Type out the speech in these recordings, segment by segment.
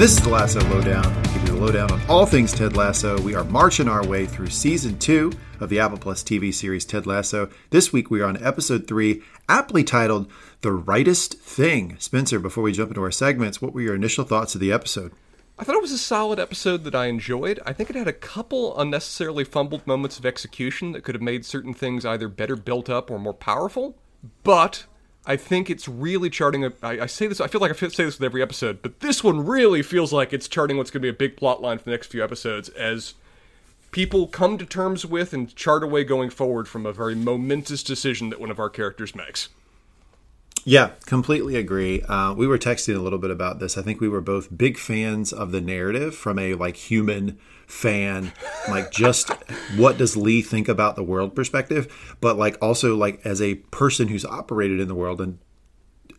this is the Lasso Lowdown. We give you the lowdown on all things Ted Lasso. We are marching our way through season two of the Apple Plus TV series Ted Lasso. This week we are on episode three, aptly titled The Rightest Thing. Spencer, before we jump into our segments, what were your initial thoughts of the episode? I thought it was a solid episode that I enjoyed. I think it had a couple unnecessarily fumbled moments of execution that could have made certain things either better built up or more powerful. But I think it's really charting. A, I, I say this. I feel like I say this with every episode, but this one really feels like it's charting what's going to be a big plot line for the next few episodes as people come to terms with and chart away going forward from a very momentous decision that one of our characters makes. Yeah, completely agree. Uh, we were texting a little bit about this. I think we were both big fans of the narrative from a like human fan, like just what does Lee think about the world perspective, but like also like as a person who's operated in the world and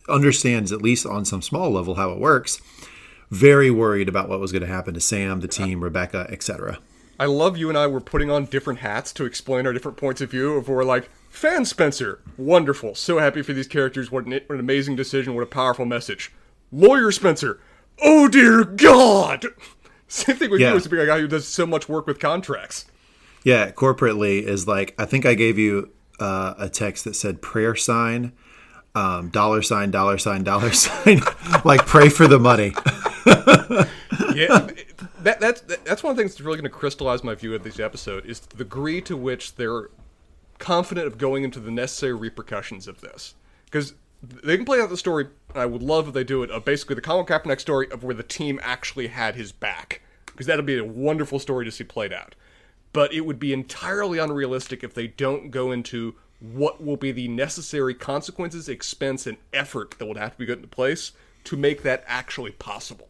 understands at least on some small level how it works. Very worried about what was going to happen to Sam, the team, Rebecca, etc. I love you and I were putting on different hats to explain our different points of view. Of we're like, Fan Spencer, wonderful. So happy for these characters. What an, what an amazing decision. What a powerful message. Lawyer Spencer, oh dear God. Same thing with Yeah. you as being a guy who does so much work with contracts. Yeah, corporately is like I think I gave you uh, a text that said prayer sign, um, dollar sign, dollar sign, dollar sign, like pray for the money. yeah, that, that's that's one of the things that's really going to crystallize my view of this episode is the degree to which they're confident of going into the necessary repercussions of this because they can play out the story. And I would love if they do it. Of basically the Colin Kaepernick story of where the team actually had his back because that'd be a wonderful story to see played out. But it would be entirely unrealistic if they don't go into what will be the necessary consequences, expense, and effort that would have to be put into place to make that actually possible.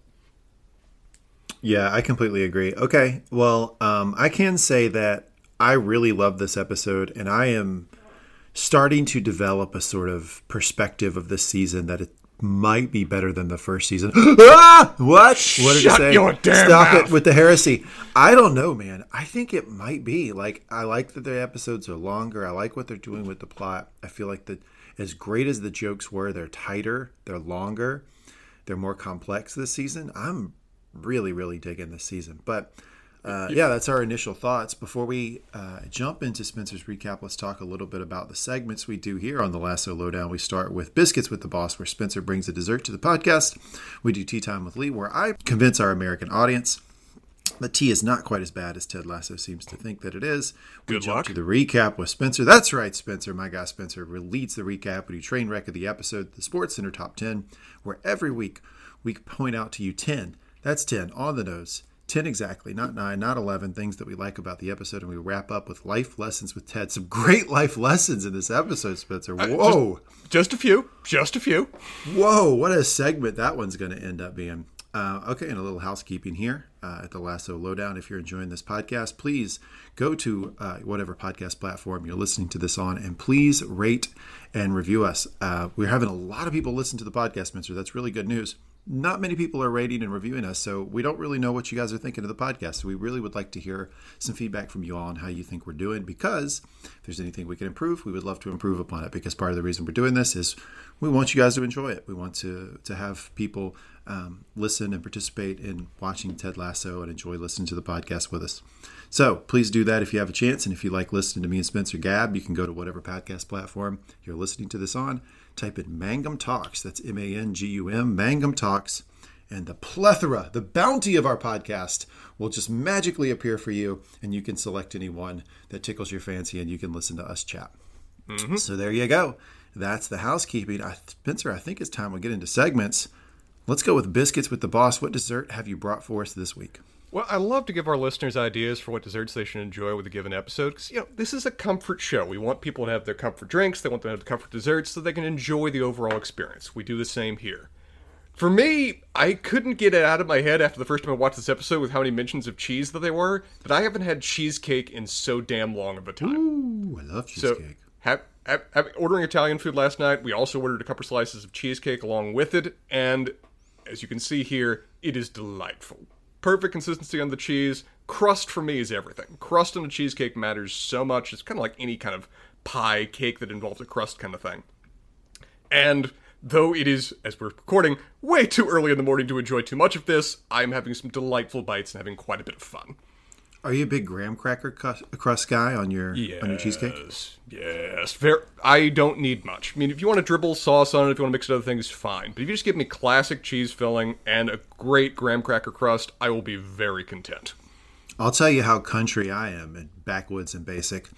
Yeah, I completely agree. Okay, well, um, I can say that I really love this episode, and I am starting to develop a sort of perspective of this season that it might be better than the first season. ah! What? What did Shut it say? your damn Stop mouth. it with the heresy. I don't know, man. I think it might be. Like, I like that the episodes are longer. I like what they're doing with the plot. I feel like that as great as the jokes were, they're tighter, they're longer, they're more complex this season. I'm really, really digging this season. But uh, yeah, that's our initial thoughts. Before we uh, jump into Spencer's recap, let's talk a little bit about the segments we do here on the Lasso Lowdown. We start with Biscuits with the Boss, where Spencer brings a dessert to the podcast. We do Tea Time with Lee, where I convince our American audience that tea is not quite as bad as Ted Lasso seems to think that it is. We Good jump luck. to the recap with Spencer. That's right, Spencer. My guy Spencer leads the recap. We do train wreck of the episode, the Sports Center Top 10, where every week we point out to you 10. That's 10 on the nose. 10 exactly, not 9, not 11 things that we like about the episode. And we wrap up with life lessons with Ted. Some great life lessons in this episode, Spencer. Whoa. Just a few. Just a few. Whoa, what a segment that one's going to end up being. Uh, okay, and a little housekeeping here uh, at the Lasso Lowdown. If you're enjoying this podcast, please go to uh, whatever podcast platform you're listening to this on and please rate and review us. Uh, we're having a lot of people listen to the podcast, Spencer. That's really good news. Not many people are rating and reviewing us, so we don't really know what you guys are thinking of the podcast. So we really would like to hear some feedback from you all on how you think we're doing because if there's anything we can improve, we would love to improve upon it because part of the reason we're doing this is we want you guys to enjoy it. We want to, to have people um, listen and participate in watching Ted Lasso and enjoy listening to the podcast with us. So please do that if you have a chance. And if you like listening to me and Spencer Gab, you can go to whatever podcast platform you're listening to this on. Type in Mangum Talks. That's M A N G U M, Mangum Talks. And the plethora, the bounty of our podcast will just magically appear for you. And you can select any one that tickles your fancy and you can listen to us chat. So there you go. That's the housekeeping. I, Spencer, I think it's time we get into segments. Let's go with biscuits with the boss. What dessert have you brought for us this week? Well, I love to give our listeners ideas for what desserts they should enjoy with a given episode because you know this is a comfort show. We want people to have their comfort drinks, they want them to have the comfort desserts, so they can enjoy the overall experience. We do the same here. For me, I couldn't get it out of my head after the first time I watched this episode with how many mentions of cheese that they were that I haven't had cheesecake in so damn long of a time. Ooh, I love So, cheesecake. have, have, have, ordering Italian food last night, we also ordered a couple slices of cheesecake along with it, and as you can see here, it is delightful. Perfect consistency on the cheese. Crust for me is everything. Crust on a cheesecake matters so much. It's kind of like any kind of pie, cake that involves a crust kind of thing. And Though it is, as we're recording, way too early in the morning to enjoy too much of this, I'm having some delightful bites and having quite a bit of fun. Are you a big graham cracker crust, guy on your on your cheesecake? Yes, yes. Ver- I don't need much. I mean, if you want to dribble sauce on it, if you want to mix it other things, fine. But if you just give me classic cheese filling and a great graham cracker crust, I will be very content. I'll tell you how country I am and backwoods and basic.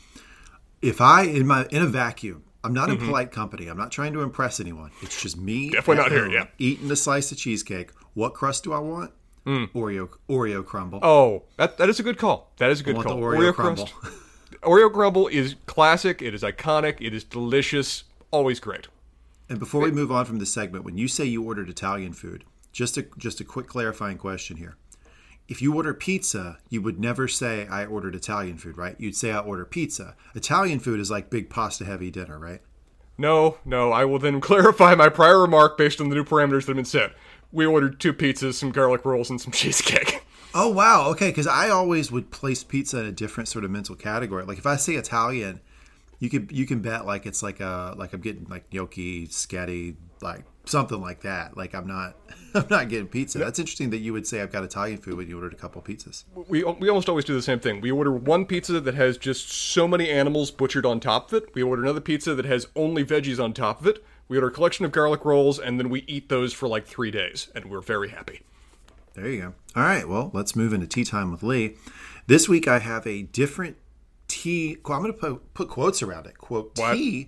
If I in my in a vacuum, I'm not in polite company. I'm not trying to impress anyone. It's just me. Mm-hmm. Definitely not here, yeah. Eating a slice of cheesecake. What crust do I want? Oreo Oreo crumble. Mm. Oh, that that is a good call. That is a good call. Oreo, crumble. crust. Oreo crumble is classic. It is iconic. It is delicious. Always great. And before we move on from the segment, when you say you ordered Italian food, just a just a quick clarifying question here. If you order pizza, you would never say I ordered Italian food, right? You'd say I order pizza. Italian food is like big pasta heavy dinner, right? No, no. I will then clarify my prior remark based on the new parameters that have been set. We ordered two pizzas, some garlic rolls, and some cheesecake. Oh wow, okay. Because I always would place pizza in a different sort of mental category. Like if I say Italian, you could you can bet like it's like a like I'm getting like gnocchi, scatty, like something like that. Like I'm not I'm not getting pizza. That's interesting that you would say I've got Italian food when you ordered a couple pizzas. we we almost always do the same thing. We order one pizza that has just so many animals butchered on top of it. We order another pizza that has only veggies on top of it. We order a collection of garlic rolls, and then we eat those for like three days, and we're very happy. There you go. All right, well, let's move into tea time with Lee. This week I have a different tea. I'm going to put, put quotes around it. Quote What? tea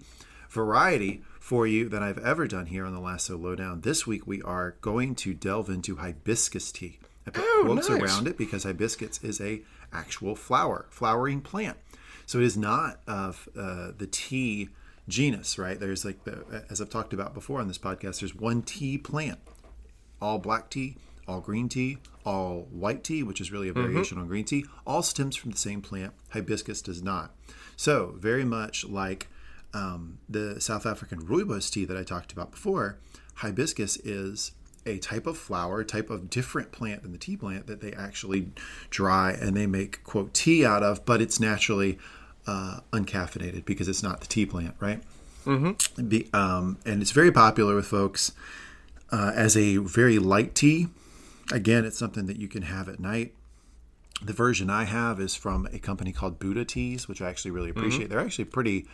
variety for you than I've ever done here on the Lasso Lowdown. This week we are going to delve into hibiscus tea. I put Oh, quotes nice. around it because hibiscus is a actual flower, flowering plant. So it is not of uh, the tea genus, right? There's like the as I've talked about before on this podcast. There's one tea plant all black tea, all green tea, all white tea, which is really a variation on green tea, all stems from the same plant. Hibiscus does not. So, very much like um, the South African rooibos tea that I talked about before, hibiscus is a type of flower, a type of different plant than the tea plant that they actually dry and they make, quote, tea out of, but it's naturally uh, uncaffeinated because it's not the tea plant, right? Mm-hmm. Be, um, and it's very popular with folks uh, as a very light tea. Again, it's something that you can have at night. The version I have is from a company called Buddha Teas, which I actually really appreciate. They're actually pretty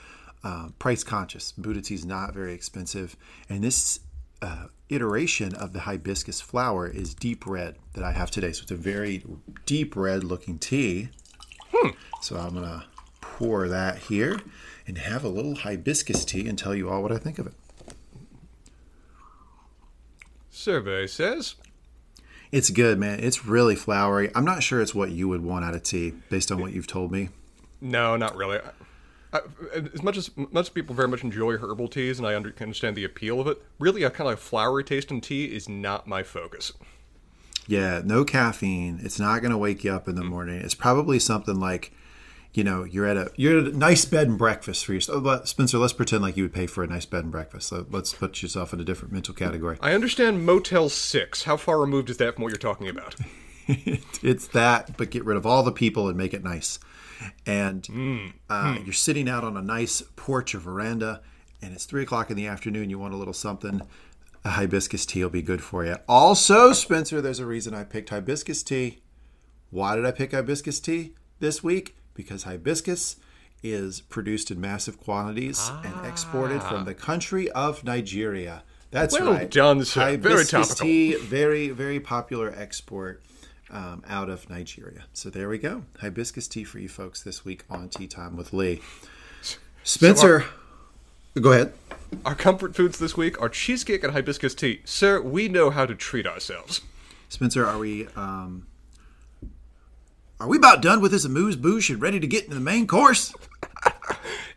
uh, price conscious. Buddha Tea is not very expensive, and this uh, iteration of the hibiscus flower is deep red that I have today. So it's a very deep red looking tea. So I'm gonna pour that here and have a little hibiscus tea and tell you all what I think of it. Survey says It's good, man. It's really flowery. I'm not sure it's what you would want out of tea based on what you've told me. no, not really. I, I, as much as most people very much enjoy herbal teas, and I under, understand the appeal of it, really a kind of flowery taste in tea is not my focus. Yeah, no caffeine. It's not going to wake you up in the mm. morning. It's probably something like, you know, you're at a you're at a nice bed and breakfast for yourself. But Spencer, let's pretend like you would pay for a nice bed and breakfast. So let's put yourself in a different mental category. I understand Motel Six. How far removed is that from what you're talking about? it's that, but get rid of all the people and make it nice. And uh, you're sitting out on a nice porch or veranda, and it's three o'clock in the afternoon. You want a little something. A hibiscus tea will be good for you. Also, Spencer, there's a reason I picked hibiscus tea. Why did I pick hibiscus tea this week? Because hibiscus is produced in massive quantities and exported from the country of Nigeria. That's Well right. done, sir. Very Hibiscus topical. tea, very, very popular export um, out of Nigeria. So there we go. Hibiscus tea for you folks this week on Tea Time with Lee. Spencer, go ahead. Our comfort foods this week are cheesecake and hibiscus tea. Sir, we know how to treat ourselves. Spencer, are we um, are we about done with this amuse bouche and ready to get into the main course?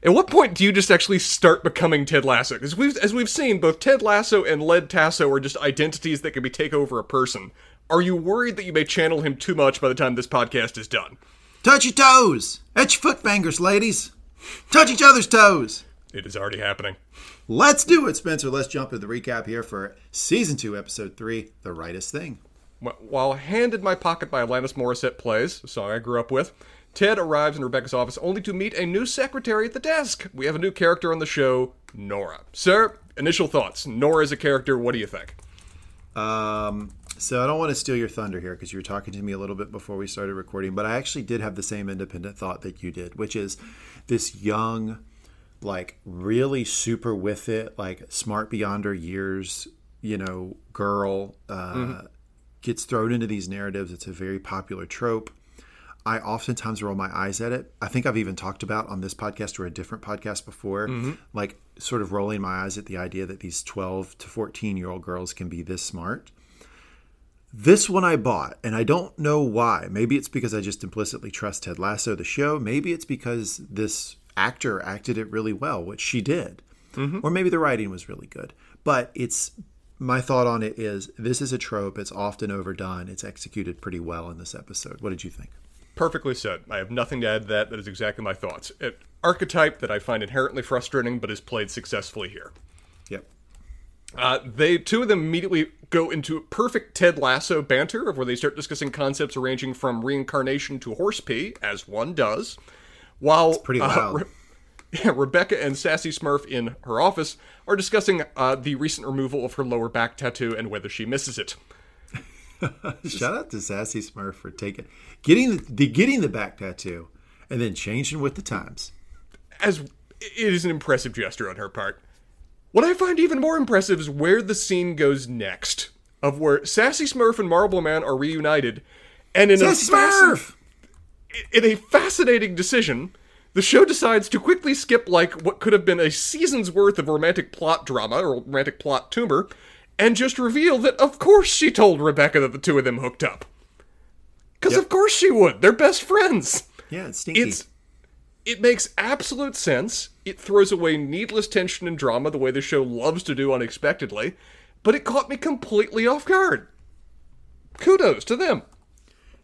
At what point do you just actually start becoming Ted Lasso? Because we've, as we've seen, both Ted Lasso and Led Tasso are just identities that can be take over a person. Are you worried that you may channel him too much by the time this podcast is done? Touch your toes. Etch your foot fingers, ladies. Touch each other's toes. It is already happening. Let's do it, Spencer. Let's jump into the recap here for season two, episode three, The Rightest Thing. Wh- While Hand in My Pocket by Alanis Morissette plays, a song I grew up with, Ted arrives in Rebecca's office only to meet a new secretary at the desk. We have a new character on the show, Nora. Sir, initial thoughts. Nora is a character, what do you think? Um, so I don't want to steal your thunder here because you were talking to me a little bit before we started recording, but I actually did have the same independent thought that you did, which is this young, like really super with it, like smart beyond her years, you know, girl uh, mm-hmm. Gets thrown into these narratives. It's a very popular trope. I oftentimes roll my eyes at it. I think I've even talked about on this podcast or a different podcast before, mm-hmm. like sort of rolling my eyes at the idea that these 12 to 14 year old girls can be this smart. This one I bought, and I don't know why. Maybe it's because I just implicitly trust Ted Lasso, the show. Maybe it's because this actor acted it really well, which she did. Mm-hmm. Or maybe the writing was really good. But it's my thought on it is this is a trope. It's often overdone. It's executed pretty well in this episode. What did you think? Perfectly said. I have nothing to add to that. That is exactly my thoughts. An archetype that I find inherently frustrating, but is played successfully here. Yep. Uh, they two of them immediately go into perfect Ted Lasso banter, of where they start discussing concepts ranging from reincarnation to horse pee, as one does. While it's pretty uh, wild. Uh, Rebecca and Sassy Smurf in her office are discussing uh, the recent removal of her lower back tattoo and whether she misses it. Shout out to Sassy Smurf for taking getting the, the getting the back tattoo and then changing with the times. As it is an impressive gesture on her part. What I find even more impressive is where the scene goes next, of where Sassy Smurf and Marble Man are reunited, and in Sassy a Smurf! in a fascinating decision, the show decides to quickly skip like what could have been a season's worth of romantic plot drama or romantic plot tumor and just reveal that of course she told Rebecca that the two of them hooked up. Because yep. of course she would. They're best friends. Yeah, it's stinky. It's it makes absolute sense. It throws away needless tension and drama the way the show loves to do unexpectedly, but it caught me completely off guard. Kudos to them.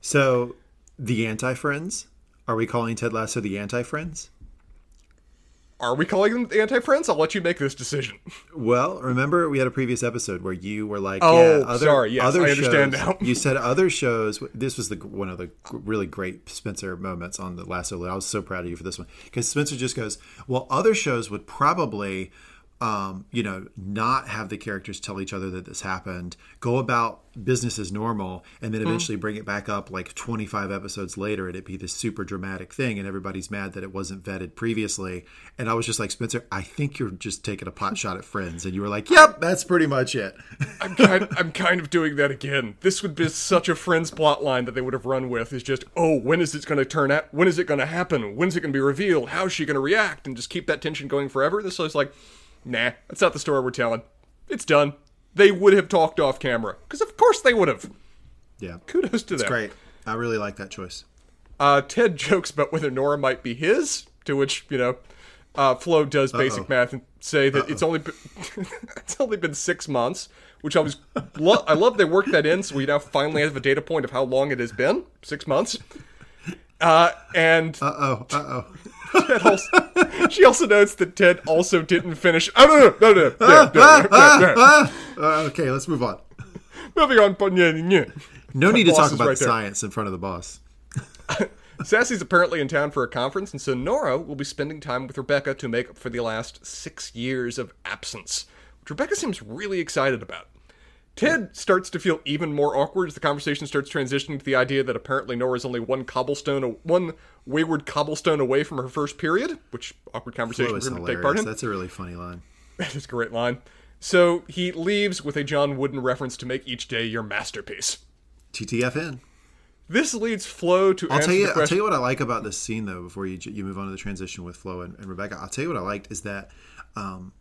So, the anti friends? Are we calling Ted Lasso the anti friends? Are we calling them the anti-friends? I'll let you make this decision. Well, remember we had a previous episode where you were like, "Oh, yeah, other, sorry, yes, other I understand shows, now." you said other shows. This was the one of the really great Spencer moments on the Lasso. I was so proud of you for this one because Spencer just goes, "Well, other shows would probably." Um, you know, not have the characters tell each other that this happened, go about business as normal, and then hmm. eventually mm. bring it back up like 25 episodes later and it be this super dramatic thing, and everybody's mad that it wasn't vetted previously. And I was just like, Spencer, I think you're just taking a pot shot at Friends, and you were like, Yep, that's pretty much it. I'm kind, I'm kind of doing that again. This would be such a Friends plot line that they would have run with. Is just, oh, when is it going to turn out? When is it going to happen? When's it going to be revealed? How is she going to react? And just keep that tension going forever. This was like nah, that's not the story we're telling. It's done. They would have talked off camera because, of course, they would have. Yeah. Kudos to them. It's great. I really like that choice. Uh, Ted jokes about whether Nora might be his, to which you know, uh, Flo does basic Uh-oh. math and say that Uh-oh. it's only been, it's only been six months, which I was lo- I love they worked that in, so we now finally have a data point of how long it has been six months. Uh, and uh oh, uh oh. Also, she also notes that Ted also didn't finish. Oh no no no no! Ah, ah, ah, uh, okay, let's move on. Moving on. No need to talk about right science in front of the boss. Sassy's apparently in town for a conference, and so Nora will be spending time with Rebecca to make up for the last six years of absence, which Rebecca seems really excited about. Ted starts to feel even more awkward as the conversation starts transitioning to the idea that apparently Nora is only one cobblestone, one wayward cobblestone away from her first period, which awkward conversation we're going to take part in. That's a really funny line. That is a great line. So he leaves with a John Wooden reference to make each day your masterpiece. TTFN. This leads Flo to. I'll tell you. I'll tell you what I like about this scene, though. Before you you move on to the transition with Flo and, and Rebecca, I'll tell you what I liked is that, um,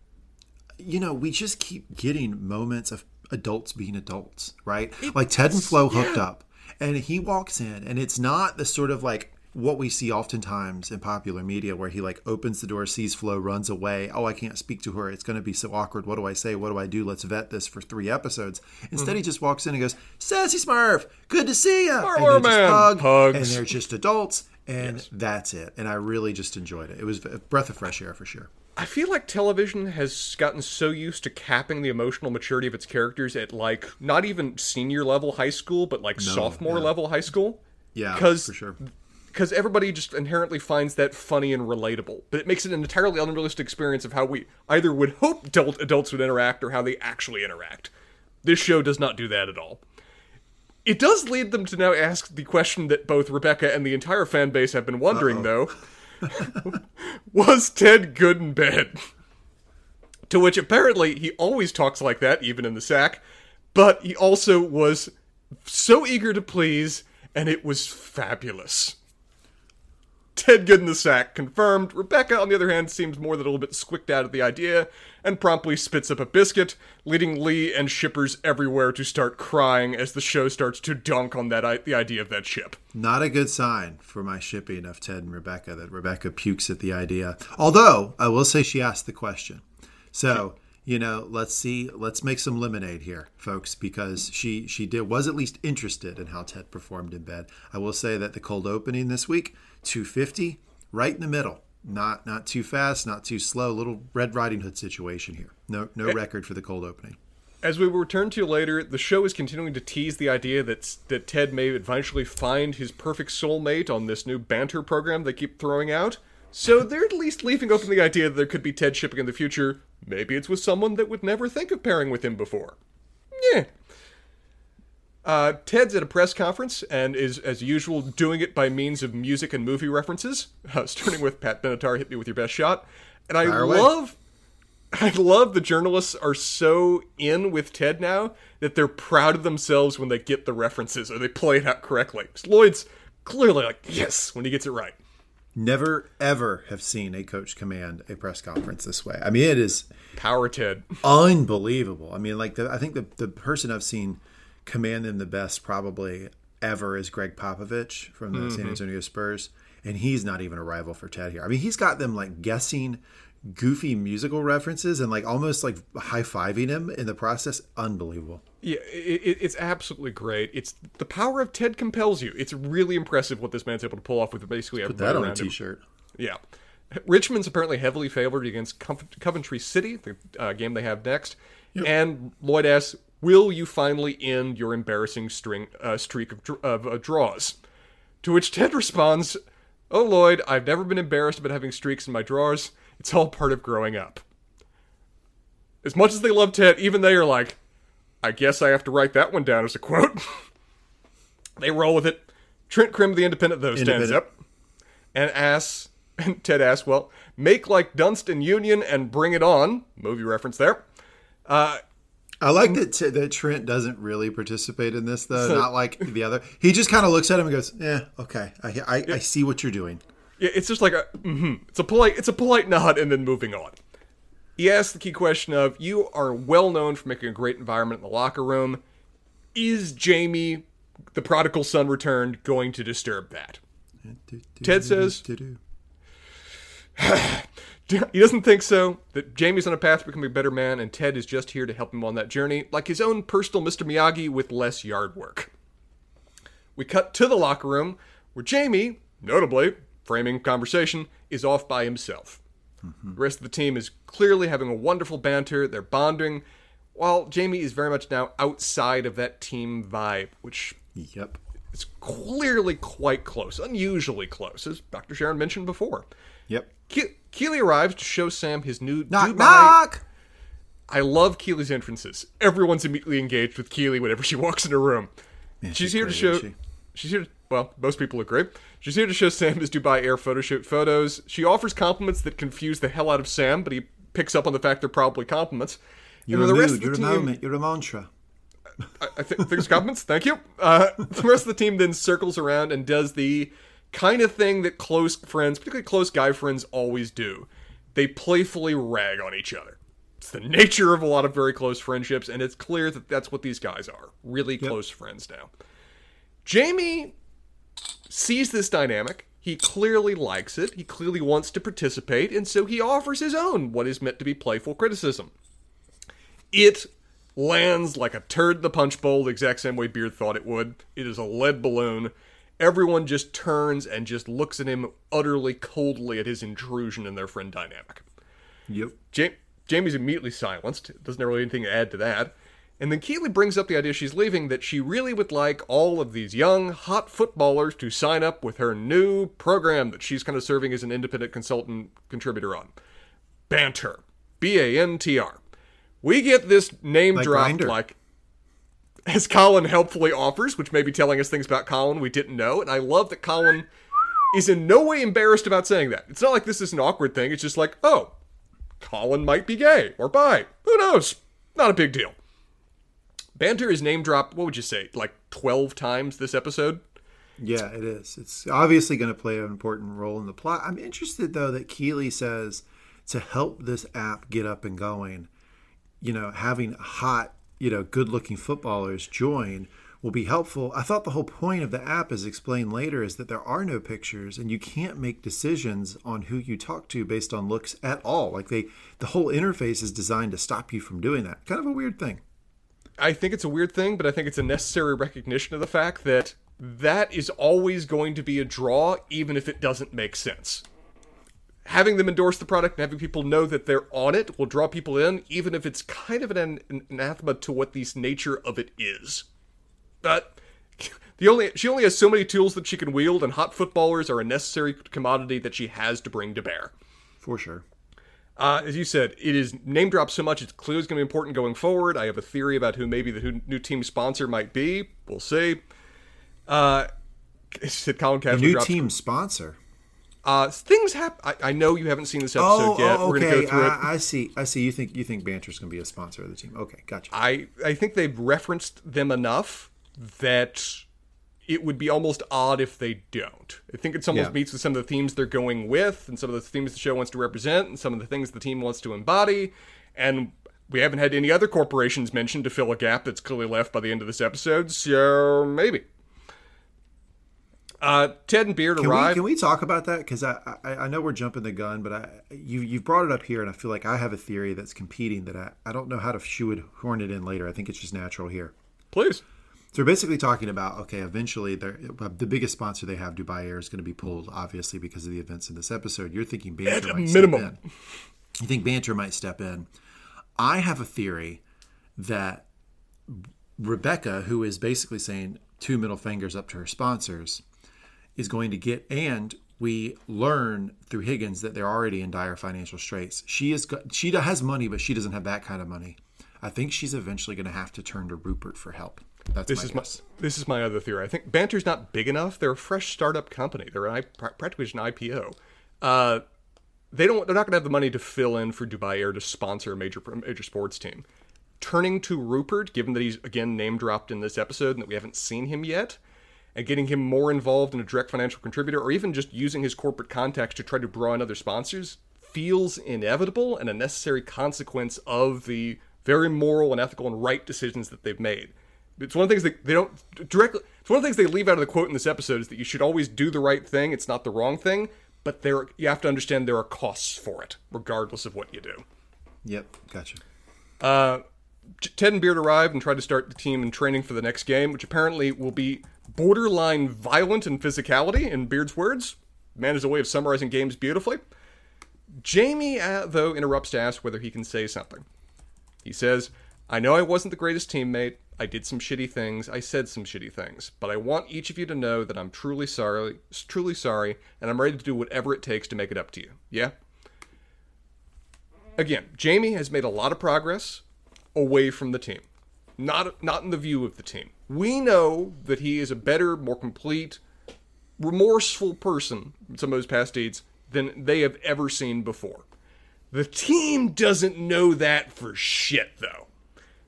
you know, we just keep getting moments of adults being adults, right? It, like Ted and Flo hooked yeah. up, and he walks in, and it's not the sort of like what we see oftentimes in popular media where he like opens the door sees flo runs away oh i can't speak to her it's going to be so awkward what do i say what do i do let's vet this for three episodes instead mm-hmm. he just walks in and goes sassy smurf good to see you and they just hug Hugs. and they're just adults and yes. that's it and i really just enjoyed it it was a breath of fresh air for sure I feel like television has gotten so used to capping the emotional maturity of its characters at like not even senior level high school, but like no, sophomore yeah. level high school. Yeah, because for sure. Because everybody just inherently finds that funny and relatable. But it makes it an entirely unrealistic experience of how we either would hope adult, adults would interact or how they actually interact. This show does not do that at all. It does lead them to now ask the question that both Rebecca and the entire fan base have been wondering, though. Was Ted good in bed? To which apparently he always talks like that, even in the sack, but he also was so eager to please, and it was fabulous. Ted good in the sack, confirmed. Rebecca, on the other hand, seems more than a little bit squicked out at the idea and promptly spits up a biscuit, leading Lee and shippers everywhere to start crying as the show starts to dunk on that the idea of that ship. Not a good sign for my shipping of Ted and Rebecca that Rebecca pukes at the idea. Although I will say she asked the question. So, you know, let's see, let's make some lemonade here, folks, because she she did was at least interested in how Ted performed in bed. I will say that the cold opening this week 250, right in the middle. Not not too fast, not too slow. Little Red Riding Hood situation here. No no record for the cold opening. As we will return to later, the show is continuing to tease the idea that that Ted may eventually find his perfect soulmate on this new banter program they keep throwing out. So they're at least leaving open the idea that there could be Ted shipping in the future. Maybe it's with someone that would never think of pairing with him before. Yeah, uh, Ted's at a press conference and is, as usual, doing it by means of music and movie references, uh, starting with Pat Benatar, "Hit Me with Your Best Shot," and I Fire love, away. I love the journalists are so in with Ted now that they're proud of themselves when they get the references or they play it out correctly. Lloyd's clearly like yes when he gets it right. Never ever have seen a coach command a press conference this way. I mean, it is power Ted, unbelievable. I mean, like the, I think the the person I've seen command them the best probably ever is Gregg Popovich from the mm-hmm. San Antonio Spurs, and he's not even a rival for Ted here. I mean, he's got them like guessing goofy musical references and like almost like high fiving him in the process. Unbelievable. Yeah, it, it's absolutely great. It's the power of Ted compels you. It's really impressive what this man's able to pull off with basically Put that on a t-shirt. Him. Yeah. Richmond's apparently heavily favored against Coventry City, the uh, game they have next. Yep. And Lloyd asks, Will you finally end your embarrassing string, uh, streak of, of uh, draws? To which Ted responds, Oh Lloyd, I've never been embarrassed about having streaks in my drawers. It's all part of growing up. As much as they love Ted, even they are like, I guess I have to write that one down as a quote. they roll with it. Trent Crimm, the independent, though, stands up and asks, and Ted asks, well, make like Dunstan Union and bring it on. Movie reference there. Uh, I like that t- that Trent doesn't really participate in this though, not like the other. He just kind of looks at him and goes, "Yeah, okay, I, I, I see what you're doing." Yeah, it's just like a, mm-hmm. it's a polite, it's a polite nod, and then moving on. He asks the key question of, "You are well known for making a great environment in the locker room. Is Jamie, the prodigal son returned, going to disturb that?" Ted says, he doesn't think so. That Jamie's on a path to becoming a better man, and Ted is just here to help him on that journey, like his own personal Mr. Miyagi with less yard work. We cut to the locker room, where Jamie, notably, framing conversation, is off by himself. Mm-hmm. The rest of the team is clearly having a wonderful banter, they're bonding, while Jamie is very much now outside of that team vibe, which yep. is clearly quite close, unusually close, as Dr. Sharon mentioned before. Yep. Ke- Keeley arrives to show Sam his new knock Dubai. knock. I love Keeley's entrances. Everyone's immediately engaged with Keely whenever she walks in a room. She's, she's, here great, to show. She? She's here. To, well, most people agree. She's here to show Sam his Dubai Air photo shoot photos. She offers compliments that confuse the hell out of Sam, but he picks up on the fact they're probably compliments. You're and a the rest mood, of the you're team, a moment, you're a mantra. I, I think, think it's compliments. Thank you. Uh, the rest of the team then circles around and does the kind of thing that close friends, particularly close guy friends, always do. They playfully rag on each other. It's the nature of a lot of very close friendships, and it's clear that that's what these guys are really yep. close friends now. Jamie sees this dynamic. He clearly likes it. He clearly wants to participate, and so he offers his own, what is meant to be playful criticism. It lands like a turd in the punch bowl, the exact same way Beard thought it would. It is a lead balloon everyone just turns and just looks at him utterly coldly at his intrusion in their friend dynamic. Yep. Ja- Jamie's immediately silenced. Doesn't have really anything to add to that. And then Keeley brings up the idea she's leaving that she really would like all of these young, hot footballers to sign up with her new program that she's kind of serving as an independent consultant contributor on. Bantr. B A N T R. We get this name Like dropped Grindr. like as Colin helpfully offers, which may be telling us things about Colin we didn't know. And I love that Colin is in no way embarrassed about saying that. It's not like this is an awkward thing. It's just like, oh, Colin might be gay or bi. Who knows? Not a big deal. Bantr is name dropped, what would you say, like 12 times this episode? Yeah, it is. It's obviously going to play an important role in the plot. I'm interested though that Keeley says to help this app get up and going, you know, having hot, you know, good-looking footballers join will be helpful. I thought the whole point of the app as explained later is that there are no pictures and you can't make decisions on who you talk to based on looks at all. Like they the whole interface is designed to stop you from doing that. Kind of a weird thing. I think it's a weird thing, but I think it's a necessary recognition of the fact that that is always going to be a draw, even if it doesn't make sense. Having them endorse the product and having people know that they're on it will draw people in, even if it's kind of an an anathema to what the nature of it is. But the only she only has so many tools that she can wield, and hot footballers are a necessary commodity that she has to bring to bear. For sure. Uh, as you said, it is name dropped so much, it's clearly going to be important going forward. I have a theory about who maybe the who- new team sponsor might be. We'll see. Uh, said Colin the New drops- team sponsor. Uh, things happen. I, I know you haven't seen this episode Oh, yet. oh, We're gonna go through it. I, I see. I see. You think you think Bantr's going to be a sponsor of the team? Okay, gotcha. I I think they've referenced them enough that it would be almost odd if they don't. I think it's almost Yeah. meets with some of the themes they're going with, and some of the themes the show wants to represent, and some of the things the team wants to embody. And we haven't had any other corporations mentioned to fill a gap that's clearly left by the end of this episode, so maybe. Uh, Ted and Beard Can arrive. we can we talk about that? Because I, I I know we're jumping the gun, but I you you've brought it up here, and I feel like I have a theory that's competing that I, I don't know how to shoe it horn it in later. I think it's just natural here. Please. So we're basically talking about okay, eventually the biggest sponsor they have, Dubai Air, is going to be pulled, obviously because of the events in this episode. You're thinking Bantr At might minimum. step in. You think Bantr might step in. I have a theory that Rebecca, who is basically saying two middle fingers up to her sponsors, is going to get and we learn through Higgins that they're already in dire financial straits. She is she has money, but she doesn't have that kind of money. I think she's eventually going to have to turn to Rupert for help. That's This my is my this is my other theory. I think Bantr's not big enough. They're a fresh startup company. They're an, I- practically an IPO. Uh, they don't. They're not going to have the money to fill in for Dubai Air to sponsor a major major sports team. Turning to Rupert, given that he's again name dropped in this episode and that we haven't seen him yet, and getting him more involved in a direct financial contributor, or even just using his corporate contacts to try to draw in other sponsors, feels inevitable and a necessary consequence of the very moral and ethical and right decisions that they've made. It's one of the things that they don't directly. It's one of the things they leave out of the quote in this episode is that you should always do the right thing. It's not the wrong thing, but there you have to understand there are costs for it, regardless of what you do. Yep, gotcha. Uh, Ted and Beard arrive and try to start the team in training for the next game, which apparently will be borderline violent in physicality, in Beard's words. Man has a way of summarizing games beautifully. Jamie, uh, though, interrupts to ask whether he can say something. He says, I know I wasn't the greatest teammate. I did some shitty things. I said some shitty things. But I want each of you to know that I'm truly sorry, truly sorry, and I'm ready to do whatever it takes to make it up to you. Yeah? Again, Jamie has made a lot of progress away from the team. Not not in the view of the team. We know that he is a better, more complete, remorseful person in some of his past deeds than they have ever seen before. The team doesn't know that for shit, though.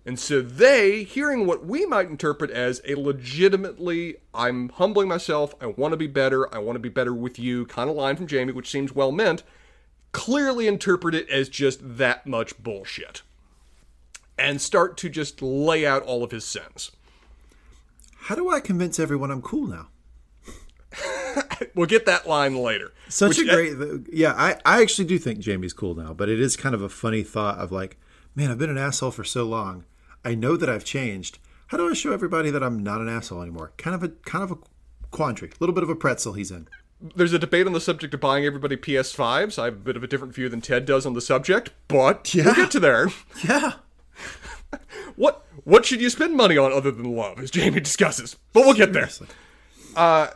And so they, hearing what we might interpret as a legitimately, I'm humbling myself, I want to be better, I want to be better with you kind of line from Jamie, which seems well meant, clearly interpret it as just that much bullshit. And start to just lay out all of his sins. How do I convince everyone I'm cool now? We'll get that line later. Such a great, yeah. I, I actually do think Jamie's cool now, but it is kind of a funny thought of like, man, I've been an asshole for so long. I know that I've changed. How do I show everybody that I'm not an asshole anymore? Kind of a kind of a quandary, a little bit of a pretzel he's in. There's a debate on the subject of buying everybody PS5s. I have a bit of a different view than Ted does on the subject, but Yeah. we'll get to there. Yeah, What What should you spend money on other than love, as Jamie discusses? But we'll get there. Uh,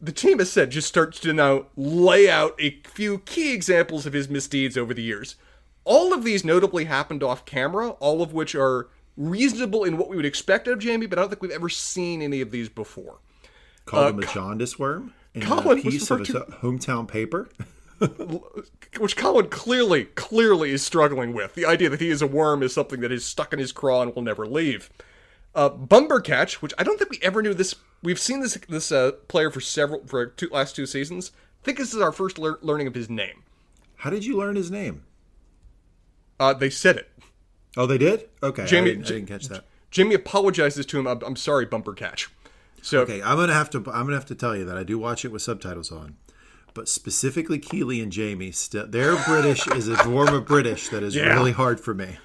the team has said just starts to now lay out a few key examples of his misdeeds over the years. All of these notably happened off camera, all of which are reasonable in what we would expect of Jamie, but I don't think we've ever seen any of these before. Called him a jaundice worm in a Colin was piece of his referred hometown paper. which Colin clearly, clearly is struggling with. The idea that he is a worm is something that is stuck in his craw and will never leave. Uh, Bumbercatch, which I don't think we ever knew this. We've seen this this uh, player for several for two, last two seasons. I think this is our first lear- learning of his name. How did you learn his name? Uh, they said it. Oh, they did. Okay, Jamie- I, didn't, I didn't catch that. Jamie apologizes to him. I'm, I'm sorry. So Okay, I'm gonna have to. I'm gonna have to tell you that I do watch it with subtitles on, but specifically Keeley and Jamie, still their British is a form of British that is Yeah. really hard for me.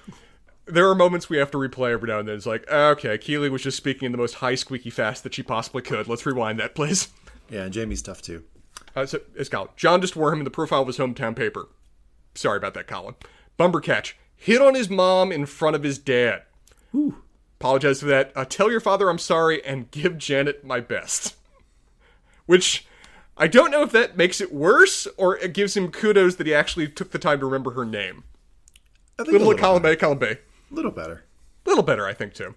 there are moments we have to replay every now and then. It's like, okay, Keeley was just speaking in the most high squeaky fast that she possibly could. Let's rewind that, please. Yeah, and Jamie's tough too. Uh, so, it's Colin. John just wore him in the profile of his hometown paper. Sorry about that, Colin. Bumbercatch hit on his mom in front of his dad. Apologize for that. Uh, tell your father I'm sorry and give Janet my best. Which I don't know if that makes it worse or it gives him kudos that he actually took the time to remember her name. I think Little a at Colin Bay, Colin Bay. little better. A little better, I think, too.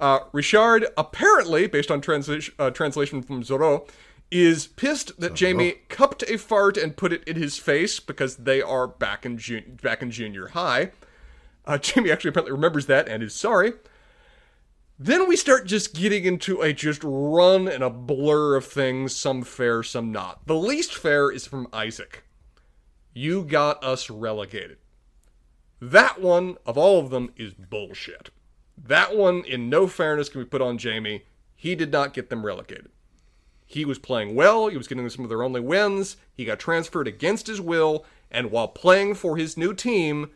Uh, Richard, apparently, based on translation, uh, translation from Zoreaux, is pissed that Jamie cupped a fart and put it in his face because they are back in jun- back in junior high. Uh, Jamie actually apparently remembers that and is sorry. Then we start just getting into a just run and a blur of things, some fair, some not. The least fair is from Isaac. You got us relegated. That one, of all of them, is bullshit. That one, in no fairness, can be put on Jamie. He did not get them relegated. He was playing well, he was getting some of their only wins, he got transferred against his will, and while playing for his new team,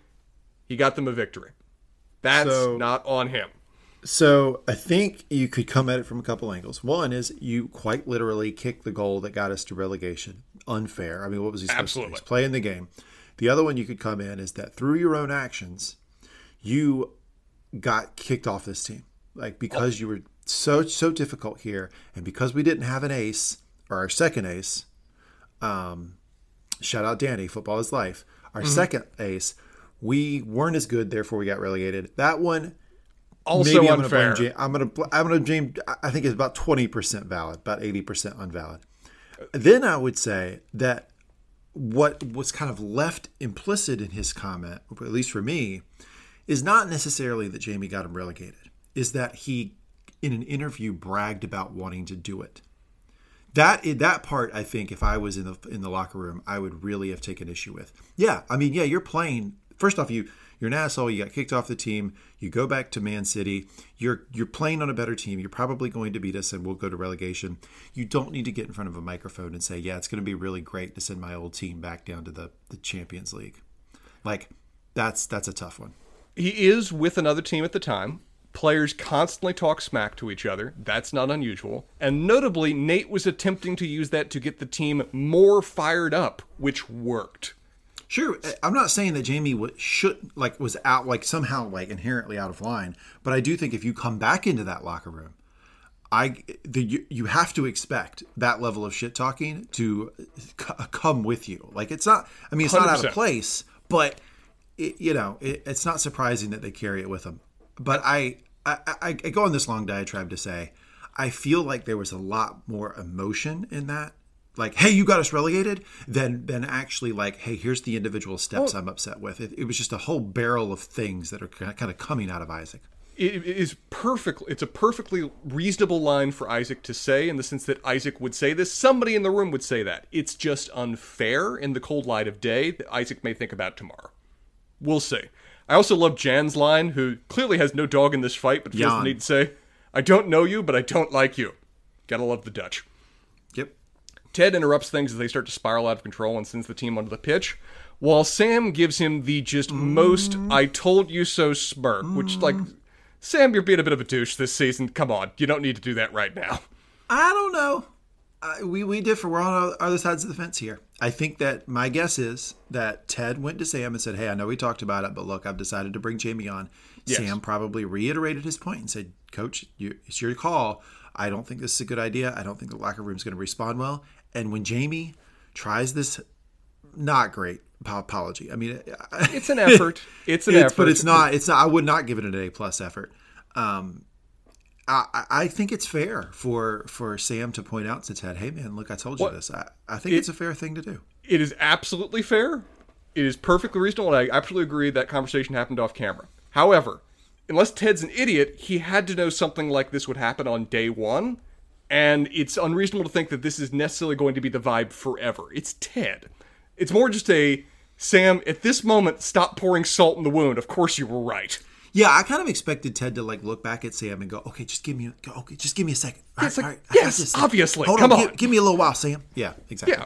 he got them a victory. That's So- not on him. So I think you could come at it from a couple angles. One is you quite literally kicked the goal that got us to relegation. Unfair. I mean, what was he supposed Absolutely. to do? He's playing the game. The other one you could come in is that through your own actions, you got kicked off this team. Like because you were so so difficult here, and because we didn't have an ace or our second ace. Um, shout out Danny. Football is life. Our second ace. We weren't as good, therefore we got relegated. That one, Also Maybe I'm unfair. Gonna blame Jam- I'm gonna I'm gonna blame. I think it's about twenty percent valid, about eighty percent unvalid. Then I would say that what was kind of left implicit in his comment, at least for me, is not necessarily that Jamie got him relegated. Is that he, in an interview, bragged about wanting to do it. That that part, I think, if I was in the in the locker room, I would really have taken issue with. Yeah, I mean, yeah, you're playing. First off, you you're an asshole. You got kicked off the team. You go back to Man City. You're you're playing on a better team. You're probably going to beat us, and we'll go to relegation. You don't need to get in front of a microphone and say, "Yeah, it's going to be really great to send my old team back down to the the Champions League." Like, that's that's a tough one. He is with another team at the time. Players constantly talk smack to each other. That's not unusual. And notably, Nate was attempting to use that to get the team more fired up, which worked. Sure, uh, I'm not saying that Jamie w- should like was out like somehow like inherently out of line, but I do think if you come back into that locker room, I the, you, you have to expect that level of shit talking to uh, c- come with you. Like it's not. I mean, it's not out of place, but it, you know, it, it's not surprising that they carry it with them. But I, I, I, I go on this long diatribe to say, I feel like there was a lot more emotion in that. Like, hey, you got us relegated, than than actually like, hey, here's the individual steps I'm upset with. It, it was just a whole barrel of things that are kind of coming out of Isaac. it is perfect. It's a perfectly reasonable line for Isaac to say in the sense that Isaac would say this. Somebody in the room would say that. It's just unfair in the cold light of day that Isaac may think about tomorrow. We'll see. I also love Jan's line, who clearly has no dog in this fight, but feels Jan. the need to say, "I don't know you, but I don't like you." Gotta love the Dutch. Yep. Ted interrupts things as they start to spiral out of control and sends the team onto the pitch, while Sam gives him the just most I told you so smirk, which, like, Sam, you're being a bit of a douche this season. Come on, you don't need to do that right now. I don't know. Uh, we we differ. We're on other sides of the fence here. I think that my guess is that Ted went to Sam and said, "Hey, I know we talked about it, but look, I've decided to bring Jamie on." Yes. Sam probably reiterated his point and said, "Coach, you, it's your call. I don't think this is a good idea. I don't think the locker room is going to respond well." And when Jamie tries this, not great apology. I mean, It's an effort. It's an it's- effort. but it's not. It's not. I would not give it an A plus effort. Um, I, I- think it's fair for for Sam to point out to Ted, "Hey, man, look, I told you What- this. I, I think it's a fair thing to do." It is absolutely fair. It is perfectly reasonable, and I absolutely agree that conversation happened off camera. However, unless Ted's an idiot, he had to know something like this would happen on day one, and it's unreasonable to think that this is necessarily going to be the vibe forever. It's Ted. It's more just a Sam. At this moment, stop pouring salt in the wound. Of course, you were right. Yeah, I kind of expected Ted to like look back at Sam and go, "Okay, just give me, go, okay, just give me a second. All It's like, all I got yes, obviously. Hold Come on, on. Give, give me a little while, Sam. Yeah, exactly. Yeah.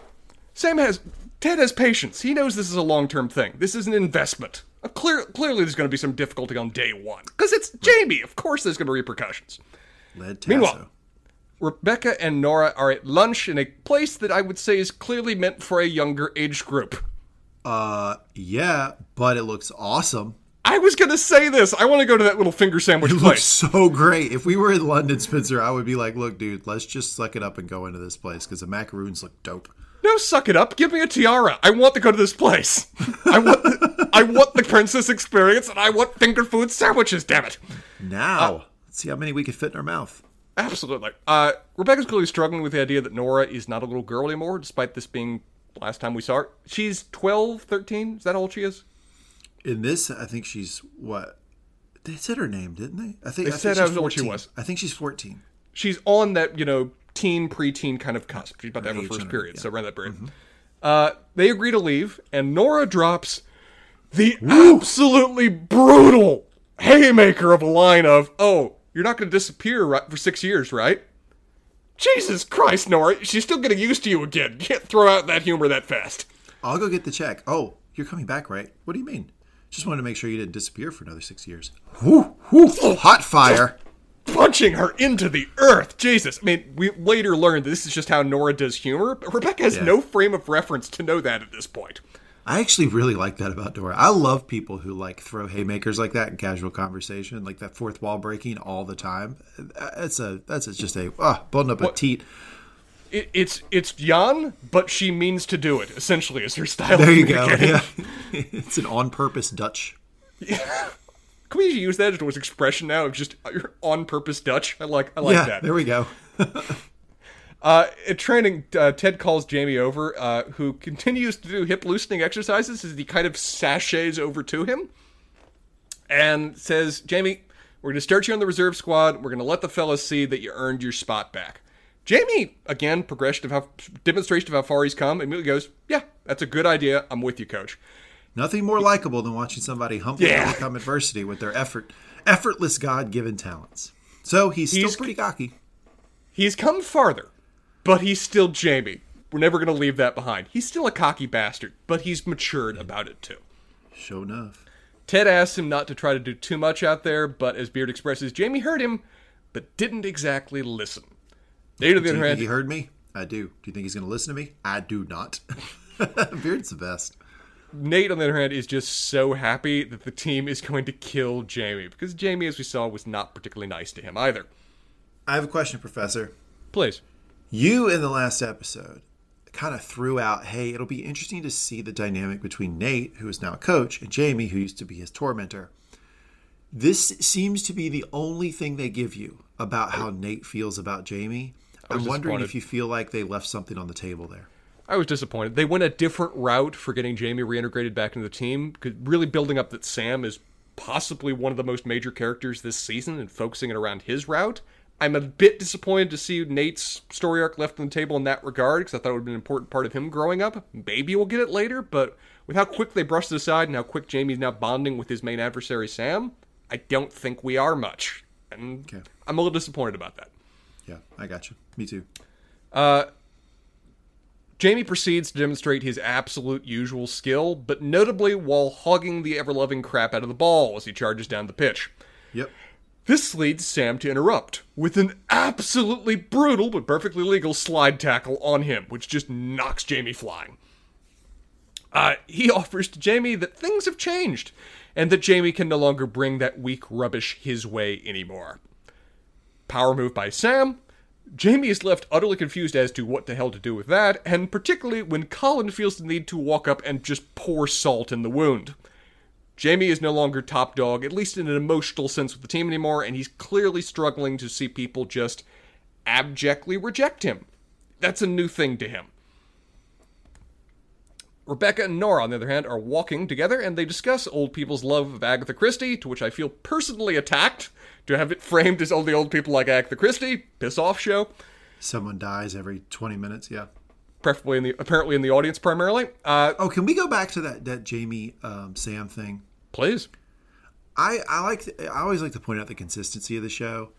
Sam has Ted has patience. He knows this is a long term thing. This is an investment. Uh, clear, clearly, there's going to be some difficulty on day one because it's Jamie. Of course, there's going to be repercussions. Meanwhile- Rebecca and Nora are at lunch in a place that I would say is clearly meant for a younger age group. uh, yeah, but it looks awesome. I was going to say this. I want to go to that little finger sandwich It looks place. so great. If we were in London, Spencer, I would be like, "Look, dude, let's just suck it up and go into this place because the macaroons look dope." No, suck it up. Give me a tiara. I want to go to this place. I want, the, I want the princess experience, and I want finger food sandwiches. Damn it. Now, let's see how many we can fit in our mouth. Absolutely. Uh, Rebecca's clearly struggling with the idea that Nora is not a little girl anymore, despite this being last time we saw her. She's 12, 13? Is that how old she is? In this, I think she's what? They said her name, didn't they? I think They I said think how she's old she 14. was. I think she's fourteen. She's on that, you know, teen, preteen kind of cusp. She's about to have her first period, yeah. so around that period. Uh, they agree to leave, and Nora drops the absolutely brutal haymaker of a line of, oh, you're not going to disappear right, for six years, right? Jesus Christ, Nora, she's still getting used to you again. You can't throw out that humor that fast. I'll go get the check. Oh, you're coming back, right? What do you mean? Just wanted to make sure you didn't disappear for another six years. Whoo, whoo, oh, hot fire. punching her into the earth. Jesus. I mean, we later learned that this is just how Nora does humor, but Rebecca has Yeah. no frame of reference to know that at this point. I actually really like that about Dora. I love people who like throw haymakers like that in casual conversation, like that fourth wall breaking all the time. That's a that's a, just a ah, building up a teat. It, it's it's Jan, but she means to do it. Essentially, is her style. There you go. Yeah, it's an on purpose Dutch. Can we use that as an expression now of just uh, on purpose Dutch? I like I like yeah, that. there we go. Uh, at training, uh, Ted calls Jamie over, uh, who continues to do hip loosening exercises as he kind of sachets over to him and says, Jamie, we're going to start you on the reserve squad. We're going to let the fellas see that you earned your spot back. Jamie, again, progression of how, demonstration of how far he's come, immediately goes, Yeah, that's a good idea. I'm with you, coach. Nothing more likable than watching somebody humbly Yeah. overcome adversity with their effort, effortless God given talents. So he's, He's- still pretty cocky. He's come farther, but he's still Jamie. We're never going to leave that behind. He's still a cocky bastard, but he's matured about it too. Sure enough. Ted asks him not to try to do too much out there, but as Beard expresses, Jamie heard him, but didn't exactly listen. Nate, on the you other think he heard me? I do. Do you think he's going to listen to me? I do not. Beard's the best. Nate, on the other hand, is just so happy that the team is going to kill Jamie because Jamie, as we saw, was not particularly nice to him either. I have a question, Professor. Please. You in the last episode kind of threw out, hey, it'll be interesting to see the dynamic between Nate, who is now a coach, and Jamie, who used to be his tormentor. This seems to be the only thing they give you about how Nate feels about Jamie. I'm wondering if you feel like they left something on the table there. I was disappointed. They went a different route for getting Jamie reintegrated back into the team, really building up that Sam is possibly one of the most major characters this season and focusing it around his route. I'm a bit disappointed to see Nate's story arc left on the table in that regard, because I thought it would be an important part of him growing up. Maybe we'll get it later, but with how quick they brushed it aside and how quick Jamie's now bonding with his main adversary, Sam, I don't think we are much. And Okay. I'm a little disappointed about that. Yeah, I got you. Me too. Uh, Jamie proceeds to demonstrate his absolute usual skill, but notably while hogging the ever loving crap out of the ball as he charges down the pitch. Yep. This leads Sam to interrupt with an absolutely brutal but perfectly legal slide tackle on him, which just knocks Jamie flying. Uh, he offers to Jamie that things have changed and that Jamie can no longer bring that weak rubbish his way anymore. Power move by Sam. Jamie is left utterly confused as to what the hell to do with that, and particularly when Colin feels the need to walk up and just pour salt in the wound. Jamie is no longer top dog, at least in an emotional sense with the team anymore, and he's clearly struggling to see people just abjectly reject him. That's a new thing to him. Rebecca and Nora, on the other hand, are walking together and they discuss old people's love of Agatha Christie, to which I feel personally attacked to have it framed as only old people like Agatha Christie. Piss off show. Someone dies every 20 minutes, yeah. Preferably in the apparently in the audience primarily. Uh, Oh, can we go back to that, that Jamie um, Sam thing? Please. I, I like I always like to point out the consistency of the show.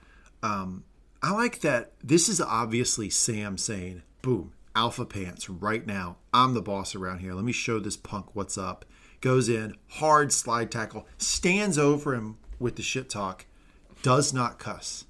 Um, I like that this is obviously Sam saying, "Boom, alpha pants right now. I'm the boss around here. Let me show this punk what's up." Goes in hard slide tackle, stands over him with the shit talk, does not cuss.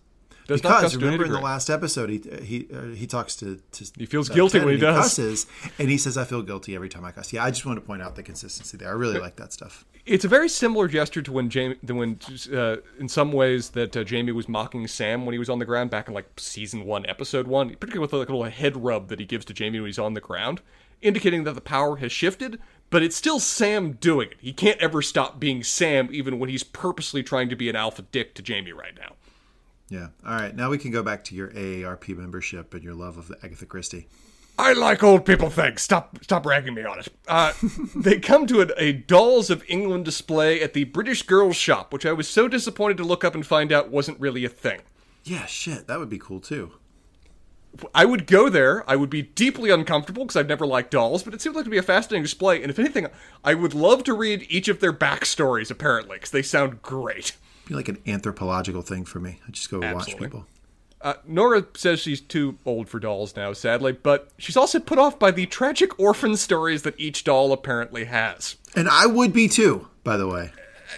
Does because remember in the last episode he he uh, he talks to, to He feels uh, guilty Ted when he does. cusses and he says I feel guilty every time I cuss. Yeah, I just want to point out the consistency there. I really like that stuff. It's a very similar gesture to when Jamie, to when uh, in some ways that uh, Jamie was mocking Sam when he was on the ground back in like season one, episode one, particularly with like, little head rub that he gives to Jamie when he's on the ground, indicating that the power has shifted. But it's still Sam doing it. He can't ever stop being Sam, even when he's purposely trying to be an alpha dick to Jamie right now. Yeah. All right. Now we can go back to your AARP membership and your love of Agatha Christie. I like old people things. Stop, stop ragging me on it. Uh, they come to a, a Dolls of England display at the British Girls Shop, which I was so disappointed to look up and find out wasn't really a thing. Yeah, shit, that would be cool too. I would go there. I would be deeply uncomfortable because I've never liked dolls, but it seemed like to be a fascinating display. And if anything, I would love to read each of their backstories, apparently, because they sound great. Be like an anthropological thing for me. I just go watch people. Uh, Nora says she's too old for dolls now, sadly, but she's also put off by the tragic orphan stories that each doll apparently has. And I would be too, by the way.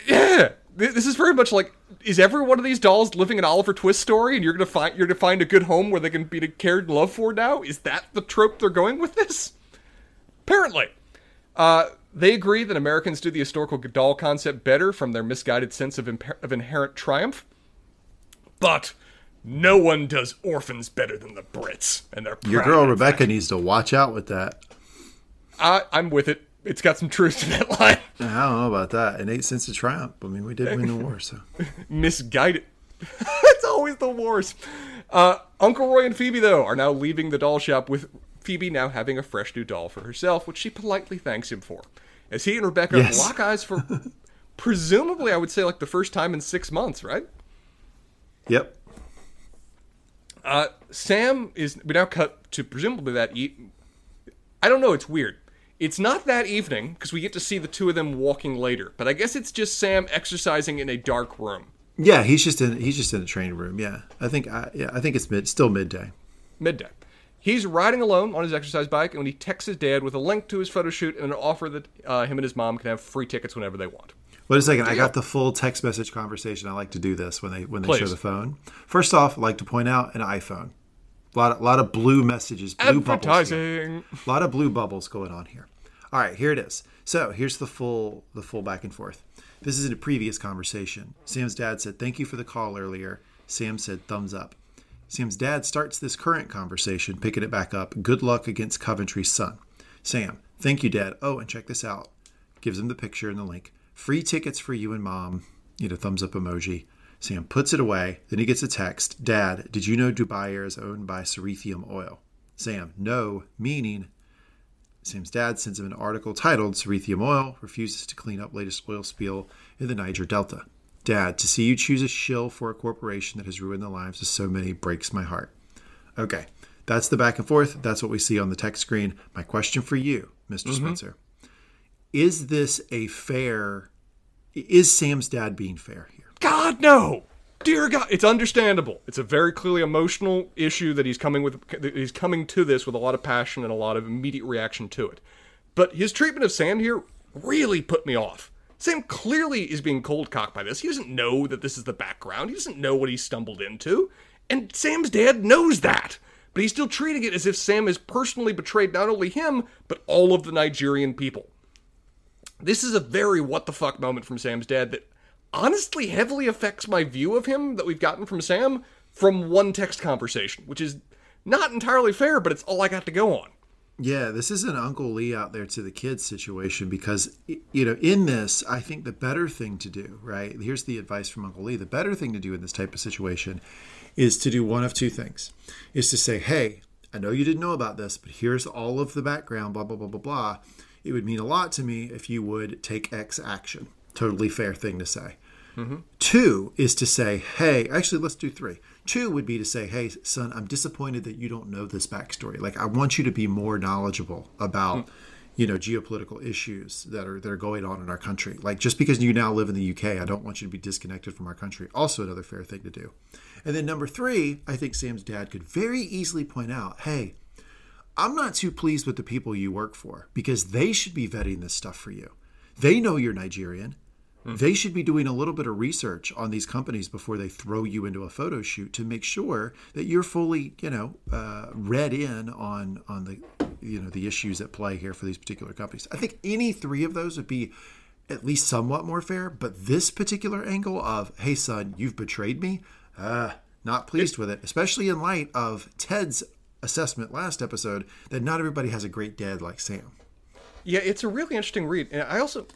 Yeah, this is very much like is every one of these dolls living an Oliver Twist story, and you're gonna find you're gonna find a good home where they can be cared and loved for now? Is that the trope they're going with this? Apparently, uh, they agree that Americans do the historical doll concept better from their misguided sense of, imper- of inherent triumph, but no one does orphans better than the Brits, and they're Your girl. Rebecca needs to watch out with that. I, I'm with it. It's got some truth to that line. I don't know about that. Innate sense of triumph. I mean, we did win the war, so misguided. it's always the worst. Uh, Uncle Roy and Phoebe, though, are now leaving the doll shop with Phoebe now having a fresh new doll for herself, which she politely thanks him for. As he and Rebecca Yes. lock eyes for presumably, I would say, like the first time in six months, right? yep. Uh, Sam is we now cut to presumably that e- I don't know. It's weird. It's not that evening because we get to see the two of them walking later, but I guess it's just Sam exercising in a dark room. Yeah, he's just in he's just in a training room. Yeah, I think I, yeah I think it's mid still midday. midday. He's riding alone on his exercise bike, and when he texts his dad with a link to his photo shoot and an offer that uh, him and his mom can have free tickets whenever they want. Wait a second, I got the full text message conversation. I like to do this when they when they show the phone. First off, I like to point out an iPhone. A lot of, lot of blue messages, blue bubbles. here. A lot of blue bubbles going on here. All right, here it is. So here's the full the full back and forth. This is in a previous conversation. Sam's dad said, "Thank you for the call earlier." Sam said, "Thumbs up." Sam's dad starts this current conversation, picking it back up. Good luck against Coventry's son. Sam, thank you, Dad. Oh, and check this out. Gives him the picture and the link. Free tickets for you and mom. You know, thumbs up emoji. Sam puts it away. Then he gets a text. Dad, did you know Dubai Air is owned by Cerithium Oil? Sam, no, meaning Sam's dad sends him an article titled Cerithium Oil Refuses to Clean Up Latest Oil Spill in the Niger Delta. Dad, to see you choose a shill for a corporation that has ruined the lives of so many breaks my heart. Okay, that's the back and forth. That's what we see on the text screen. My question for you, mister mm-hmm. Spencer Is this a fair. Is Sam's dad being fair here? God no. Dear God, it's understandable. It's a very clearly emotional issue that he's coming with. that He's coming to this with a lot of passion and a lot of immediate reaction to it. But his treatment of Sam here really put me off. Sam clearly is being cold cocked by this. He doesn't know that this is the background. He doesn't know what he stumbled into. And Sam's dad knows that. But he's still treating it as if Sam has personally betrayed not only him, but all of the Nigerian people. This is a very what the fuck moment from Sam's dad that honestly heavily affects my view of him that we've gotten from Sam from one text conversation, which is not entirely fair, but it's all I got to go on. Yeah, this is an Uncle Lee out there to the kids situation because, you know, in this, I think the better thing to do, right? Here's the advice from Uncle Lee the better thing to do in this type of situation is to do one of two things is to say, hey, I know you didn't know about this, but here's all of the background, blah, blah, blah, blah, blah. It would mean a lot to me if you would take X action. Totally fair thing to say. Mm-hmm. Two is to say, hey, actually, let's do three. Two would be to say, hey, son, I'm disappointed that you don't know this backstory. Like, I want you to be more knowledgeable about. Mm. You know, geopolitical issues that are that are going on in our country. Like just because you now live in the UK, I don't want you to be disconnected from our country. Also, another fair thing to do. And then number three, I think Sam's dad could very easily point out, hey, I'm not too pleased with the people you work for because they should be vetting this stuff for you. They know you're Nigerian. Mm-hmm. They should be doing a little bit of research on these companies before they throw you into a photo shoot to make sure that you're fully, you know, uh, read in on on the, you know, the issues at play here for these particular companies. I think any three of those would be at least somewhat more fair. But this particular angle of, hey son, you've betrayed me, uh, not pleased with it, especially in light of Ted's assessment last episode that not everybody has a great dad like Sam. Yeah, it's a really interesting read. And I also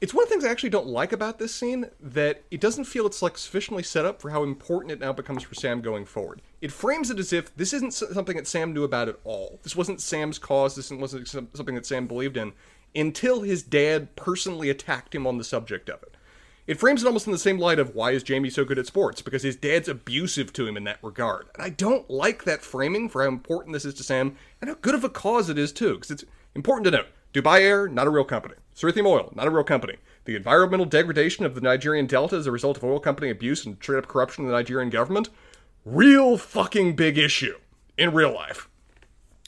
it's one of the things I actually don't like about this scene that it doesn't feel it's like sufficiently set up for how important it now becomes for Sam going forward. It frames it as if this isn't something that Sam knew about at all. This wasn't Sam's cause. This wasn't something that Sam believed in until his dad personally attacked him on the subject of it. It frames it almost in the same light of why is Jamie so good at sports? Because his dad's abusive to him in that regard. And I don't like that framing for how important this is to Sam and how good of a cause it is too. Because it's important to note Dubai Air, not a real company. Cerithium Oil, not a real company. The environmental degradation of the Nigerian Delta as a result of oil company abuse and straight up corruption of the Nigerian government, real fucking big issue in real life.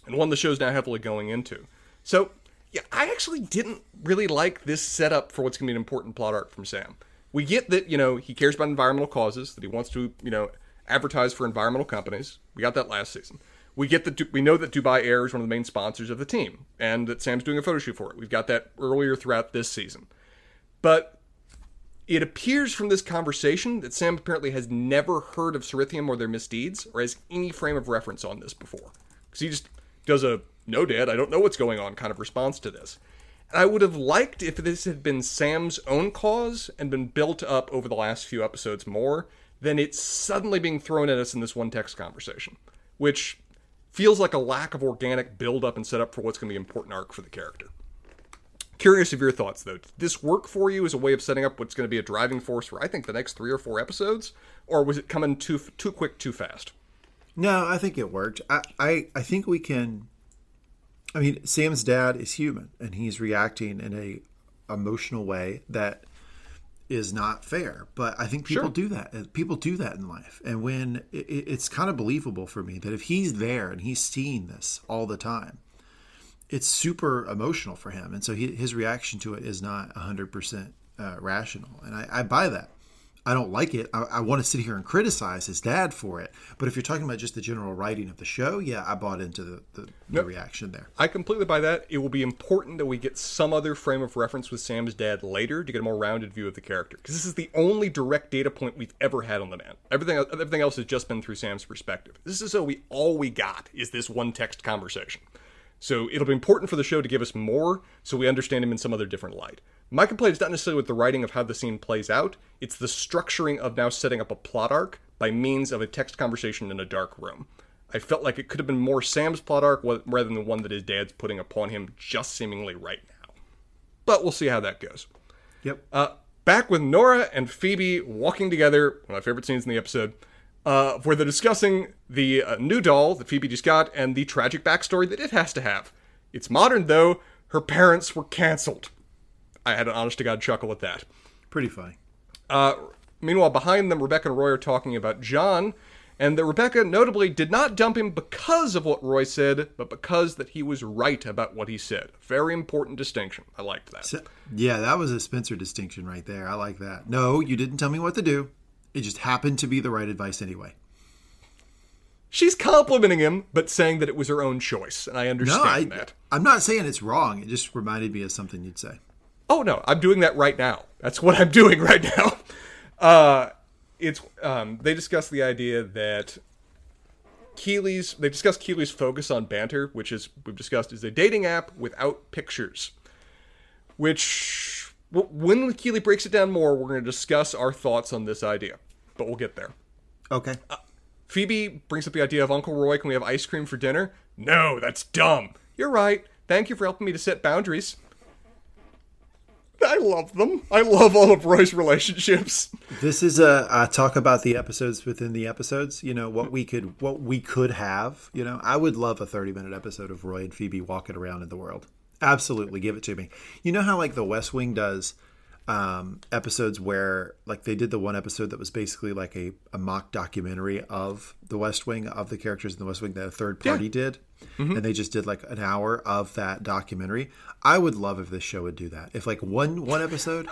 And one the show's now heavily going into. So, yeah, I actually didn't really like this setup for what's going to be an important plot arc from Sam. We get that, you know, he cares about environmental causes, that he wants to, you know, advertise for environmental companies. We got that last season we get that we know that Dubai Air is one of the main sponsors of the team, and that Sam's doing a photo shoot for it. We've got that earlier throughout this season, but it appears from this conversation that Sam apparently has never heard of Cerithium or their misdeeds, or has any frame of reference on this before, because he just does a "No, Dad, I don't know what's going on" kind of response to this. And I would have liked if this had been Sam's own cause and been built up over the last few episodes more than it's suddenly being thrown at us in this one text conversation, which feels like a lack of organic build up and setup for what's going to be an important arc for the character. Curious of your thoughts though. Did this work for you as a way of setting up what's going to be a driving force for I think the next three or four episodes, or was it coming too too quick, too fast? No, I think it worked. I, I, I think we can. I mean, Sam's dad is human, and he's reacting in a emotional way that is not fair. But I think people sure. do that. People do that in life. And when it, it's kind of believable for me that if he's there and he's seeing this all the time, it's super emotional for him. And so he, his reaction to it is not 100% uh, rational. And I, I buy that. I don't like it. I, I, want to sit here and criticize his dad for it. But if you're talking about just the general writing of the show, yeah, I bought into the, the, the reaction there. I completely buy that. It will be important that we get some other frame of reference with Sam's dad later to get a more rounded view of the character. Because this is the only direct data point we've ever had on the man. Everything, everything else has just been through Sam's perspective. This is so we all we got is this one text conversation. So it'll be important for the show to give us more so we understand him in some other different light. My complaint is not necessarily with the writing of how the scene plays out, it's the structuring of now setting up a plot arc by means of a text conversation in a dark room. I felt like it could have been more Sam's plot arc rather than the one that his dad's putting upon him just seemingly right now. But we'll see how that goes. Yep. Uh, back with Nora and Phoebe walking together, one of my favorite scenes in the episode, uh, where they're discussing the uh, new doll that Phoebe just got and the tragic backstory that it has to have. It's modern, though. Her parents were cancelled. I had an honest to God chuckle at that. Pretty funny. Uh, meanwhile, behind them, Rebecca and Roy are talking about John and that Rebecca notably did not dump him because of what Roy said, but because that he was right about what he said. Very important distinction. I liked that. So- yeah, that was a Spencer distinction right there. I like that. No, you didn't tell me what to do. It just happened to be the right advice anyway. She's complimenting him, but saying that it was her own choice, and I understand No, I, that. I'm not saying it's wrong. It just reminded me of something you'd say. Oh no, I'm doing that right now. That's what I'm doing right now. Uh, it's um, they discuss the idea that Keeley's they discuss Keeley's focus on Bantr, which is we've discussed is a dating app without pictures. Which w- when Keeley breaks it down more, we're going to discuss our thoughts on this idea, but we'll get there. Okay. Phoebe brings up the idea of Uncle Roy. Can we have ice cream for dinner? No, that's dumb. You're right. Thank you for helping me to set boundaries. I love them. I love all of Roy's relationships. This is a, a talk about the episodes within the episodes. You know what we could what we could have. You know, I would love a 30 minute episode of Roy and Phoebe walking around in the world. Absolutely, give it to me. You know how like the West Wing does um, episodes where like they did the one episode that was basically like a, a mock documentary of the West Wing of the characters in the West Wing that a third party did, and they just did like an hour of that documentary. I would love if this show would do that. If like one one episode,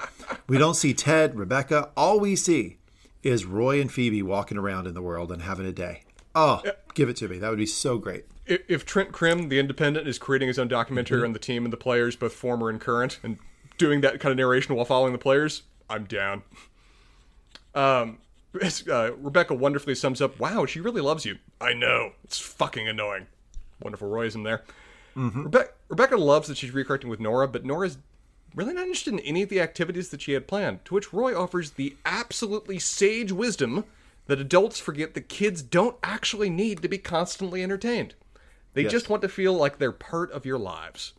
we don't see Ted, Rebecca, all we see is Roy and Phoebe walking around in the world and having a day. Oh, give it to me. That would be so great. If, if Trent Crimm, the Independent, is creating his own documentary on the team and the players, both former and current, and doing that kind of narration while following the players, I'm down. Um, uh, Rebecca wonderfully sums up, "Wow, she really loves you." I know it's fucking annoying. Wonderful Royism there. Rebe- Rebecca loves that she's reconnecting with Nora, but Nora's really not interested in any of the activities that she had planned. To which Roy offers the absolutely sage wisdom that adults forget that kids don't actually need to be constantly entertained. They Yes. just want to feel like they're part of your lives.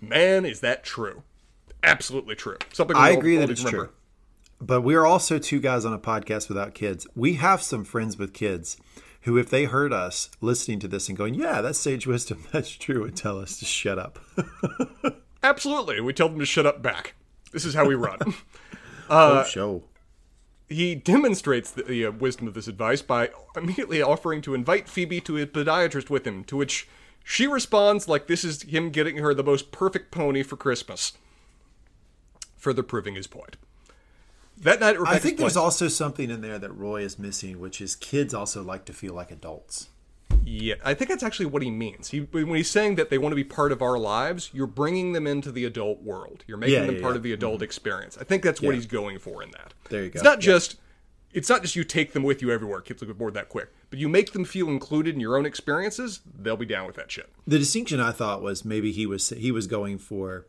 Man, is that true? Absolutely true. Something I agree that it's remember. true. But we're also two guys on a podcast without kids. We have some friends with kids who, if they heard us listening to this and going, "Yeah, that's sage wisdom. That's true," would tell us to shut up. Absolutely. We tell them to shut up back. This is how we run. oh, show. he demonstrates the, the uh, wisdom of this advice by immediately offering to invite Phoebe to a podiatrist with him, to which she responds like this is him getting her the most perfect pony for Christmas. Further proving his point. That night, at I think there's also something in there that Roy is missing, which is kids also like to feel like adults. Yeah, I think that's actually what he means. He, when he's saying that they want to be part of our lives, you're bringing them into the adult world. You're making Yeah, them yeah, part yeah. of the adult mm-hmm. experience. I think that's what he's going for in that. There you go. It's not just it's not just you take them with you everywhere. Kids will get bored that quick. But you make them feel included in your own experiences. They'll be down with that shit. The distinction I thought was maybe he was he was going for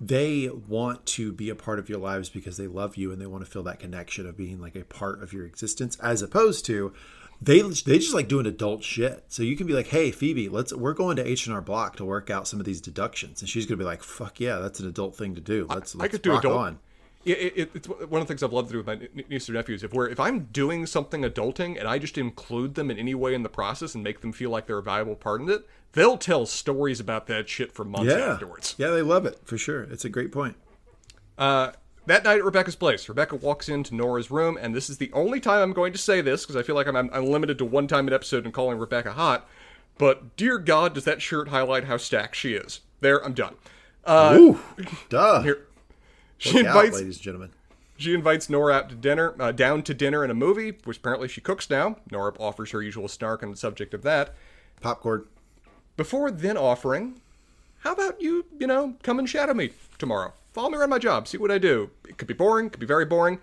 they want to be a part of your lives because they love you and they want to feel that connection of being like a part of your existence as opposed to they they just like doing adult shit. So you can be like, "Hey Phoebe, let's we're going to H&R Block to work out some of these deductions." And she's going to be like, "Fuck yeah, that's an adult thing to do. Let's let's I could do adult. on." It, it, it- it's one of the things I've loved to do with my nieces and nephews. If we're if I'm doing something adulting and I just include them in any way in the process and make them feel like they're a valuable part in it, they'll tell stories about that shit for months Yeah. afterwards. Yeah, they love it for sure. It's a great point. Uh, that night at Rebecca's place, Rebecca walks into Nora's room, and this is the only time I'm going to say this because I feel like I'm, I'm, I'm limited to one time an episode and calling Rebecca hot. But dear God, does that shirt highlight how stacked she is? There, I'm done. Uh, Ooh, duh. here, she Look out, invites ladies and gentlemen. she invites Nora out to dinner, uh, down to dinner and a movie, which apparently she cooks now. Nora offers her usual snark on the subject of that. Popcorn. Before then offering, how about you, you know, come and shadow me tomorrow? Follow me around my job, see what I do. It could be boring, could be very boring.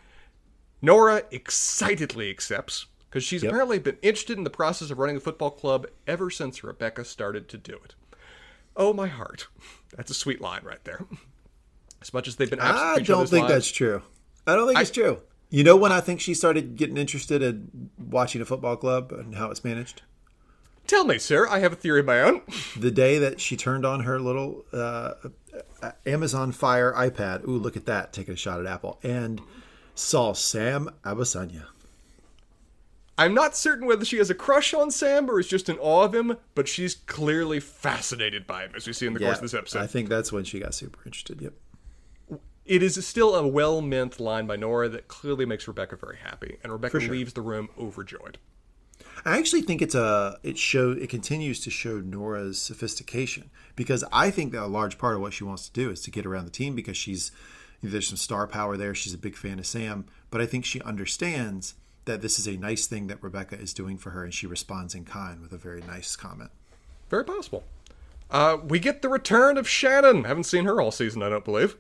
Nora excitedly accepts because she's apparently been interested in the process of running a football club ever since Rebecca started to do it. Oh, my heart. That's a sweet line right there. As much as they've been I don't think lives- that's true. I don't think it's true. You know when I think she started getting interested in watching a football club and how it's managed? Tell me, sir. I have a theory of my own. The day that she turned on her little uh, Amazon Fire iPad. Ooh, look at that! Taking a shot at Apple and saw Sam Obisanya. I'm not certain whether she has a crush on Sam or is just in awe of him, but she's clearly fascinated by him, as we see in the course of this episode. I think that's when she got super interested. Yep. It is still a well meant line by Nora that clearly makes Rebecca very happy, and Rebecca sure. leaves the room overjoyed. I actually think it's a it show it continues to show Nora's sophistication because I think that a large part of what she wants to do is to get around the team because she's there's some star power there. She's a big fan of Sam, but I think she understands that this is a nice thing that Rebecca is doing for her, and she responds in kind with a very nice comment. Very possible. Uh, we get the return of Shannon. Haven't seen her all season, I don't believe.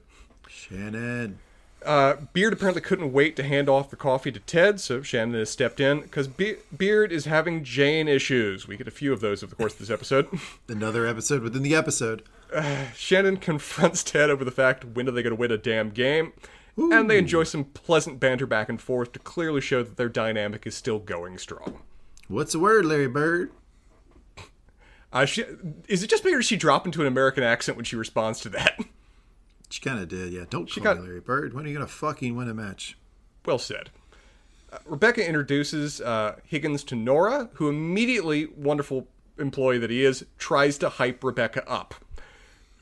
Shannon. Uh, Beard apparently couldn't wait to hand off the coffee to Ted, so Shannon has stepped in because Be- Beard is having Jane issues. We get a few of those over the course of this episode. Another episode within the episode. Uh, Shannon confronts Ted over the fact when are they going to win a damn game, Ooh. and they enjoy some pleasant banter back and forth to clearly show that their dynamic is still going strong. What's the word, Larry Bird? Uh, she, is it just me or does she drop into an American accent when she responds to that? She kind of did, yeah. Don't she call got, me Larry Bird. When are you going to fucking win a match? Well said. Uh, Rebecca introduces uh, Higgins to Nora, who immediately, wonderful employee that he is, tries to hype Rebecca up.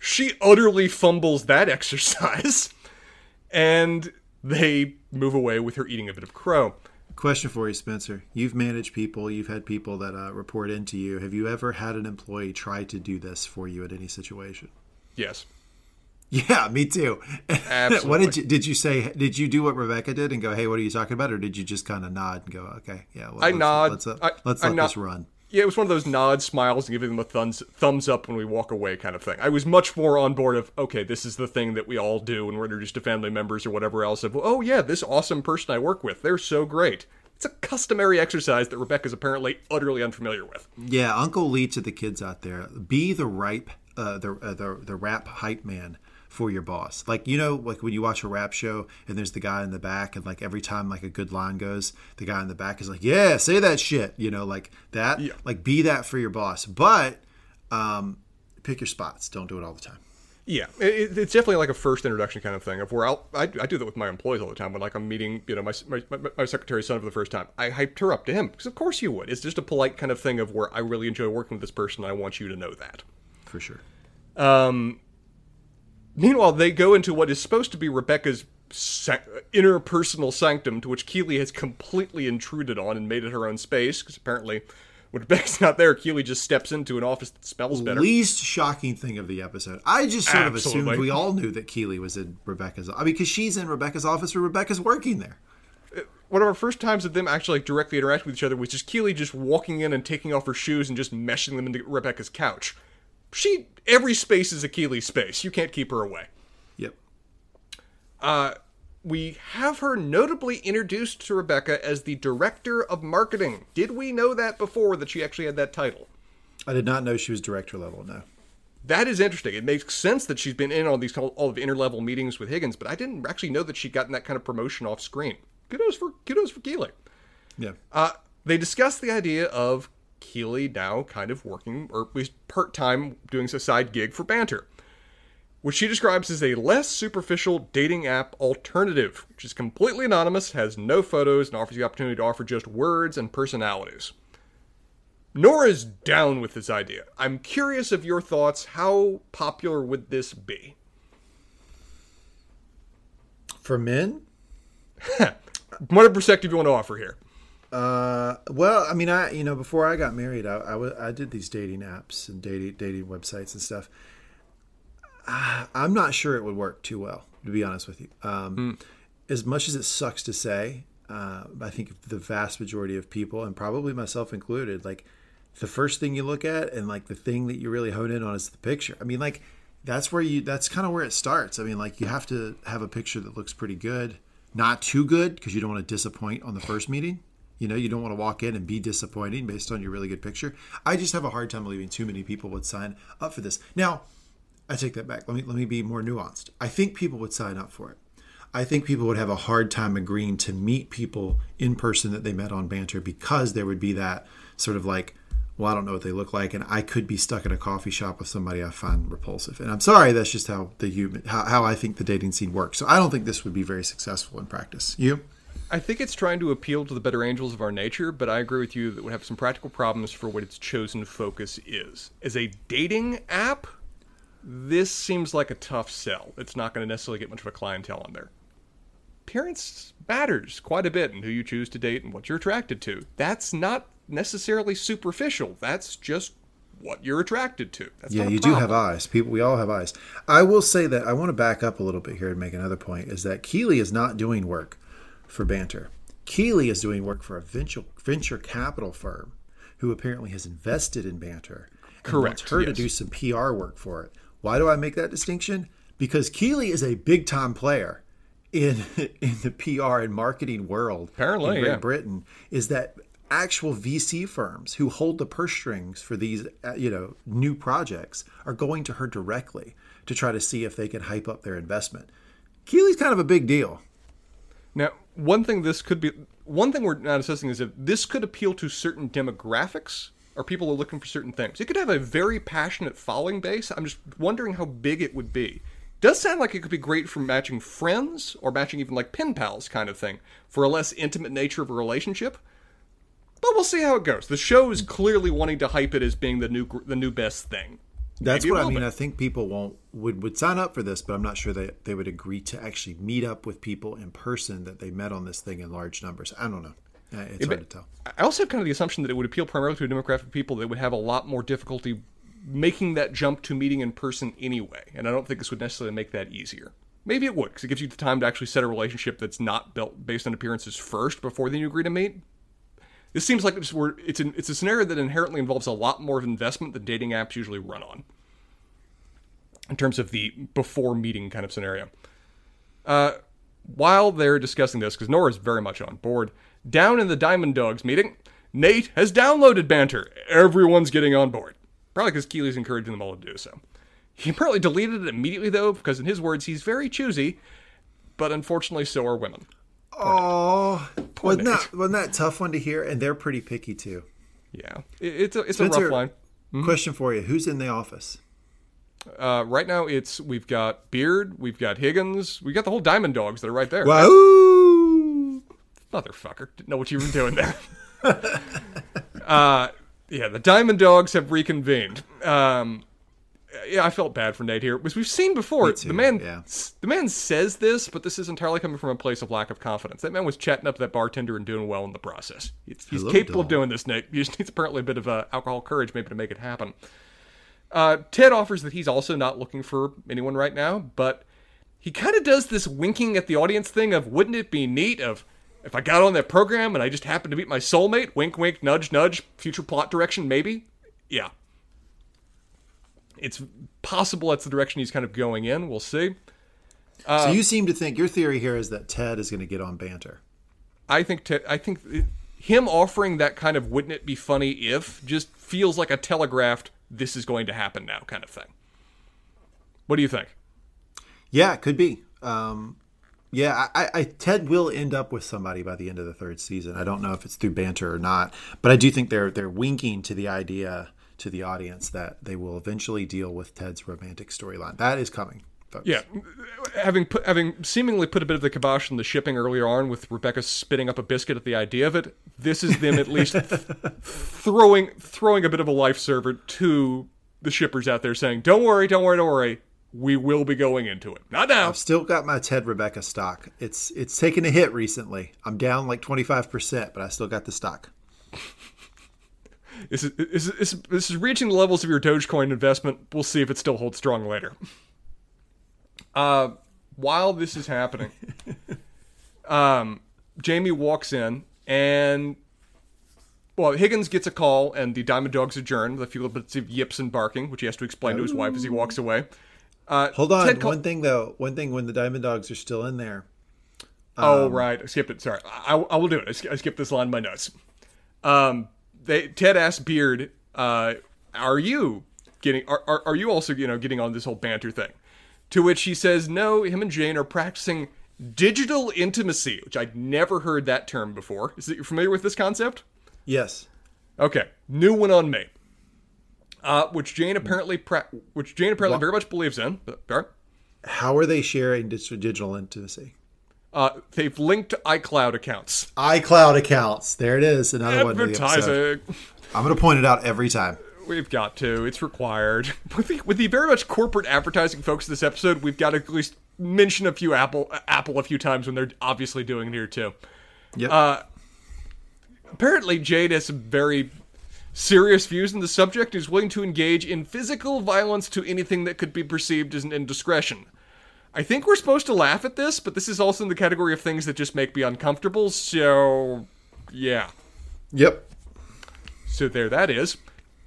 She utterly fumbles that exercise, and they move away with her eating a bit of crow. Question for you, Spencer. You've managed people, you've had people that uh, report into you. Have you ever had an employee try to do this for you at any situation? Yes. Yeah, me too. Absolutely. what did you did you say? Did you do what Rebecca did and go, "Hey, what are you talking about?" Or did you just kind of nod and go, "Okay, yeah." Well, I let's, nod. Let's, uh, I, let's I let nod. this run. Yeah, it was one of those nod smiles and giving them a thumbs thumbs up when we walk away kind of thing. I was much more on board of okay, this is the thing that we all do when we're introduced to family members or whatever else. Of oh yeah, this awesome person I work with, they're so great. It's a customary exercise that Rebecca's apparently utterly unfamiliar with. Yeah, Uncle Lee to the kids out there: be the ripe, uh, the, uh, the the rap hype man for your boss. Like you know, like when you watch a rap show and there's the guy in the back, and like every time like a good line goes, the guy in the back is like, "Yeah, say that shit," you know, like that. Yeah. Like be that for your boss, but um, pick your spots. Don't do it all the time. Yeah, it, it's definitely like a first introduction kind of thing. Of where I'll, I, I do that with my employees all the time. When like I'm meeting, you know, my my, my secretary's son for the first time, I hyped her up to him because of course you would. It's just a polite kind of thing of where I really enjoy working with this person. I want you to know that. For sure. Um, Meanwhile, they go into what is supposed to be Rebecca's interpersonal sanctum, to which Keeley has completely intruded on and made it her own space, because apparently when Rebecca's not there, Keeley just steps into an office that smells better. Least shocking thing of the episode. I just sort Absolutely. of assumed we all knew that Keeley was in Rebecca's. I mean, because she's in Rebecca's office, where Rebecca's working there. Uh, one of our first times of them actually like, directly interacting with each other was just Keeley just walking in and taking off her shoes and just meshing them into Rebecca's couch she every space is a Keeley space. You can't keep her away. Yep. Uh, we have her notably introduced to Rebecca as the director of marketing. Did we know that before that she actually had that title? I did not know she was director level. No. That is interesting. It makes sense that she's been in on these all of interlevel meetings with Higgins, but I didn't actually know that she'd gotten that kind of promotion off screen. Kudos for kudos for Keeley. Yeah. Uh, they discussed the idea of Keeley now kind of working, or at least part time, doing a side gig for Bantr, which she describes as a less superficial dating app alternative, which is completely anonymous, has no photos, and offers the opportunity to offer just words and personalities. Nora's down with this idea. I'm curious of your thoughts. How popular would this be? For men? What a perspective you want to offer here? Uh, well, I mean, I you know before I got married, I, I, I did these dating apps and dating dating websites and stuff. I, I'm not sure it would work too well, to be honest with you. Um, mm. As much as it sucks to say, uh, I think the vast majority of people, and probably myself included, like the first thing you look at and like the thing that you really hone in on is the picture. I mean, like that's where you that's kind of where it starts. I mean, like you have to have a picture that looks pretty good, not too good because you don't want to disappoint on the first meeting. You know, you don't want to walk in and be disappointing based on your really good picture. I just have a hard time believing too many people would sign up for this. Now, I take that back. Let me let me be more nuanced. I think people would sign up for it. I think people would have a hard time agreeing to meet people in person that they met on Bantr because there would be that sort of like, well, I don't know what they look like, and I could be stuck in a coffee shop with somebody I find repulsive. And I'm sorry, that's just how the human how, how I think the dating scene works. So I don't think this would be very successful in practice. You? I think it's trying to appeal to the better angels of our nature, but I agree with you that it would have some practical problems for what its chosen focus is. As a dating app, this seems like a tough sell. It's not going to necessarily get much of a clientele on there. Appearance matters quite a bit in who you choose to date and what you're attracted to. That's not necessarily superficial. That's just what you're attracted to. That's Yeah, you do have eyes. People, we all have eyes. I will say that I want to back up a little bit here and make another point: is that Keeley is not doing work for Bantr. Keeley is doing work for a venture venture capital firm who apparently has invested in Bantr. and Correct, Wants her to do some PR work for it. Why do I make that distinction? Because Keeley is a big time player in in the PR and marketing world. Apparently, in Great yeah. Britain is that actual VC firms who hold the purse strings for these, uh, you know, new projects are going to her directly to try to see if they can hype up their investment. Keeley's kind of a big deal. Now, one thing this could be, one thing we're not assessing is if this could appeal to certain demographics or people who are looking for certain things. It could have a very passionate following base. I'm just wondering how big it would be. Does sound like it could be great for matching friends or matching even like pen pals kind of thing for a less intimate nature of a relationship. But we'll see how it goes. The show is clearly wanting to hype it as being the new the new best thing. That's Maybe what I mean. be. I think people won't would would sign up for this, but I'm not sure that they would agree to actually meet up with people in person that they met on this thing in large numbers. I don't know. Uh, It's hard to tell. I also have kind of the assumption that it would appeal primarily to a demographic of people that would have a lot more difficulty making that jump to meeting in person anyway. And I don't think this would necessarily make that easier. Maybe it would, because it gives you the time to actually set a relationship that's not built based on appearances first before then you agree to meet. This seems like it's, it's, an, it's a scenario that inherently involves a lot more of investment than dating apps usually run on. In terms of the before meeting kind of scenario while they're discussing this, because Nora's very much on board, down in the Diamond Dogs meeting, Nate has downloaded Bantr. Everyone's getting on board. Probably because Keeley's encouraging them all to do so. He apparently deleted it immediately, though, because in his words, he's very choosy, but unfortunately, so are women. Oh, wasn't Nate. that wasn't that tough one to hear? And they're pretty picky too. Yeah, it, it's a, it's a rough line. Hmm? Question for you: Who's in the office? Uh, right now, it's we've got Beard, we've got Higgins, we've got the whole Diamond Dogs that are right there. Wow! Motherfucker, didn't know what you were doing there. uh, yeah, the Diamond Dogs have reconvened. Um, yeah, I felt bad for Nate here. As we've seen before, too, the man, yeah. the man says this, but this is entirely coming from a place of lack of confidence. That man was chatting up that bartender and doing well in the process. He's, he's capable of doing this, Nate. He just needs apparently a bit of uh, alcohol courage, maybe, to make it happen. Uh, Ted offers that he's also not looking for anyone right now, but he kind of does this winking at the audience thing of wouldn't it be neat of if I got on that program and I just happened to meet my soulmate, wink wink, nudge nudge, future plot direction maybe? Yeah. It's possible that's the direction he's kind of going in. We'll see. so you seem to think your theory here is that Ted is going to get on Bantr. I think Ted, I think it- him offering that kind of wouldn't it be funny if just feels like a telegraphed this is going to happen now kind of thing. What do you think? Yeah, it could be. Um, yeah, I, I Ted will end up with somebody by the end of the third season. I don't know if it's through Bantr or not, but I do think they're they're winking to the idea to the audience that they will eventually deal with Ted's romantic storyline. That is coming. Folks. Yeah, having put, having seemingly put a bit of the kibosh on the shipping earlier on, with Rebecca spitting up a biscuit at the idea of it, this is them at least th- throwing throwing a bit of a life server to the shippers out there, saying, "Don't worry, don't worry, don't worry, we will be going into it. Not now." I've still got my Ted Rebecca stock. It's it's taken a hit recently. I'm down like 25%, but I still got the stock. Is, this, is, this, is, this is reaching the levels of your Dogecoin investment. We'll see if it still holds strong later. Uh, while this is happening, um, Jamie walks in and, well, Higgins gets a call and the Diamond Dogs adjourn with a few bits of yips and barking, which he has to explain to his wife as he walks away. Uh, Hold on. Ted call- one thing though, one thing when the Diamond Dogs are still in there. Oh Um, right, I skipped it. Sorry, I, I will do it. I, sk- I skipped this line in my notes. Um, they Ted asked Beard, uh, "Are you getting? Are, are are you also you know getting on this whole Bantr thing?" To which he says, "No, him and Jane are practicing digital intimacy, which I'd never heard that term before. Is it you're familiar with this concept?" Yes. Okay, new one on me. Uh, which Jane apparently pra- which Jane apparently very much believes in. But. How are they sharing digital intimacy? Uh, they've linked iCloud accounts. iCloud accounts. There it is. Another one. Advertising. I'm going to point it out every time. We've got to. It's required. With the, with the very much corporate advertising folks this episode, we've got to at least mention a few Apple Apple a few times when they're obviously doing it here too. Yeah. Uh, apparently Jade has some very serious views on the subject is willing to engage in physical violence to anything that could be perceived as an indiscretion. I think we're supposed to laugh at this, but this is also in the category of things that just make me uncomfortable, so yeah. Yep. So there that is.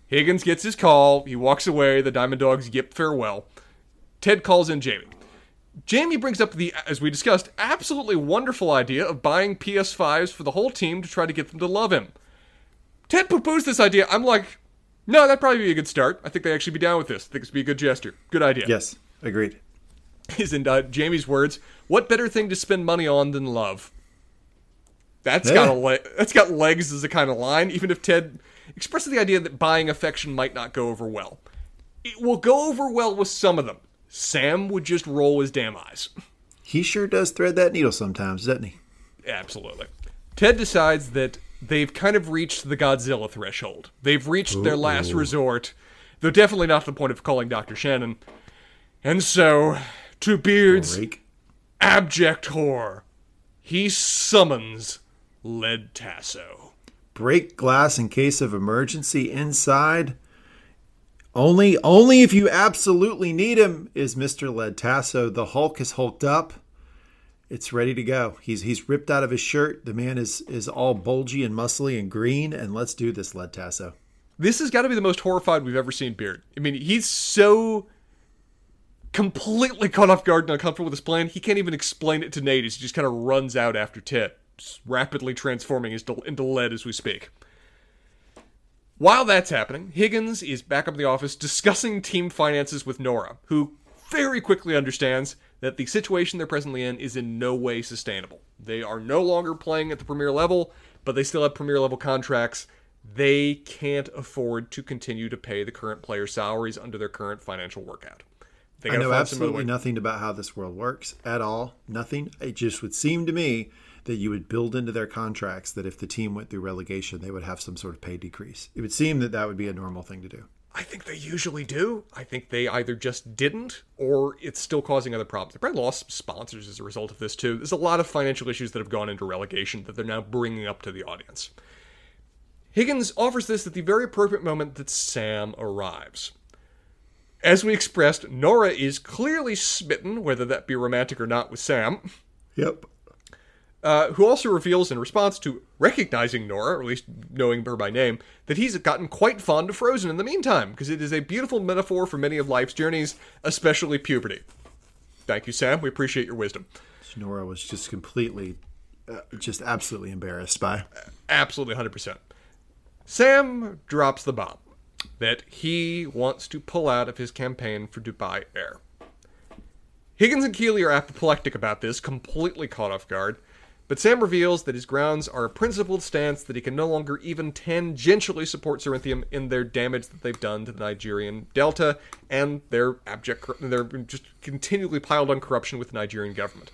Higgins gets his call, he walks away, the Diamond Dogs yip farewell. Ted calls in Jamie. Jamie brings up the, as we discussed, absolutely wonderful idea of buying PS5s for the whole team to try to get them to love him. Ted poo poos this idea. I'm like, no, that'd probably be a good start. I think they'd actually be down with this. I think this would be a good gesture. Good idea. Yes, agreed. Is in uh, Jamie's words, what better thing to spend money on than love? That's Yeah. got a le- that's got legs as a kind of line, even if Ted expresses the idea that buying affection might not go over well. It will go over well with some of them. Sam would just roll his damn eyes. He sure does thread that needle sometimes, doesn't he? Absolutely. Ted decides that they've kind of reached the Godzilla threshold. They've reached their last resort, though definitely not to the point of calling Dr. Shannon. And so, to Beard's abject horror, he summons Led Tasso. Break glass in case of emergency inside. Only only if you absolutely need him is Mr. Led Tasso. The Hulk is hulked up. It's ready to go. He's he's ripped out of his shirt. The man is is all bulgy and muscly and green, and let's do this, Led Tasso. This has got to be the most horrified we've ever seen Beard. I mean, he's so completely caught off guard and uncomfortable with his plan, he can't even explain it to Nate he just kind of runs out after just rapidly transforming into lead as we speak. While that's happening, Higgins is back up in the office discussing team finances with Nora, who very quickly understands that the situation they're presently in is in no way sustainable. They are no longer playing at the premier level, but they still have premier level contracts. They can't afford to continue to pay the current player salaries under their current financial workout. They I know find some other absolutely nothing about how this world works at all. Nothing. It just would seem to me that you would build into their contracts that if the team went through relegation, they would have some sort of pay decrease. It would seem that that would be a normal thing to do. I think they usually do. I think they either just didn't or it's still causing other problems. They probably lost sponsors as a result of this too. There's a lot of financial issues that have gone into relegation that they're now bringing up to the audience. Higgins offers this at the very appropriate moment that Sam arrives. As we expressed, Nora is clearly smitten, whether that be romantic or not, with Sam Yep. Uh, who also reveals in response to recognizing Nora, or at least knowing her by name, that he's gotten quite fond of Frozen in the meantime, because it is a beautiful metaphor for many of life's journeys, especially puberty. Thank you, Sam. We appreciate your wisdom. Nora was just completely, uh, just absolutely embarrassed by. Absolutely 100%. Sam drops the bomb that he wants to pull out of his campaign for Dubai Air. Higgins and Keeley are apoplectic about this, completely caught off guard, but Sam reveals that his grounds are a principled stance that he can no longer even tangentially support Cerithium in their damage that they've done to the Nigerian Delta and their abject, their just continually piled on corruption with the Nigerian government.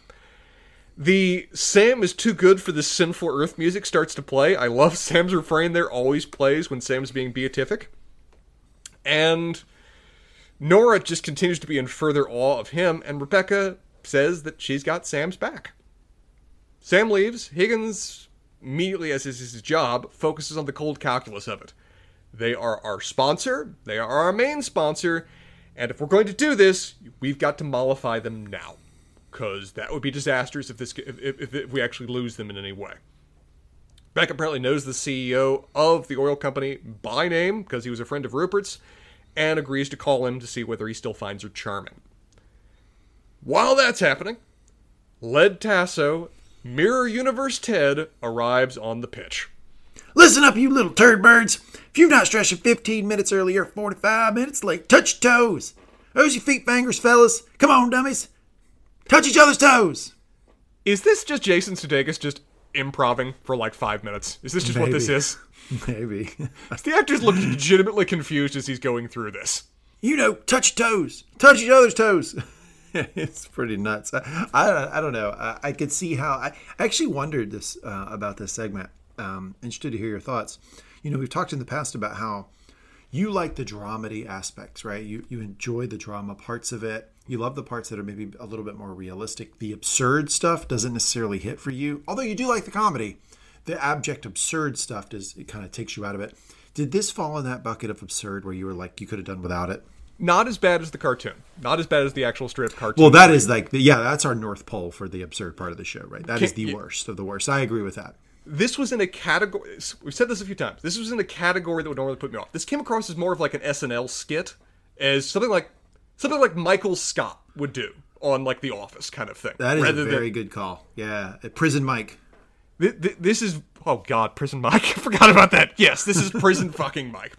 The Sam is too good for this sinful earth music starts to play. I love Sam's refrain there, always plays when Sam's being beatific. And Nora just continues to be in further awe of him, and Rebecca says that she's got Sam's back. Sam leaves. Higgins, immediately as is his job, focuses on the cold calculus of it. They are our sponsor, they are our main sponsor, and if we're going to do this, we've got to mollify them now. Because that would be disastrous if, this, if, if, if we actually lose them in any way. Beck apparently knows the CEO of the oil company by name because he was a friend of Rupert's and agrees to call him to see whether he still finds her charming. While that's happening, Led Tasso, Mirror Universe Ted, arrives on the pitch. Listen up, you little turd birds. If you've not stretched in 15 minutes earlier, 45 minutes late. Touch your toes. Those your feet fingers, fellas. Come on, dummies. Touch each other's toes. Is this just Jason Sudeikis just improving for like five minutes? Is this just what this is? Maybe. The actors look legitimately confused as he's going through this. you know, touch toes. Touch each other's toes. it's pretty nuts. I, I, I don't know. I, I could see how. I, I actually wondered this uh, about this segment. Um, interested to hear your thoughts. You know, we've talked in the past about how you like the dramedy aspects, right? You you enjoy the drama parts of it. You love the parts that are maybe a little bit more realistic. The absurd stuff doesn't necessarily hit for you, although you do like the comedy. the abject absurd stuff does it kind of takes you out of it. Did this fall in that bucket of absurd where you were like you could have done without it? Not as bad as the cartoon. Not as bad as the actual strip cartoon. Well, that is like yeah, that's our north pole for the absurd part of the show, right? That is the yeah. worst of the worst. I agree with that. this was in a category. We've said this a few times. This was in a category that would normally put me off. This came across as more of like an SNL skit, as something like something like Michael Scott would do on like The Office kind of thing. That is a than- very good call. Yeah, Uh, prison Mike. Th- th- this is oh god, prison Mike. I forgot about that. Yes, this is prison fucking Mike.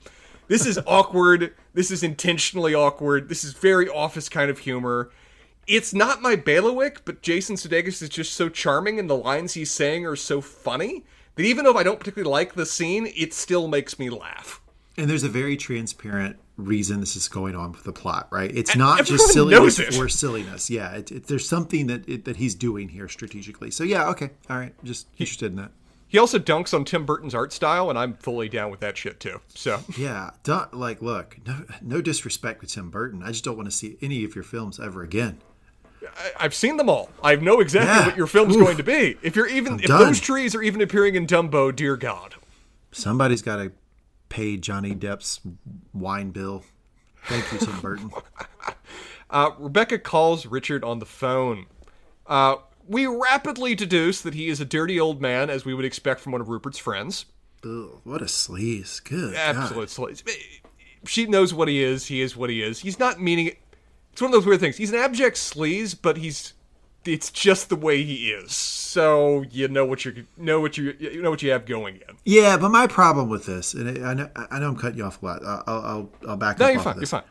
This is awkward. This is intentionally awkward. This is very office kind of humor. It's not my bailiwick, but Jason Sudeikis is just so charming, and the lines he's saying are so funny that even though I don't particularly like the scene, it still makes me laugh. And there's a very transparent reason this is going on with the plot, right? It's not just silliness for silliness. Yeah, it, it, there's something that it, that he's doing here strategically. So yeah, okay, all right, just interested in that. He also dunks on Tim Burton's art style, and I'm fully down with that shit too. So Yeah, don't, like look, no, no disrespect to Tim Burton. I just don't want to see any of your films ever again. I, I've seen them all. I know exactly Yeah. what your film's Oof. going to be. If you're even if done. those trees are even appearing in Dumbo, dear God. Somebody's got to pay Johnny Depp's wine bill. Thank you, Tim Burton. Uh, Rebecca calls Richard on the phone. Uh, we rapidly deduce that he is a dirty old man, as we would expect from one of Rupert's friends. Ugh, what a sleaze. Good. God. Absolute slaves. She knows what he is. He is what he is. He's not meaning it. It's one of those weird things. He's an abject sleaze, but he's. It's just the way he is. So you know what you know what you you know what you have going in. Yeah, but my problem with this, and I know, I know I'm cutting you off a lot. I'll, I'll, I'll back No, up. you're off fine. You're fine.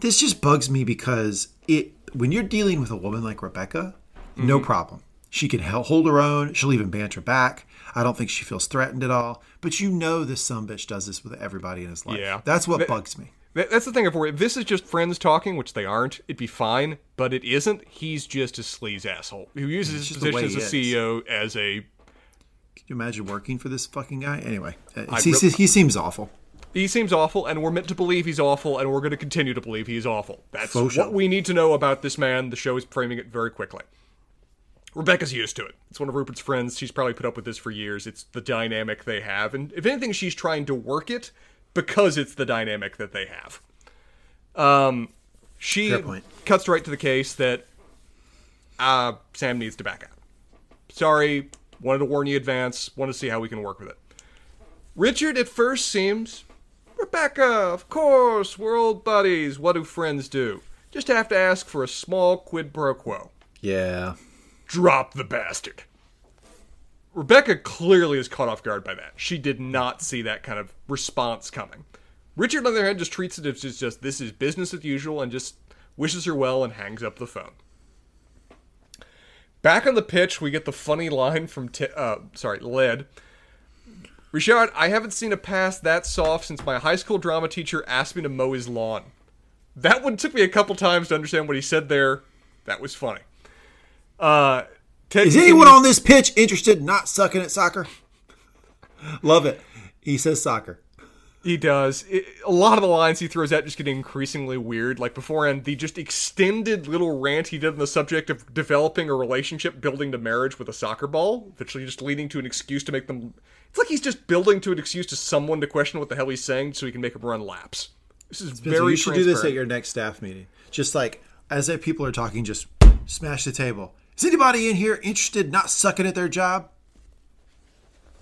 This just bugs me because it when you're dealing with a woman like Rebecca, no Mm-hmm. problem. She can hold her own. She'll even banter back. I don't think she feels threatened at all. But you know this some bitch does this with everybody in his life. Yeah. That's what But- bugs me. That- That's the thing. If, we're, if this is just friends talking, which they aren't, it'd be fine. But it isn't. He's just a sleaze asshole who uses his position as a. CEO as a Can you imagine working for this fucking guy? Anyway, uh, he, re- he seems awful. He seems awful, and we're meant to believe he's awful, and we're going to continue to believe he's awful. That's Faux what we need to know about this man. The show is framing it very quickly. Rebecca's used to it. It's one of Rupert's friends. She's probably put up with this for years. It's the dynamic they have, and if anything, she's trying to work it because it's the dynamic that they have. Um, she cuts right to the case that uh, Sam needs to back out. Sorry, wanted to warn you in advance. Want to see how we can work with it. Richard at first seems, Rebecca, of course, we're old buddies. What do friends do? Just have to ask for a small quid pro quo. Yeah. Drop the bastard. Rebecca clearly is caught off guard by that. She did not see that kind of response coming. Richard, on the other hand, just treats it as just, this is business as usual and just wishes her well and hangs up the phone. Back on the pitch, we get the funny line from T- uh, sorry, Led. Richard, I haven't seen a pass that soft since my high school drama teacher asked me to mow his lawn. That one took me a couple times to understand what he said there. That was funny. Uh, Is anyone on this pitch interested in not sucking at soccer? Love it. He says soccer. He does. It, a lot of the lines he throws out just get increasingly weird. Like beforehand, the just extended little rant he did on the subject of developing a relationship, building to marriage with a soccer ball, eventually just leading to an excuse to make them. It's like he's just building to an excuse to someone to question what the hell he's saying so he can make him run laps. This is So very you should do this at your next staff meeting. Just like as if people are talking, just smash the table. Is anybody in here interested in not sucking at their job?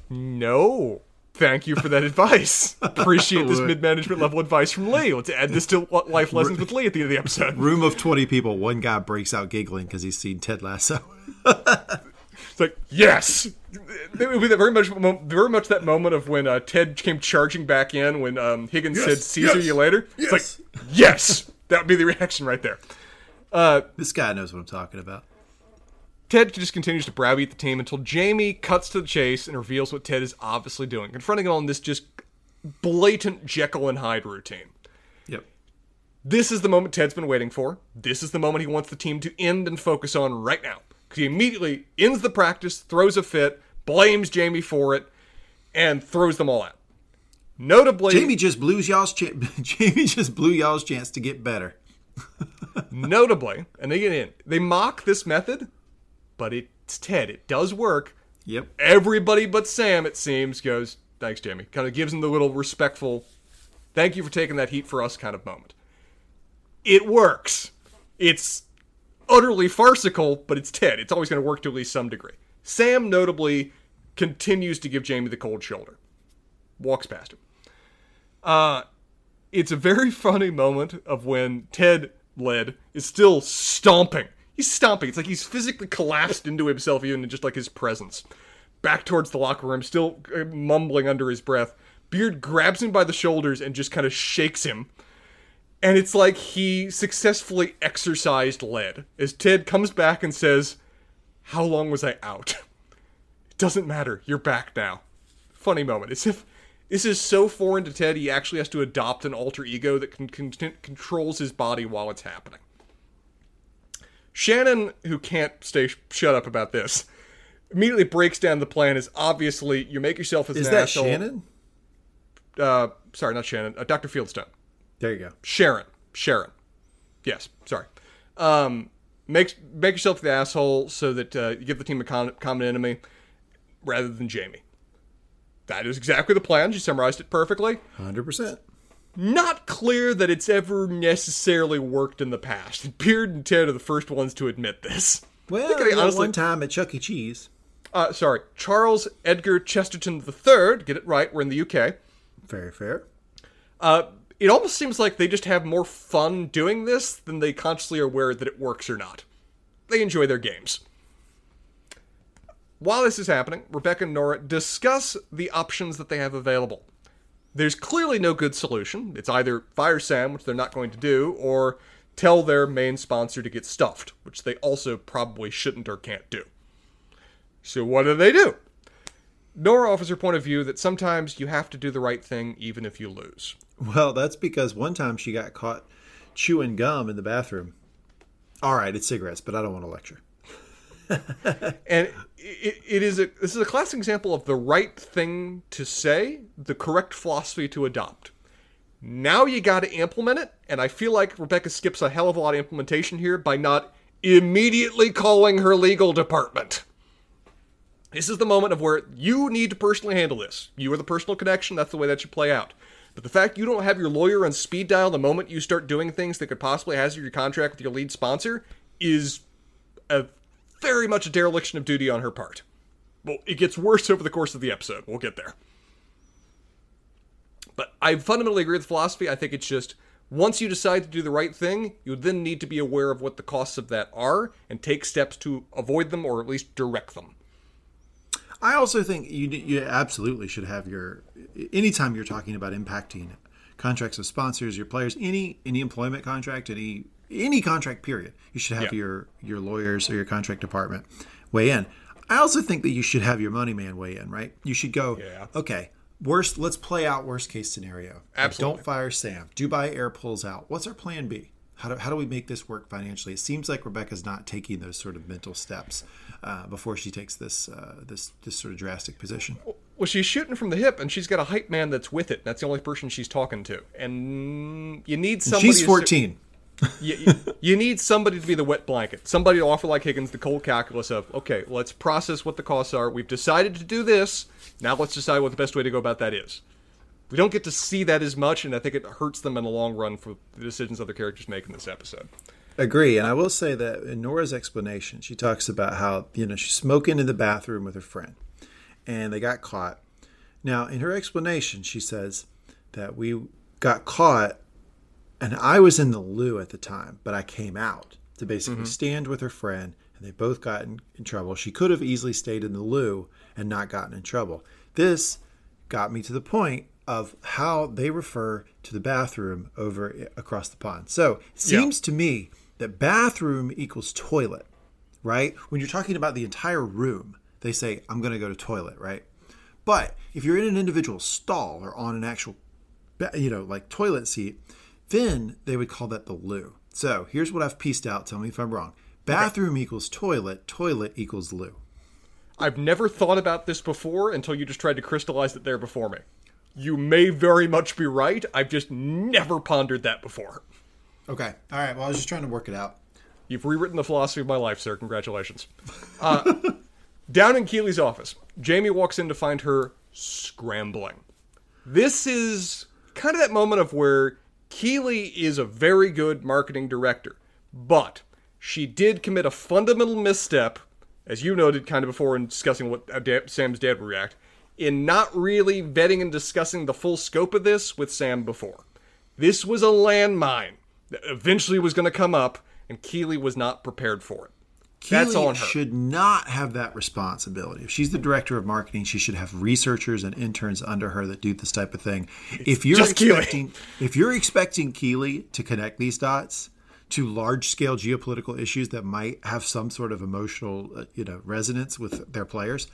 No. Thank you for that advice. Appreciate this mid management level advice from Lee. Let's add this to life lessons with Lee at the end of the episode. Room of 20 people, one guy breaks out giggling because he's seen Ted Lasso. It's like yes, it would be that very much, very much that moment of when uh, Ted came charging back in when um, Higgins Yes, said "Caesar yes, you later." It's like yes, that would be the reaction right there. this guy knows what I'm talking about. Ted just continues to browbeat the team until Jamie cuts to the chase and reveals what Ted is obviously doing, confronting him on this just blatant Jekyll and Hyde routine. Yep. This is the moment Ted's been waiting for. This is the moment he wants the team to end and focus on right now. Because he immediately ends the practice, throws a fit, blames Jamie for it, and throws them all out. Notably, Jamie just blew y'all's chance. Jamie just blew y'all's chance to get better. notably, and they get in. They mock this method, but it's Ted. It does work. Yep. Everybody but Sam, it seems, goes, thanks, Jamie. Kind of gives him the little respectful, thank you for taking that heat for us kind of moment. It works. It's utterly farcical, but it's Ted. It's always going to work to at least some degree. Sam, notably, continues to give Jamie the cold shoulder. Walks past him. Uh, it's a very funny moment of when Ted led is still stomping. He's stomping. It's like he's physically collapsed into himself, even in just like his presence. Back towards the locker room, still uh, mumbling under his breath. Beard grabs him by the shoulders and just kind of shakes him. And it's like he successfully exercised lead. As Ted comes back and says, How long was I out? It doesn't matter. You're back now. Funny moment. As if this is so foreign to Ted, he actually has to adopt an alter ego that can, can, controls his body while it's happening. Shannon, who can't stay sh- shut up about this, immediately breaks down the plan. Is obviously you make yourself as Is an that asshole. Shannon? Uh, sorry, not Shannon. Uh, Dr. Fieldstone. There you go. Sharon. Sharon. Yes, sorry. Um, make make yourself the asshole so that uh, you give the team a con- common enemy rather than Jamie. That is exactly the plan. She summarized it perfectly. 100%. Not clear that it's ever necessarily worked in the past. Beard and Ted are the first ones to admit this. Well, at you honestly- one time at Chuck E. Cheese. Uh, sorry, Charles Edgar Chesterton III. Get it right. We're in the UK. Very fair. Uh, it almost seems like they just have more fun doing this than they consciously are aware that it works or not. They enjoy their games. While this is happening, Rebecca and Nora discuss the options that they have available. There's clearly no good solution. It's either fire Sam, which they're not going to do, or tell their main sponsor to get stuffed, which they also probably shouldn't or can't do. So what do they do? Nora offers her point of view that sometimes you have to do the right thing even if you lose. Well, that's because one time she got caught chewing gum in the bathroom. All right, it's cigarettes, but I don't want to lecture. And it, it is a this is a classic example of the right thing to say the correct philosophy to adopt. Now you got to implement it and i feel like rebecca skips a hell of a lot of implementation here by not immediately calling her legal department. This is the moment of where you need to personally handle this. You are the personal connection that's the way that should play out. But the fact you don't have your lawyer on speed dial the moment you start doing things that could possibly hazard your contract with your lead sponsor is a very much a dereliction of duty on her part. Well, it gets worse over the course of the episode. We'll get there. But I fundamentally agree with the philosophy. I think it's just once you decide to do the right thing, you then need to be aware of what the costs of that are and take steps to avoid them or at least direct them. I also think you you absolutely should have your anytime you're talking about impacting contracts of sponsors, your players, any any employment contract, any any contract period, you should have Yeah. your your lawyers or your contract department weigh in. I also think that you should have your money man weigh in, right? You should go, Yeah. okay, worst let's play out worst case scenario. Like, Absolutely. don't fire Sam. Dubai Air pulls out. What's our plan B? How do, how do we make this work financially? It seems like Rebecca's not taking those sort of mental steps uh, before she takes this uh, this this sort of drastic position. Well, she's shooting from the hip, and she's got a hype man that's with it. That's the only person she's talking to, and you need somebody. She's 14. You, you- need somebody to be the wet blanket. Somebody to offer like Higgins the cold calculus of, okay, let's process what the costs are. We've decided to do this. Now let's decide what the best way to go about that is. We don't get to see that as much, and I think it hurts them in the long run for the decisions other characters make in this episode. Agree. And I will say that in Nora's explanation, she talks about how, you know, she's smoking in the bathroom with her friend and they got caught. Now, in her explanation, she says that we got caught and I was in the loo at the time, but I came out to basically mm-hmm. stand with her friend and they both got in, in trouble. She could have easily stayed in the loo and not gotten in trouble. This got me to the point of how they refer to the bathroom over eh, across the pond. So it seems to me that bathroom equals toilet, right? When you're talking about the entire room, they say, I'm going to go to toilet, right? But if you're in an individual stall or on an actual, you know, like toilet seat, then they would call that the loo. So here's what I've pieced out. Tell me if I'm wrong. Bathroom equals toilet, toilet equals loo. I've never thought about this before until you just tried to crystallize it there before me. You may very much be right. I've just never pondered that before. Okay. All right. Well, I was just trying to work it out. You've rewritten the philosophy of my life, sir. Congratulations. Uh, Down in Keeley's office, Jamie walks in to find her scrambling. This is kind of that moment of where Keeley is a very good marketing director, but she did commit a fundamental misstep, as you noted kind of before in discussing what uh, Sam's dad would react, in not really vetting and discussing the full scope of this with Sam before. This was a landmine that eventually was going to come up, and Keeley was not prepared for it. That's Keeley on her. should not have that responsibility. If she's the director of marketing, she should have researchers and interns under her that do this type of thing. If you're just Keeley. expecting if you're expecting Keeley to connect these dots to large scale geopolitical issues that might have some sort of emotional uh, you know resonance with their players,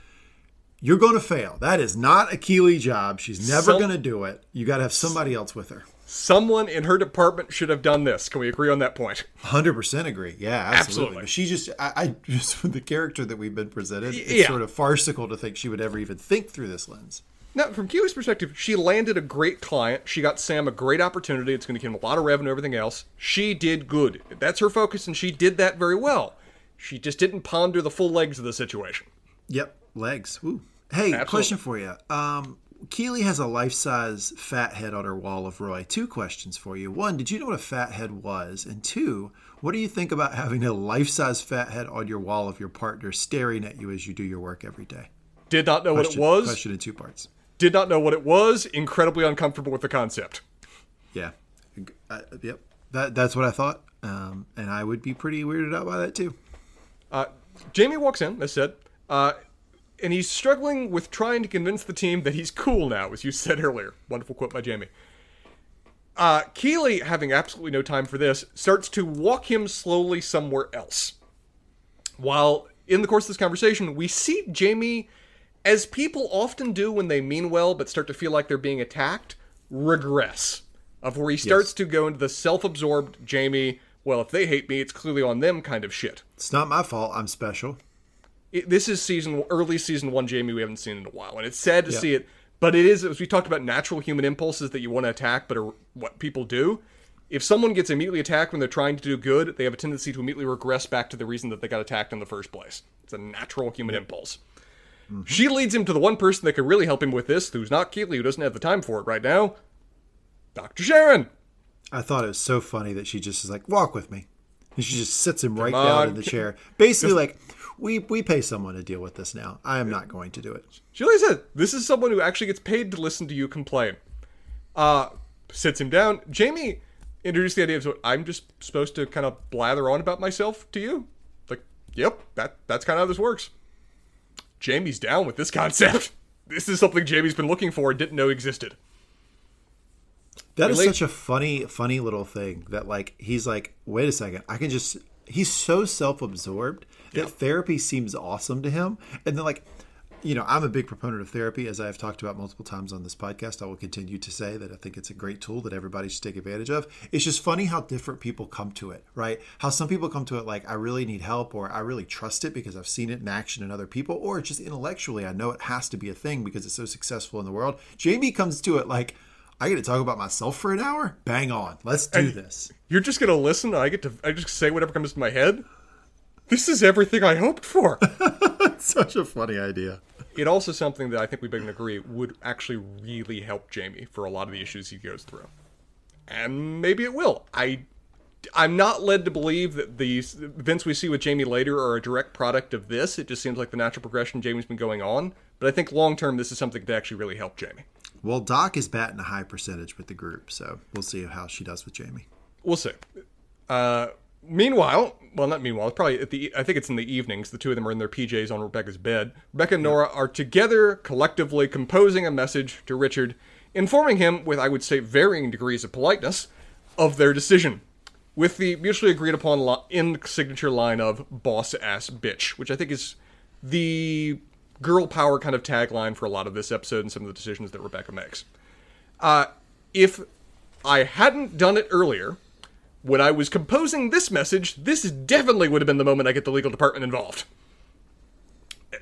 you're going to fail. That is not a Keeley job. She's never Some- going to do it. You got to have somebody else with her. Someone in her department should have done this. Can we agree on that point? Hundred percent agree. Yeah, absolutely. Absolutely. But she just, I, I just with the character that we've been presented, it's yeah. sort of farcical to think she would ever even think through this lens. Now, from Keeley's perspective, she landed a great client. She got Sam a great opportunity. It's going to give him a lot of revenue, everything else. She did good. That's her focus, and she did that very well. She just didn't ponder the full legs of the situation. Yep, legs. Woo. Hey, Absolutely. question for you. Um, Keeley has a life-size fat head on her wall of Roy. Two questions for you. One, did you know what a fat head was? And two, what do you think about having a life-size fat head on your wall of your partner staring at you as you do your work every day? Did not know Question, what it was. Question in two parts. Did not know what it was. Incredibly uncomfortable with the concept. Yeah. Uh, yep. That that's what I thought. Um, and I would be pretty weirded out by that too. Uh, Jamie walks in, as said, uh, and he's struggling with trying to convince the team that he's cool now, as you said earlier. Wonderful quote by Jamie. Uh, Keeley, having absolutely no time for this, starts to walk him slowly somewhere else. While in the course of this conversation, we see Jamie, as people often do when they mean well but start to feel like they're being attacked, regress. Of where he starts to go into the self absorbed Jamie, well, if they hate me, it's clearly on them kind of shit It's not my fault. I'm special. It, this is season early season one Jamie we haven't seen in a while, and it's sad to see it. But it is as we talked about natural human impulses that you want to attack, but are what people do. If someone gets immediately attacked when they're trying to do good, they have a tendency to immediately regress back to the reason that they got attacked in the first place. It's a natural human impulse. Mm-hmm. She leads him to the one person that could really help him with this, who's not Keeley, who doesn't have the time for it right now. Dr. Sharon. I thought it was so funny that she just is like, walk with me. And she just sits him right Come down on. in the chair. Basically, like, we, we pay someone to deal with this now. I am not going to do it. Really said, "This is someone who actually gets paid to listen to you complain." Uh, sits him down. Jamie introduced the idea of, so "I'm just supposed to kind of blather on about myself to you." Like, yep, that that's kind of how this works. Jamie's down with this concept. This is something Jamie's been looking for and didn't know existed. That is Really? such a funny, funny little thing that, like, he's like, wait a second. I can just, he's so self absorbed that therapy seems awesome to him. And then, like, you know, I'm a big proponent of therapy, as I've talked about multiple times on this podcast. I will continue to say that I think it's a great tool that everybody should take advantage of. It's just funny how different people come to it, right? How some people come to it like, I really need help, or I really trust it because I've seen it in action in other people, or just intellectually, I know it has to be a thing because it's so successful in the world. Jamie comes to it like, I get to talk about myself for an hour? Bang on. Let's do this. You're just gonna listen, and I get to I just say whatever comes to my head. This is everything I hoped for. Such a funny idea. it also something that I think we both agree would actually really help Jamie for a lot of the issues he goes through, and maybe it will. I, I'm not led to believe that the events we see with Jamie later are a direct product of this. It just seems like the natural progression Jamie's been going on. But I think long term, this is something that actually really helped Jamie. Well, Doc is batting a high percentage with the group, so we'll see how she does with Jamie. We'll see. Uh, meanwhile, well, not meanwhile, probably at the I think it's in the evenings. The two of them are in their PJs on Rebecca's bed. Rebecca and Nora are together, collectively composing a message to Richard, informing him, with I would say varying degrees of politeness, of their decision, with the mutually agreed upon in signature line of "boss ass bitch," which I think is the girl power kind of tagline for a lot of this episode and some of the decisions that Rebecca makes. Uh, if I hadn't done it earlier, when I was composing this message, this definitely would have been the moment I get the legal department involved.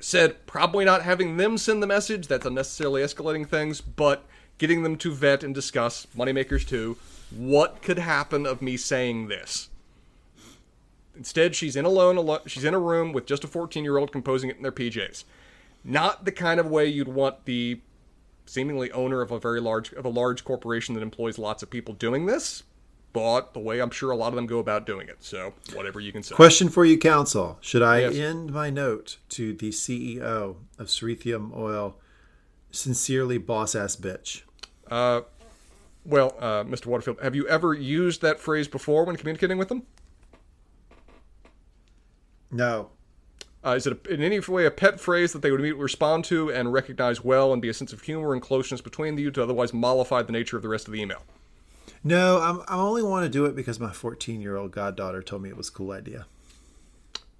Said probably not having them send the message, that's unnecessarily escalating things, but getting them to vet and discuss, moneymakers too, what could happen of me saying this. Instead, she's in alone. alo- She's in a room with just a 14 year old composing it in their PJs. Not the kind of way you'd want the seemingly owner of a very large of a large corporation that employs lots of people doing this, but the way I'm sure a lot of them go about doing it. So whatever you can say. Question for you, counsel. Should I Yes. end my note to the CEO of Cerithium Oil, sincerely boss ass bitch? Uh, Well, uh, Mr. Waterfield, have you ever used that phrase before when communicating with them? No. Uh, is it a, in any way a pet phrase that they would immediately respond to and recognize well and be a sense of humor and closeness between the you to otherwise mollify the nature of the rest of the email? No, I'm, I only want to do it because my 14 year old goddaughter told me it was a cool idea.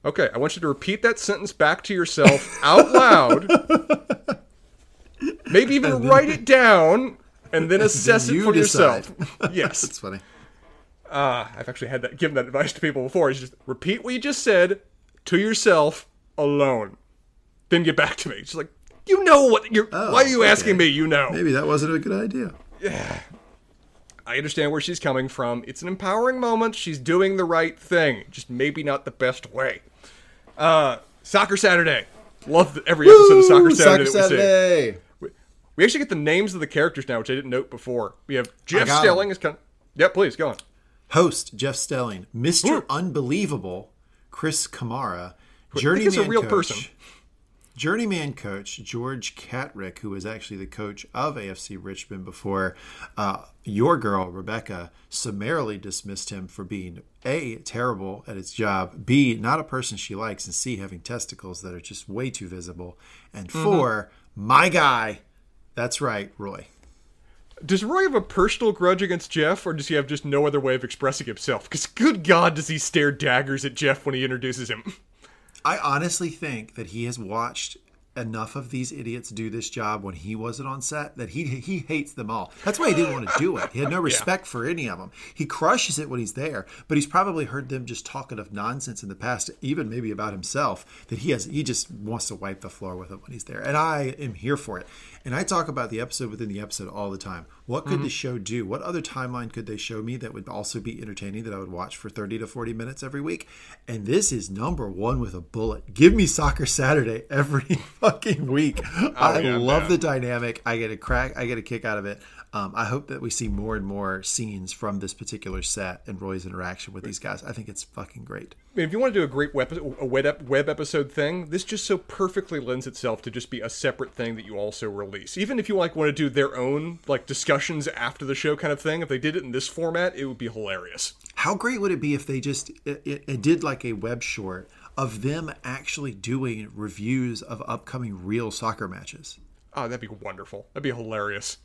Okay, I want you to repeat that sentence back to yourself out loud. Maybe even write it down and then assess it for decide. yourself. yes. That's funny. Uh, I've actually had that given that advice to people before. Is just repeat what you just said to yourself alone. Then get back to me. Just like you know what you're Oh, why are you asking me? You know. Maybe that wasn't a good idea. I understand where she's coming from. It's an empowering moment. She's doing the right thing, just maybe not the best way. Uh, Soccer Saturday. Love every episode of Soccer Saturday Soccer that we see. We actually get the names of the characters now, which I didn't note before. We have Jeff. Stelling is kind. Of, yeah, please go on. Host Jeff Stelling, Mr. Woo. Unbelievable, Chris Kamara, journeyman a real coach, person. Journeyman coach George Cartrick, who was actually the coach of AFC Richmond before uh, your girl Rebecca summarily dismissed him for being a terrible at his job, b not a person she likes, and c having testicles that are just way too visible, and Mm-hmm. 4 my guy. That's right, Roy. Does Roy have a personal grudge against Jeff, or does he have just no other way of expressing himself? Because good God, does he stare daggers at Jeff when he introduces him? I honestly think that he has watched enough of these idiots do this job when he wasn't on set that he he hates them all. That's why he didn't want to do it. He had no respect for any of them. He crushes it when he's there, but he's probably heard them just talking of nonsense in the past, even maybe about himself. That he has he just wants to wipe the floor with it when he's there, and I am here for it. And I talk about the episode within the episode all the time. What could the mm-hmm. show do? What other timeline could they show me that would also be entertaining that I would watch for 30 to 40 minutes every week? And this is number one with a bullet. Give me Soccer Saturday every fucking week. Oh, I yeah, love man. the dynamic. I get a crack. I get a kick out of it. Um, I hope that we see more and more scenes from this particular set and Roy's interaction with these guys. I think it's fucking great. If you want to do a great web, a web episode thing, this just so perfectly lends itself to just be a separate thing that you also release. Even if you like want to do their own like discussions after the show kind of thing, if they did it in this format, it would be hilarious. How great would it be if they just it, it, it did like a web short of them actually doing reviews of upcoming real soccer matches? Oh, that'd be wonderful. That'd be hilarious.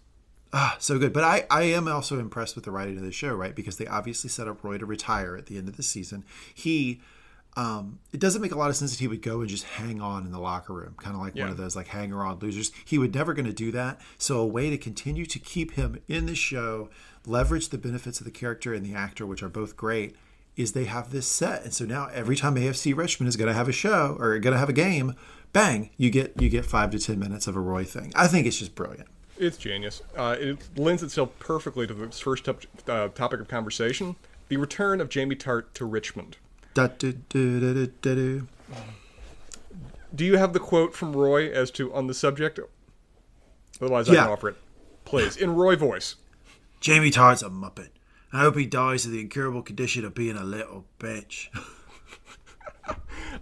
Ah, so good. But I, I am also impressed with the writing of the show, right? Because they obviously set up Roy to retire at the end of the season. He, um, it doesn't make a lot of sense that he would go and just hang on in the locker room, kind of like Yeah. one of those like hanger on losers. He would never going to do that. So a way to continue to keep him in the show, leverage the benefits of the character and the actor, which are both great, is they have this set. And so now every time AFC Richmond is going to have a show or going to have a game, bang, you get you get five to ten minutes of a Roy thing. I think it's just brilliant. It's genius. Uh, it lends itself perfectly to this first top, uh, topic of conversation: the return of Jamie Tartt to Richmond. Da, do, do, do, do, you have the quote from Roy as to on the subject? Otherwise, I Yeah. can offer it. Please, in Roy voice. Jamie Tartt's a muppet. I hope he dies of the incurable condition of being a little bitch.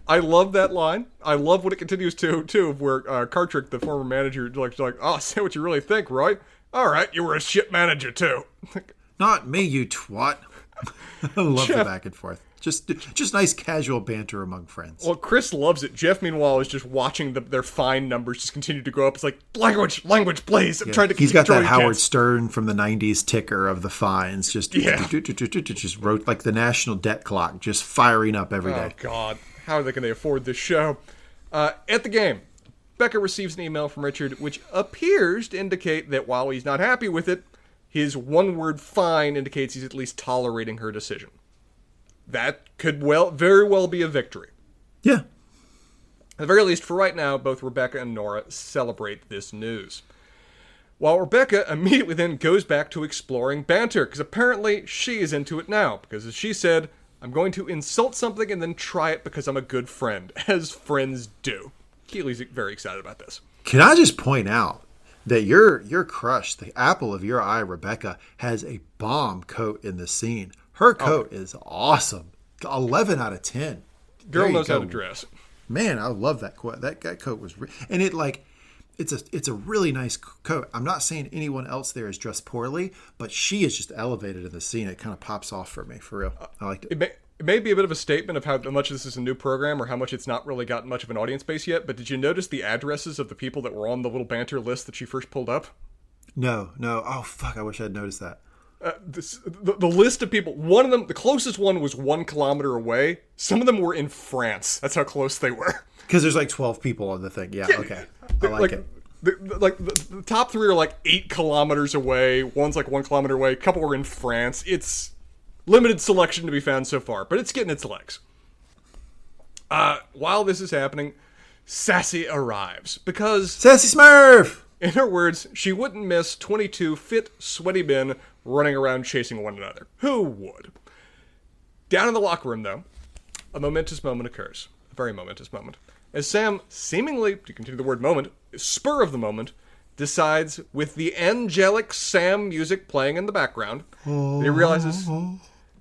I love that line. I love what it continues to too, where uh, Cartrick, the former manager, like, like, oh, say what you really think, Roy. All right, you were a shit manager too. Not me, you twat. I love the back and forth. Just, just nice casual banter among friends. well, Chris loves it. Jeff, meanwhile, is just watching the, their fine numbers just continue to go up. It's like language, language, please. I'm trying to. He's got that Howard kids. Stern from the '90s ticker of the fines, just Yeah. just wrote like the national debt clock, just firing up every Oh day. God, how are they going to afford this show? Uh, at the game, Becca receives an email from Richard, which appears to indicate that while he's not happy with it, his one-word "fine" indicates he's at least tolerating her decision. That could well, very well be a victory. Yeah, At the very least, for right now, both Rebecca and Nora celebrate this news. While Rebecca immediately then goes back to exploring banter, because apparently she is into it now. Because as she said, I'm going to insult something and then try it because I'm a good friend, as friends do. Keeley's very excited about this. Can I just point out that your your crush, the apple of your eye, Rebecca, has a bomb coat in the scene. Her oh. coat oh. is awesome. Eleven out of ten. Girl knows go. how to dress. Man, I love that coat. That, that coat was, re- and it like, it's a it's a really nice coat. I'm not saying anyone else there is dressed poorly, but she is just elevated in the scene. It kind of pops off for me, for real. I liked it. it may- it may be a bit of a statement of how much this is a new program or how much it's not really gotten much of an audience base yet, but did you notice the addresses of the people that were on the little banter list that she first pulled up? No, no. Oh, fuck. I wish I'd noticed that. Uh, this, the, the, list of people, one of them, the closest one was one kilometer away. Some of them were in France. That's how close they were. Because there's like 12 people on the thing. Yeah, yeah. okay. I like, like it. The, the, like the, the, top three are like eight kilometers away. One's like one kilometer away. A couple are in France. It's limited selection to be found so far, but it's getting its legs. Uh, while this is happening, Sassy arrives because Sassy Smurf. In her words, she wouldn't miss 22 fit, sweaty men running around chasing one another. Who would? Down in the locker room, though, a momentous moment occurs. A very momentous moment. As Sam, seemingly, to continue the word moment, spur of the moment, decides, with the angelic Sam music playing in the background, he realizes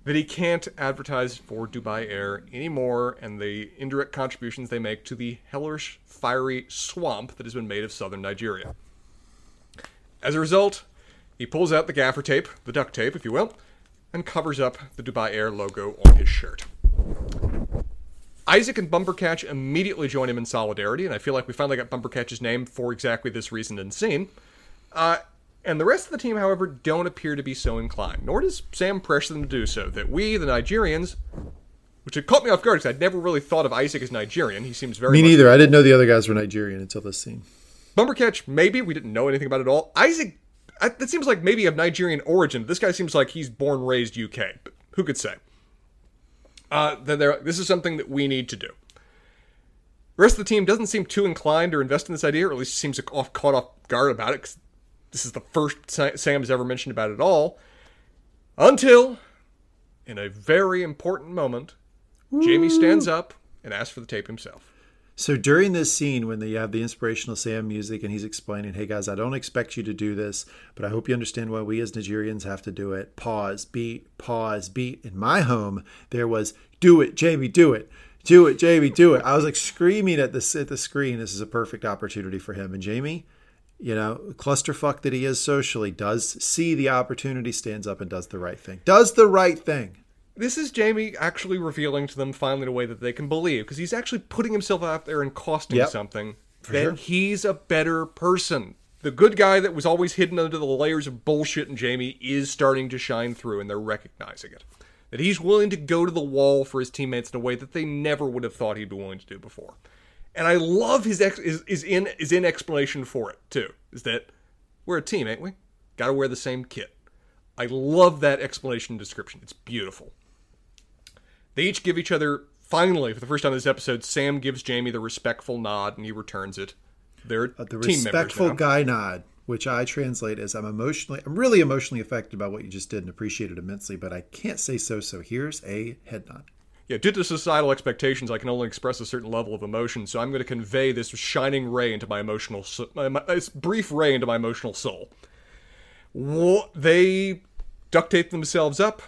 that he can't advertise for Dubai Air anymore and the indirect contributions they make to the hellish, fiery swamp that has been made of southern Nigeria. As a result, he pulls out the gaffer tape, the duct tape, if you will, and covers up the Dubai Air logo on his shirt. Isaac and Bumbercatch immediately join him in solidarity, and I feel like we finally got Bumbercatch's name for exactly this reason and scene. Uh, and the rest of the team, however, don't appear to be so inclined, nor does Sam pressure them to do so. That we, the Nigerians, which had caught me off guard because I'd never really thought of Isaac as Nigerian. He seems very. Me neither. I didn't know the other guys were Nigerian until this scene. Bumbercatch, maybe we didn't know anything about it at all. Isaac, that seems like maybe of Nigerian origin. This guy seems like he's born raised UK, but who could say? Uh, then there, this is something that we need to do. The rest of the team doesn't seem too inclined or invest in this idea, or at least seems off, caught off guard about it. Cause this is the first Sam has ever mentioned about it at all. Until, in a very important moment, Woo. Jamie stands up and asks for the tape himself. So during this scene, when they have the inspirational Sam music and he's explaining, hey guys, I don't expect you to do this, but I hope you understand why we as Nigerians have to do it. Pause, beat, pause, beat. In my home, there was do it, Jamie, do it. Do it, Jamie, do it. I was like screaming at the at the screen. This is a perfect opportunity for him. And Jamie, you know, clusterfuck that he is socially, does see the opportunity, stands up and does the right thing. Does the right thing. This is Jamie actually revealing to them finally in a way that they can believe, because he's actually putting himself out there and costing yep, something. That sure. he's a better person. The good guy that was always hidden under the layers of bullshit in Jamie is starting to shine through, and they're recognizing it. That he's willing to go to the wall for his teammates in a way that they never would have thought he'd be willing to do before and I love his ex is, is in is in explanation for it too. Is that we're a team, ain't we? Got to wear the same kit. I love that explanation description. It's beautiful. They each give each other finally for the first time in this episode. Sam gives Jamie the respectful nod, and he returns it. They're uh, the respectful guy nod, which I translate as I'm emotionally, I'm really emotionally affected by what you just did and appreciate it immensely, but I can't say so. So here's a head nod yeah, due to societal expectations, I can only express a certain level of emotion. So I'm going to convey this shining ray into my emotional, my, my, this brief ray into my emotional soul. What, they duct tape themselves up,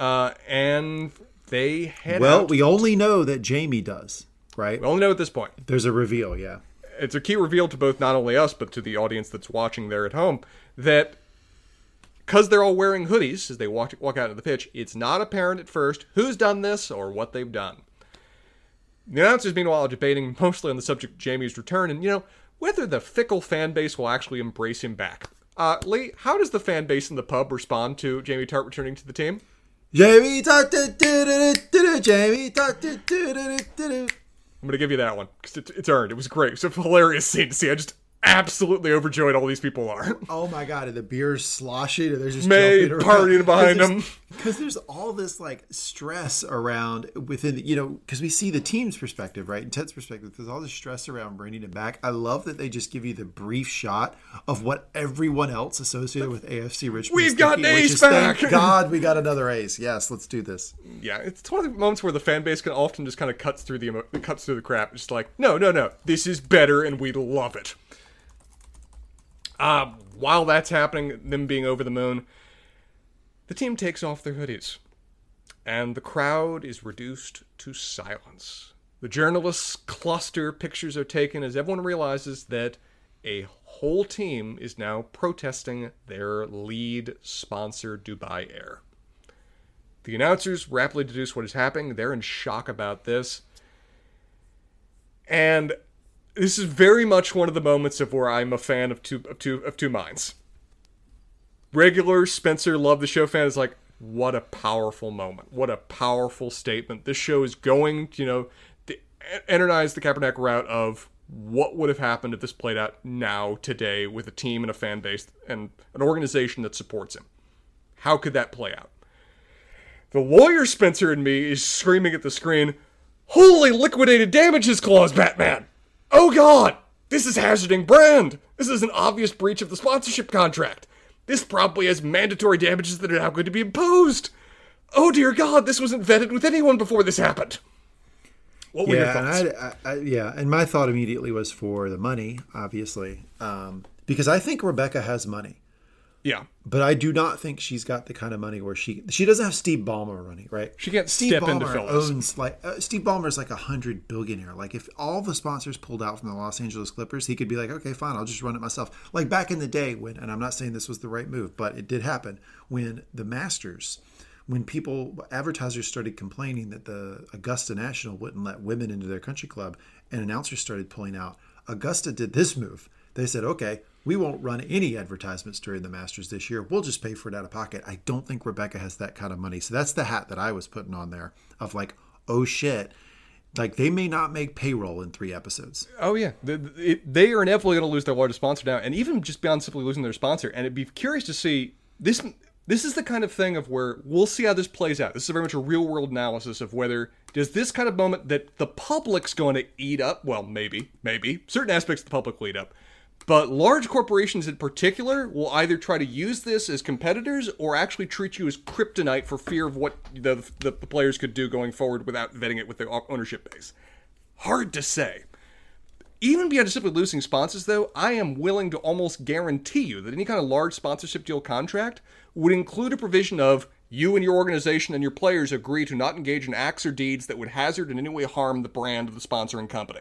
uh, and they head well, out. we only know that Jamie does, right? We only know at this point. There's a reveal, yeah. It's a key reveal to both not only us but to the audience that's watching there at home that because they're all wearing hoodies as they walk, walk out of the pitch, it's not apparent at first who's done this or what they've done. The announcers, meanwhile, are debating mostly on the subject of Jamie's return and, you know, whether the fickle fan base will actually embrace him back. Uh, Lee, how does the fan base in the pub respond to Jamie Tartt returning to the team? Jamie Jamie. I'm going to give you that one because it's, it's earned. It was great. It's a hilarious scene to see. I just absolutely overjoyed all these people are. Oh my god, and the beer's sloshing and there's just May partying behind them. Because there's all this like stress around within the, you know because we see the team's perspective right and ted's perspective there's all this stress around bringing it back i love that they just give you the brief shot of what everyone else associated with afc richmond We've got thinking, an ace is, thank back! god we got another ace yes let's do this Yeah, it's one of the moments where the fan base can often just kind of cuts through the emo- cuts through the crap. It's like, no, no, no, this is better, and we love it. Uh, while that's happening, them being over the moon, the team takes off their hoodies, and the crowd is reduced to silence. The journalists cluster, pictures are taken as everyone realizes that a whole team is now protesting their lead sponsor, Dubai Air. The announcers rapidly deduce what is happening. They're in shock about this. And this is very much one of the moments of where I'm a fan of two of two of two minds. Regular Spencer Love the Show fan is like, what a powerful moment. What a powerful statement. This show is going, you know, to energize the Kaepernick route of what would have happened if this played out now, today, with a team and a fan base and an organization that supports him. How could that play out? The lawyer Spencer and me is screaming at the screen, Holy liquidated damages clause, Batman! Oh god! This is hazarding brand! This is an obvious breach of the sponsorship contract! This probably has mandatory damages that are now going to be imposed! Oh dear god, this wasn't vetted with anyone before this happened! What were your yeah, thoughts? and I, I, I, yeah, and my thought immediately was for the money, obviously, um, because I think Rebecca has money, yeah. but I do not think she's got the kind of money where she she doesn't have Steve Ballmer running, right? She can't Steve step into Ballmer Phyllis. owns like uh, Steve Ballmer is like a hundred billionaire. Like if all the sponsors pulled out from the Los Angeles Clippers, he could be like, okay, fine, I'll just run it myself. Like back in the day when, and I'm not saying this was the right move, but it did happen when the Masters when people advertisers started complaining that the Augusta National wouldn't let women into their country club and announcers started pulling out, Augusta did this move. They said, "Okay, we won't run any advertisements during the Masters this year. We'll just pay for it out of pocket." I don't think Rebecca has that kind of money. So that's the hat that I was putting on there of like, "Oh shit." Like they may not make payroll in 3 episodes. Oh yeah, they are inevitably going to lose their largest sponsor now, and even just beyond simply losing their sponsor. And it'd be curious to see this. This is the kind of thing of where we'll see how this plays out. This is very much a real world analysis of whether does this kind of moment that the public's going to eat up. Well, maybe, maybe certain aspects of the public will eat up, but large corporations in particular will either try to use this as competitors or actually treat you as kryptonite for fear of what the, the, the players could do going forward without vetting it with their ownership base. Hard to say. Even beyond just simply losing sponsors, though, I am willing to almost guarantee you that any kind of large sponsorship deal contract would include a provision of you and your organization and your players agree to not engage in acts or deeds that would hazard in any way harm the brand of the sponsoring company.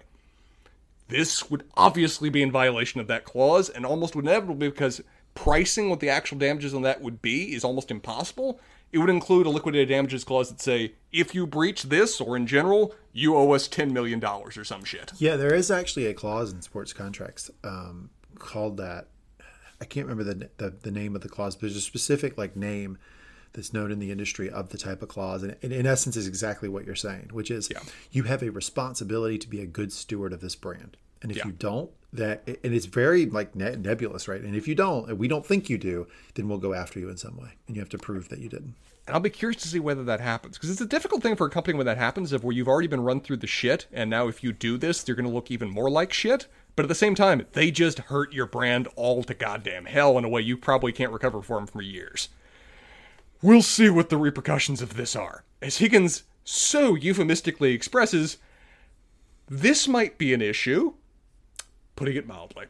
This would obviously be in violation of that clause and almost inevitably because pricing what the actual damages on that would be is almost impossible. It would include a liquidated damages clause that say if you breach this or in general, you owe us ten million dollars or some shit. Yeah, there is actually a clause in sports contracts um, called that. I can't remember the, the the name of the clause, but there's a specific like name that's known in the industry of the type of clause, and in, in essence is exactly what you're saying, which is you have a responsibility to be a good steward of this brand, and if Yeah. you don't, that and it's very like ne- nebulous, right? And if you don't, and we don't think you do, then we'll go after you in some way, and you have to prove that you didn't. And I'll be curious to see whether that happens because it's a difficult thing for a company when that happens of where you've already been run through the shit and now if you do this they're going to look even more like shit but at the same time they just hurt your brand all to goddamn hell in a way you probably can't recover from for years we'll see what the repercussions of this are as higgins so euphemistically expresses this might be an issue putting it mildly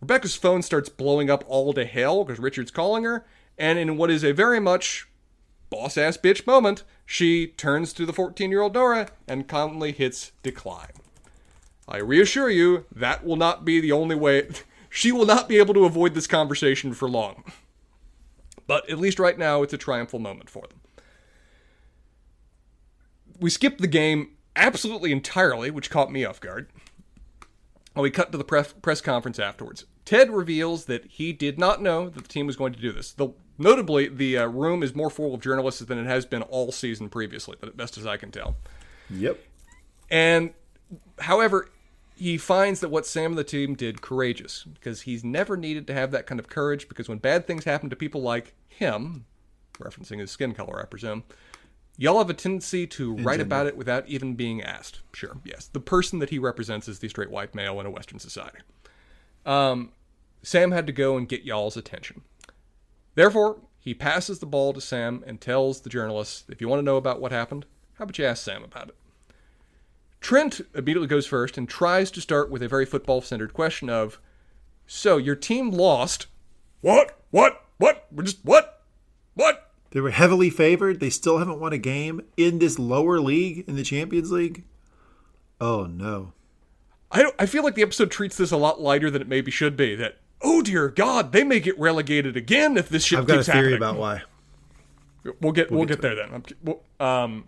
Rebecca's phone starts blowing up all to hell because Richard's calling her, and in what is a very much boss ass bitch moment, she turns to the 14 year old Nora and calmly hits decline. I reassure you, that will not be the only way. She will not be able to avoid this conversation for long. But at least right now, it's a triumphal moment for them. We skipped the game absolutely entirely, which caught me off guard. And we cut to the press, press conference afterwards. Ted reveals that he did not know that the team was going to do this. The, notably, the uh, room is more full of journalists than it has been all season previously, but best as I can tell. Yep. And, however, he finds that what Sam and the team did courageous because he's never needed to have that kind of courage because when bad things happen to people like him, referencing his skin color, I presume. Y'all have a tendency to write gender. about it without even being asked. Sure, yes. The person that he represents is the straight white male in a Western society. Um, Sam had to go and get y'all's attention. Therefore, he passes the ball to Sam and tells the journalists, if you want to know about what happened, how about you ask Sam about it? Trent immediately goes first and tries to start with a very football centered question of, So, your team lost. What? What? What? We're just, what? What? They were heavily favored. They still haven't won a game in this lower league in the Champions League. Oh no. I, don't, I feel like the episode treats this a lot lighter than it maybe should be. That, oh dear God, they may get relegated again if this shit I've got a keeps theory happening. about why. We'll get we'll, get, there then. I'm- Um,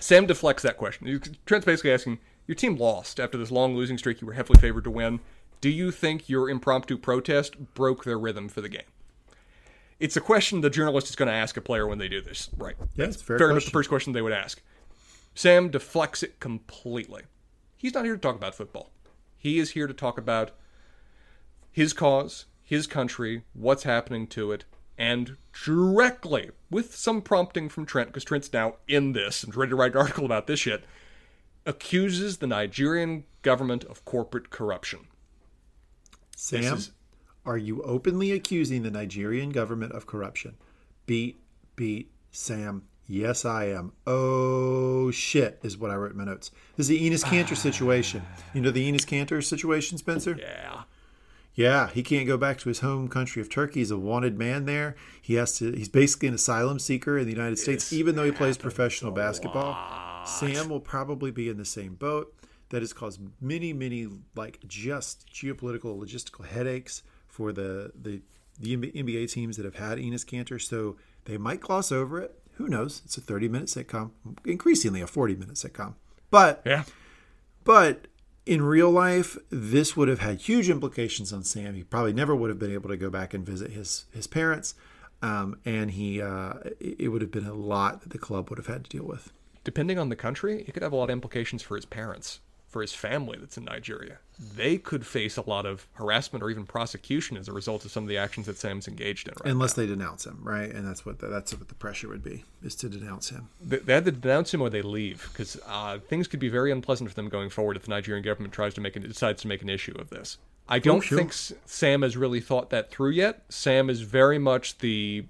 Sam deflects that question. Trent's basically asking, "Your team lost after this long losing streak. You were heavily favored to win. Do you think your impromptu protest broke their rhythm for the game?" It's a question the journalist is going to ask a player when they do this, right? Yeah, it's a fair enough. The first question they would ask. Sam deflects it completely. He's not here to talk about football. He is here to talk about his cause, his country, what's happening to it, and directly, with some prompting from Trent, because Trent's now in this and ready to write an article about this shit, accuses the Nigerian government of corporate corruption. Sam, is- are you openly accusing the Nigerian government of corruption? Beat, beat, Sam. Yes, I am. Oh shit, is what I wrote in my notes. This is the Enes Kanter situation. You know the Enes Kanter situation, Spencer? Yeah. Yeah, he can't go back to his home country of Turkey. He's a wanted man there. He has to. He's basically an asylum seeker in the United States, even though he plays professional basketball. Sam will probably be in the same boat. That has caused many, many like just geopolitical, logistical headaches for the the the NBA teams that have had Enes Kanter. So they might gloss over it. Who knows? It's a thirty-minute sitcom, increasingly a forty-minute sitcom. But Yeah. but in real life, this would have had huge implications on Sam. He probably never would have been able to go back and visit his his parents, um, and he uh, it would have been a lot that the club would have had to deal with. Depending on the country, it could have a lot of implications for his parents, for his family that's in Nigeria. They could face a lot of harassment or even prosecution as a result of some of the actions that Sam's engaged in. Right? Unless they denounce him, right? And that's what the, that's what the pressure would be is to denounce him. They they to denounce him or they leave because uh, things could be very unpleasant for them going forward if the Nigerian government tries to make an, decides to make an issue of this. I don't sure. think Sam has really thought that through yet. Sam is very much the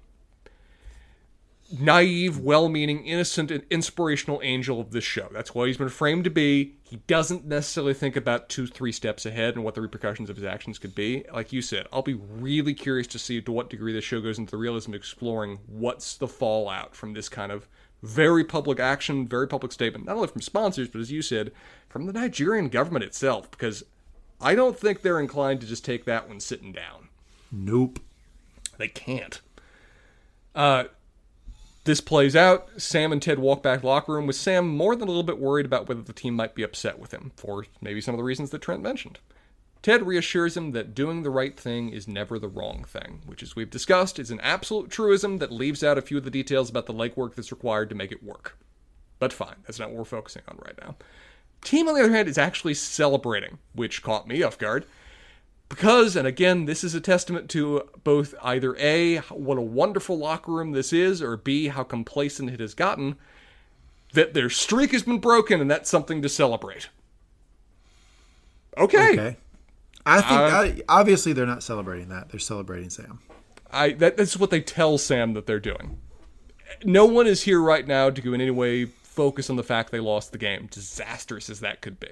naive, well-meaning, innocent, and inspirational angel of this show. That's what he's been framed to be. He doesn't necessarily think about two, three steps ahead and what the repercussions of his actions could be. Like you said, I'll be really curious to see to what degree the show goes into the realism, exploring what's the fallout from this kind of very public action, very public statement, not only from sponsors, but as you said, from the Nigerian government itself, because I don't think they're inclined to just take that one sitting down. Nope. They can't. Uh, this plays out. Sam and Ted walk back to the locker room with Sam more than a little bit worried about whether the team might be upset with him for maybe some of the reasons that Trent mentioned. Ted reassures him that doing the right thing is never the wrong thing, which, as we've discussed, is an absolute truism that leaves out a few of the details about the legwork that's required to make it work. But fine, that's not what we're focusing on right now. Team, on the other hand, is actually celebrating, which caught me off guard. Because, and again, this is a testament to both either A, what a wonderful locker room this is, or B, how complacent it has gotten, that their streak has been broken and that's something to celebrate. Okay. Okay. I think Uh, I, obviously they're not celebrating that. They're celebrating Sam. I that, that's what they tell Sam that they're doing. No one is here right now to go in any way focus on the fact they lost the game, disastrous as that could be.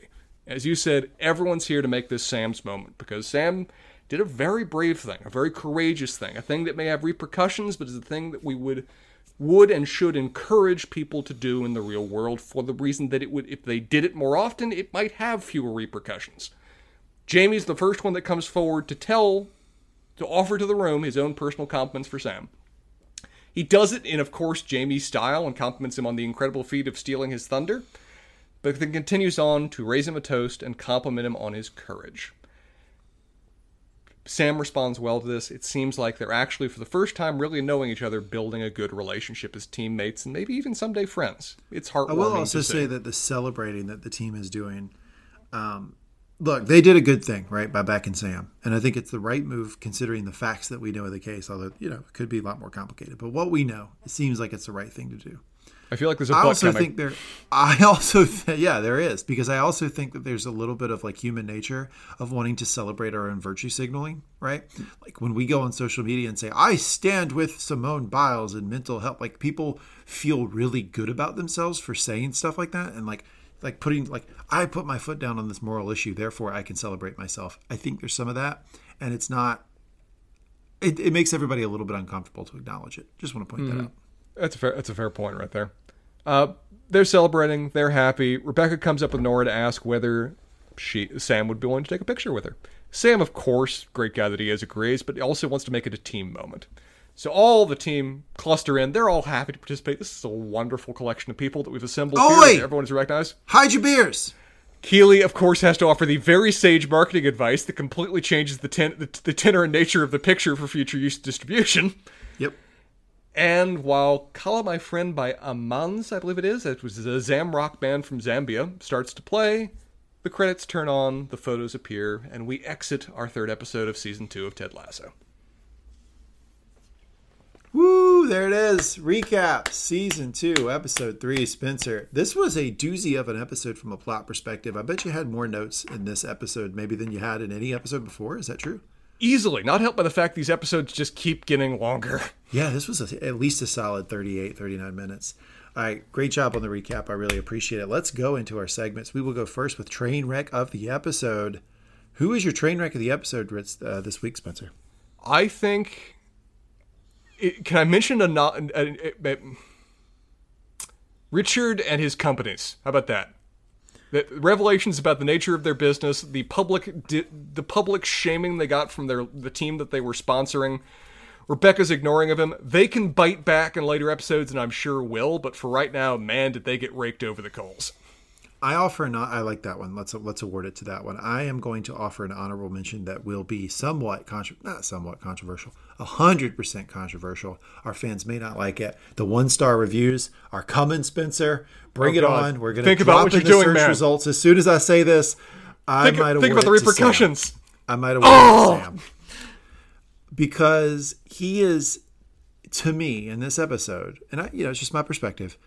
As you said, everyone's here to make this Sam's moment because Sam did a very brave thing, a very courageous thing, a thing that may have repercussions, but is a thing that we would would and should encourage people to do in the real world for the reason that it would if they did it more often, it might have fewer repercussions. Jamie's the first one that comes forward to tell to offer to the room his own personal compliments for Sam. He does it in, of course, Jamie's style and compliments him on the incredible feat of stealing his thunder, but then continues on to raise him a toast and compliment him on his courage. Sam responds well to this. It seems like they're actually, for the first time, really knowing each other, building a good relationship as teammates and maybe even someday friends. It's heartwarming. I will also say that the celebrating that the team is doing, um, look, they did a good thing, right, by backing Sam. And I think it's the right move considering the facts that we know of the case, although, you know, it could be a lot more complicated. But what we know, it seems like it's the right thing to do. I feel like there's a I also coming. think there. I also, th- yeah, there is because I also think that there's a little bit of like human nature of wanting to celebrate our own virtue signaling, right? Like when we go on social media and say, "I stand with Simone Biles in mental health," like people feel really good about themselves for saying stuff like that, and like like putting like I put my foot down on this moral issue, therefore I can celebrate myself. I think there's some of that, and it's not. It, it makes everybody a little bit uncomfortable to acknowledge it. Just want to point that mm-hmm. out. That's a fair. That's a fair point right there. Uh, they're celebrating. They're happy. Rebecca comes up with Nora to ask whether she Sam would be willing to take a picture with her. Sam, of course, great guy that he is, agrees, but he also wants to make it a team moment. So all the team cluster in. They're all happy to participate. This is a wonderful collection of people that we've assembled here. Oi! that Everyone is recognized. Hide your beers. Keeley, of course, has to offer the very sage marketing advice that completely changes the, ten- the, the tenor and nature of the picture for future use distribution. Yep. And while Khala My Friend by Amanaz, I believe it is, it was a Zam rock band from Zambia, starts to play, the credits turn on, the photos appear, and we exit our third episode of season two of Ted Lasso. Woo, there it is. Recap season two, episode three. Spencer, this was a doozy of an episode from a plot perspective. I bet you had more notes in this episode maybe than you had in any episode before. Is that true? Easily, not helped by the fact these episodes just keep getting longer. Yeah, this was a, at least a solid 38, 39 minutes. All right, great job on the recap. I really appreciate it. Let's go into our segments. We will go first with train wreck of the episode. Who is your train wreck of the episode uh, this week, Spencer? I think. It, can I mention a not. A, a, Richard and his companies. How about that? The revelations about the nature of their business, the public, di- the public shaming they got from their the team that they were sponsoring, Rebecca's ignoring of him. They can bite back in later episodes, and I'm sure will. But for right now, man, did they get raked over the coals. I offer not. I like that one. Let's let's award it to that one. I am going to offer an honorable mention that will be somewhat contro- not somewhat controversial, hundred percent controversial. Our fans may not like it. The one star reviews are coming, Spencer. Bring Oh, it God. on. We're going to Think drop about what in you're the doing, search man. results as soon as I say this. I Think, might think about the repercussions. I might award it to oh. Sam because he is to me in this episode, and I, you know, it's just my perspective,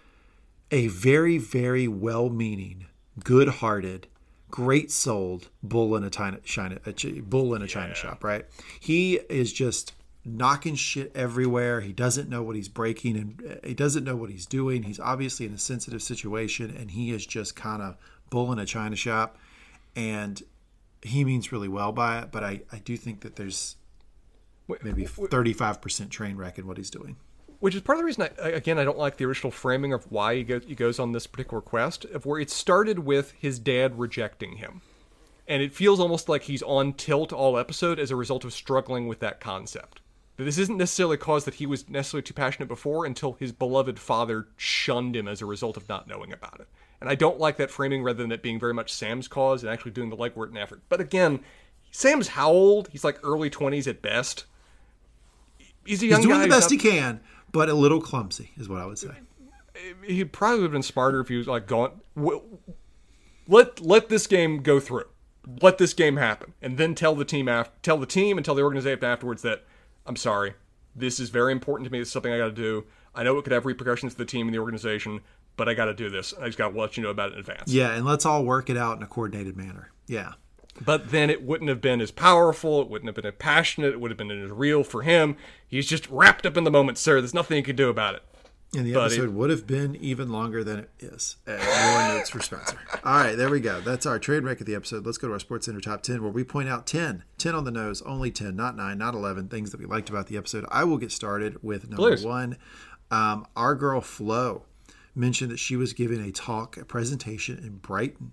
a very, very well-meaning, good-hearted, great-souled bull in a china, china a ch- bull in a china shop. Right? He is just knocking shit everywhere. He doesn't know what he's breaking, and uh, he doesn't know what he's doing. He's obviously in a sensitive situation, and he is just kind of bull in a china shop, and he means really well by it. But I, I do think that there's maybe 35% train wreck in what he's doing. Which is part of the reason I, again I don't like the original framing of why he goes, he goes on this particular quest of where it started with his dad rejecting him. And it feels almost like he's on tilt all episode as a result of struggling with that concept. That this isn't necessarily a cause that he was necessarily too passionate before until his beloved father shunned him as a result of not knowing about it. And I don't like that framing rather than it being very much Sam's cause and actually doing the legwork and effort. But again Sam's how old? He's like early 20s at best. He's a young He's doing guy the best not- he can, but a little clumsy, is what I would say. he probably would have been smarter if he was like going w- let let this game go through. Let this game happen. And then tell the team after, tell the team and tell the organization afterwards that i'm sorry. This is very important to me. This is something i got to do. I know it could have repercussions to the team and the organization but i got to do this. I just got to let you know about it in advance. Yeah, and let's all work it out in a coordinated manner. Yeah. But then it wouldn't have been as powerful it wouldn't have been as passionate it would have been as real for him he's just wrapped up in the moment sir there's nothing you can do about it And the episode would have been even longer than it is. More notes for Spencer. All right, there we go. That's our trade wreck of the episode. Let's go to our Sports Center top 10, where we point out 10, 10 on the nose, only 10, not 9, not 11 things that we liked about the episode. I will get started with number Please. one. Um, our girl Flo mentioned that she was giving a talk, a presentation in Brighton.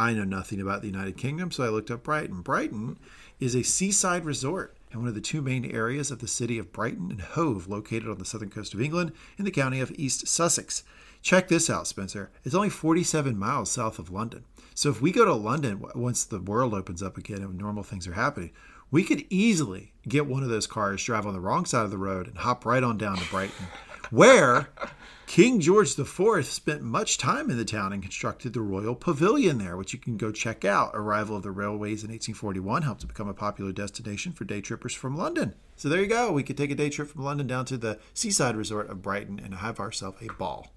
I know nothing about the United Kingdom, so I looked up Brighton. Brighton is a seaside resort and one of the two main areas of the city of Brighton and Hove, located on the southern coast of England in the county of East Sussex. Check this out, Spencer. It's only 47 miles south of London. So if we go to London once the world opens up again and normal things are happening, we could easily get one of those cars, drive on the wrong side of the road, and hop right on down to Brighton. where King George IV spent much time in the town and constructed the Royal Pavilion there, which you can go check out. Arrival of the railways in 1841 helped to become a popular destination for day trippers from London. So there you go. We could take a day trip from London down to the seaside resort of Brighton and have ourselves a ball.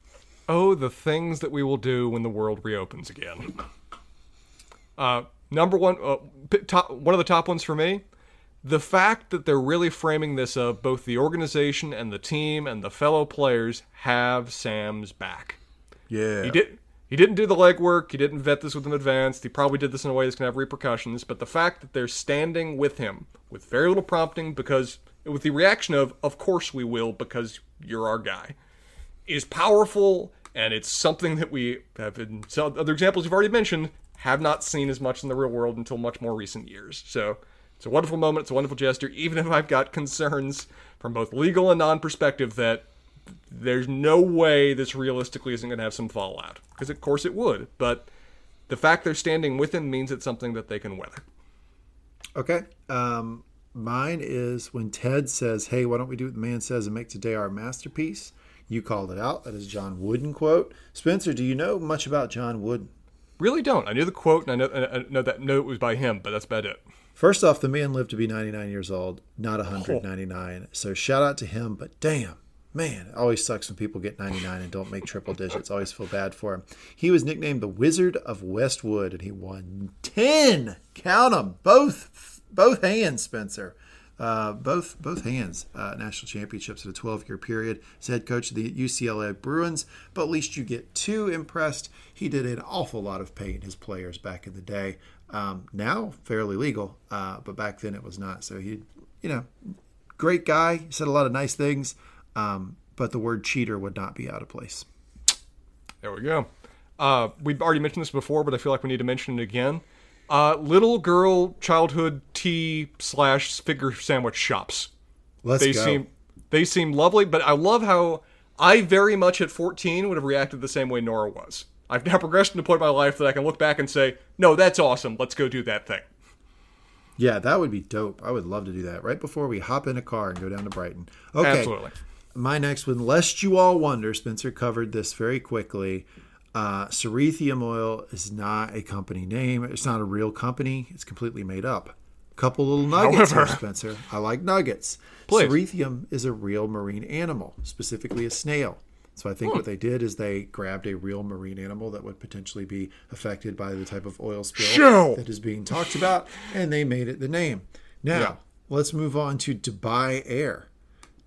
Oh, the things that we will do when the world reopens again. Uh, number one, uh, top, one of the top ones for me, the fact that they're really framing this of both the organization and the team and the fellow players have Sam's back. Yeah. He did. He didn't do the legwork. He didn't vet this with him advanced. He probably did this in a way that's going to have repercussions. But the fact that they're standing with him with very little prompting, because with the reaction of "Of course we will," because you're our guy, is powerful, and it's something that we have in some other examples you've already mentioned have not seen as much in the real world until much more recent years. So it's a wonderful moment. It's a wonderful gesture, even if I've got concerns from both legal and non perspective that there's no way this realistically isn't going to have some fallout. Because, of course, it would. But the fact they're standing with him means it's something that they can weather. Okay. Um, mine is when Ted says, Hey, why don't we do what the man says and make today our masterpiece? You called it out. That is John Wooden quote. Spencer, do you know much about John Wooden? Really don't. I knew the quote, and I know, I know that note was by him, but that's about it. First off, the man lived to be 99 years old, not 199. So shout out to him. But damn, man, it always sucks when people get 99 and don't make triple digits. always feel bad for him. He was nicknamed the Wizard of Westwood, and he won 10. Count them, both both hands, Spencer. Uh, both both hands uh, national championships in a 12 year period as head coach of the UCLA Bruins. But at least you get two impressed. He did an awful lot of paying his players back in the day. Um, now fairly legal, uh, but back then it was not. So he, you know, great guy. He said a lot of nice things, um, but the word cheater would not be out of place. There we go. Uh, we've already mentioned this before, but I feel like we need to mention it again. Uh, little girl childhood tea slash figure sandwich shops. Let's they go. seem they seem lovely, but I love how I very much at 14 would have reacted the same way Nora was. I've now progressed to the point in my life that I can look back and say, "No, that's awesome. Let's go do that thing." Yeah, that would be dope. I would love to do that right before we hop in a car and go down to Brighton. Okay. Absolutely. My next one, lest you all wonder, Spencer covered this very quickly. Uh, Cerithium oil is not a company name. It's not a real company. It's completely made up. Couple little nuggets However- here, Spencer. I like nuggets. Please. Cerithium is a real marine animal, specifically a snail. So I think hmm. what they did is they grabbed a real marine animal that would potentially be affected by the type of oil spill Show. that is being talked about, and they made it the name. Now Yeah. let's move on to Dubai Air.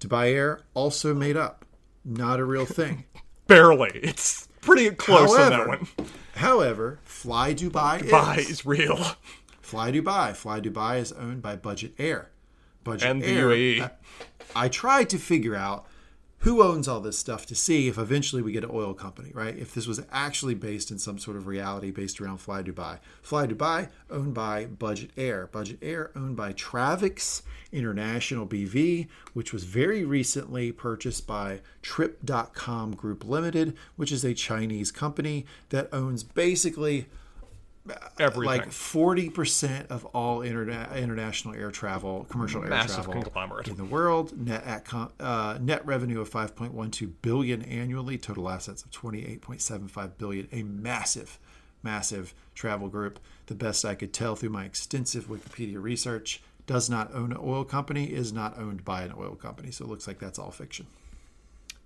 Dubai Air also made up, not a real thing. Barely. It's pretty close on that one. However, Fly Dubai, Bye is. is real. Fly Dubai. Fly Dubai is owned by Budget Air. Budget And the Air. UAE. I, I tried to figure out who owns all this stuff to see if eventually we get an oil company, right? If this was actually based in some sort of reality based around Fly Dubai. Fly Dubai owned by Budget Air. Budget Air owned by Travix International BV, which was very recently purchased by Trip.com Group Limited, which is a Chinese company that owns basically Everything. like 40% of all interna- international air travel, commercial air Massive travel conglomerate. in the world. Net at com- uh, net revenue of 5.12 billion annually, total assets of 28.75 billion. A massive, massive travel group. The best I could tell through my extensive Wikipedia research, does not own an oil company, is not owned by an oil company. So it looks like that's all fiction.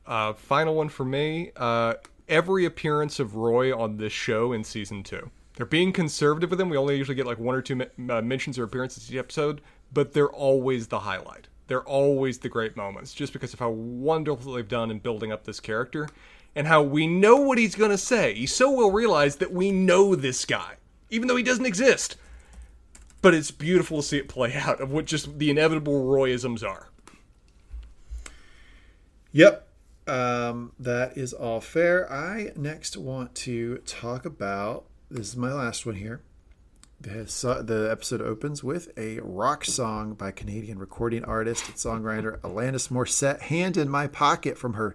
Uh, final one for me. Uh, every appearance of Roy on this show in season two. They're being conservative with him. We only usually get like one or two uh, mentions or appearances each episode, but they're always the highlight. They're always the great moments, just because of how wonderful they've done in building up this character, and how we know what he's going to say. He's so well realized that we know this guy, even though he doesn't exist. But it's beautiful to see it play out of what just the inevitable Royisms are. Yep. Um, that is all fair. I next want to talk about this is my last one here. The, so- the episode opens with a rock song by Canadian recording artist and songwriter Alanis Morissette, Hand in My Pocket from her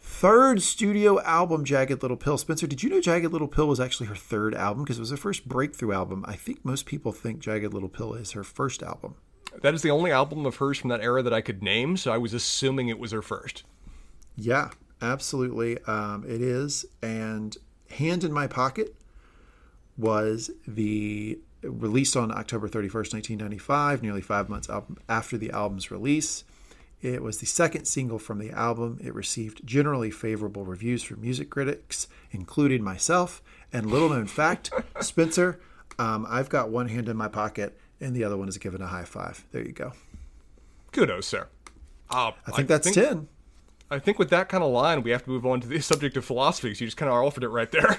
third studio album, Jagged Little Pill. Spencer, did you know Jagged Little Pill was actually her third album? Because it was her first breakthrough album. I think most people think Jagged Little Pill is her first album. That is the only album of hers from that era that I could name, so I was assuming it was her first. Yeah, absolutely. Um, it is. And Hand in My Pocket was the released on October 31st, 1995, nearly five months after the album's release. It was the second single from the album. It received generally favorable reviews from music critics, including myself. And little known fact, Spencer, um, I've got one hand in my pocket, and the other one is given a high five. There you go. Kudos, sir. Uh, I think I that's think, 10. I think with that kind of line, we have to move on to the subject of philosophy. So you just kind of offered it right there.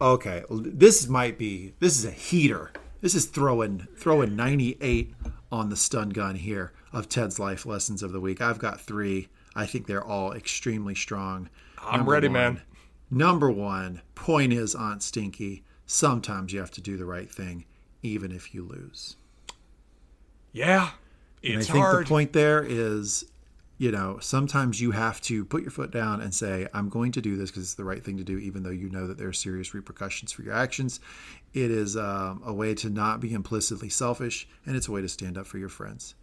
Okay, this might be this is a heater. This is throwing throwing 98 on the stun gun here of Ted's life lessons of the week. I've got 3. I think they're all extremely strong. I'm number ready, one, man. Number 1, point is Aunt Stinky, sometimes you have to do the right thing even if you lose. Yeah. It's and I think hard. the point there is you know, sometimes you have to put your foot down and say, I'm going to do this because it's the right thing to do, even though you know that there are serious repercussions for your actions. It is um, a way to not be implicitly selfish, and it's a way to stand up for your friends.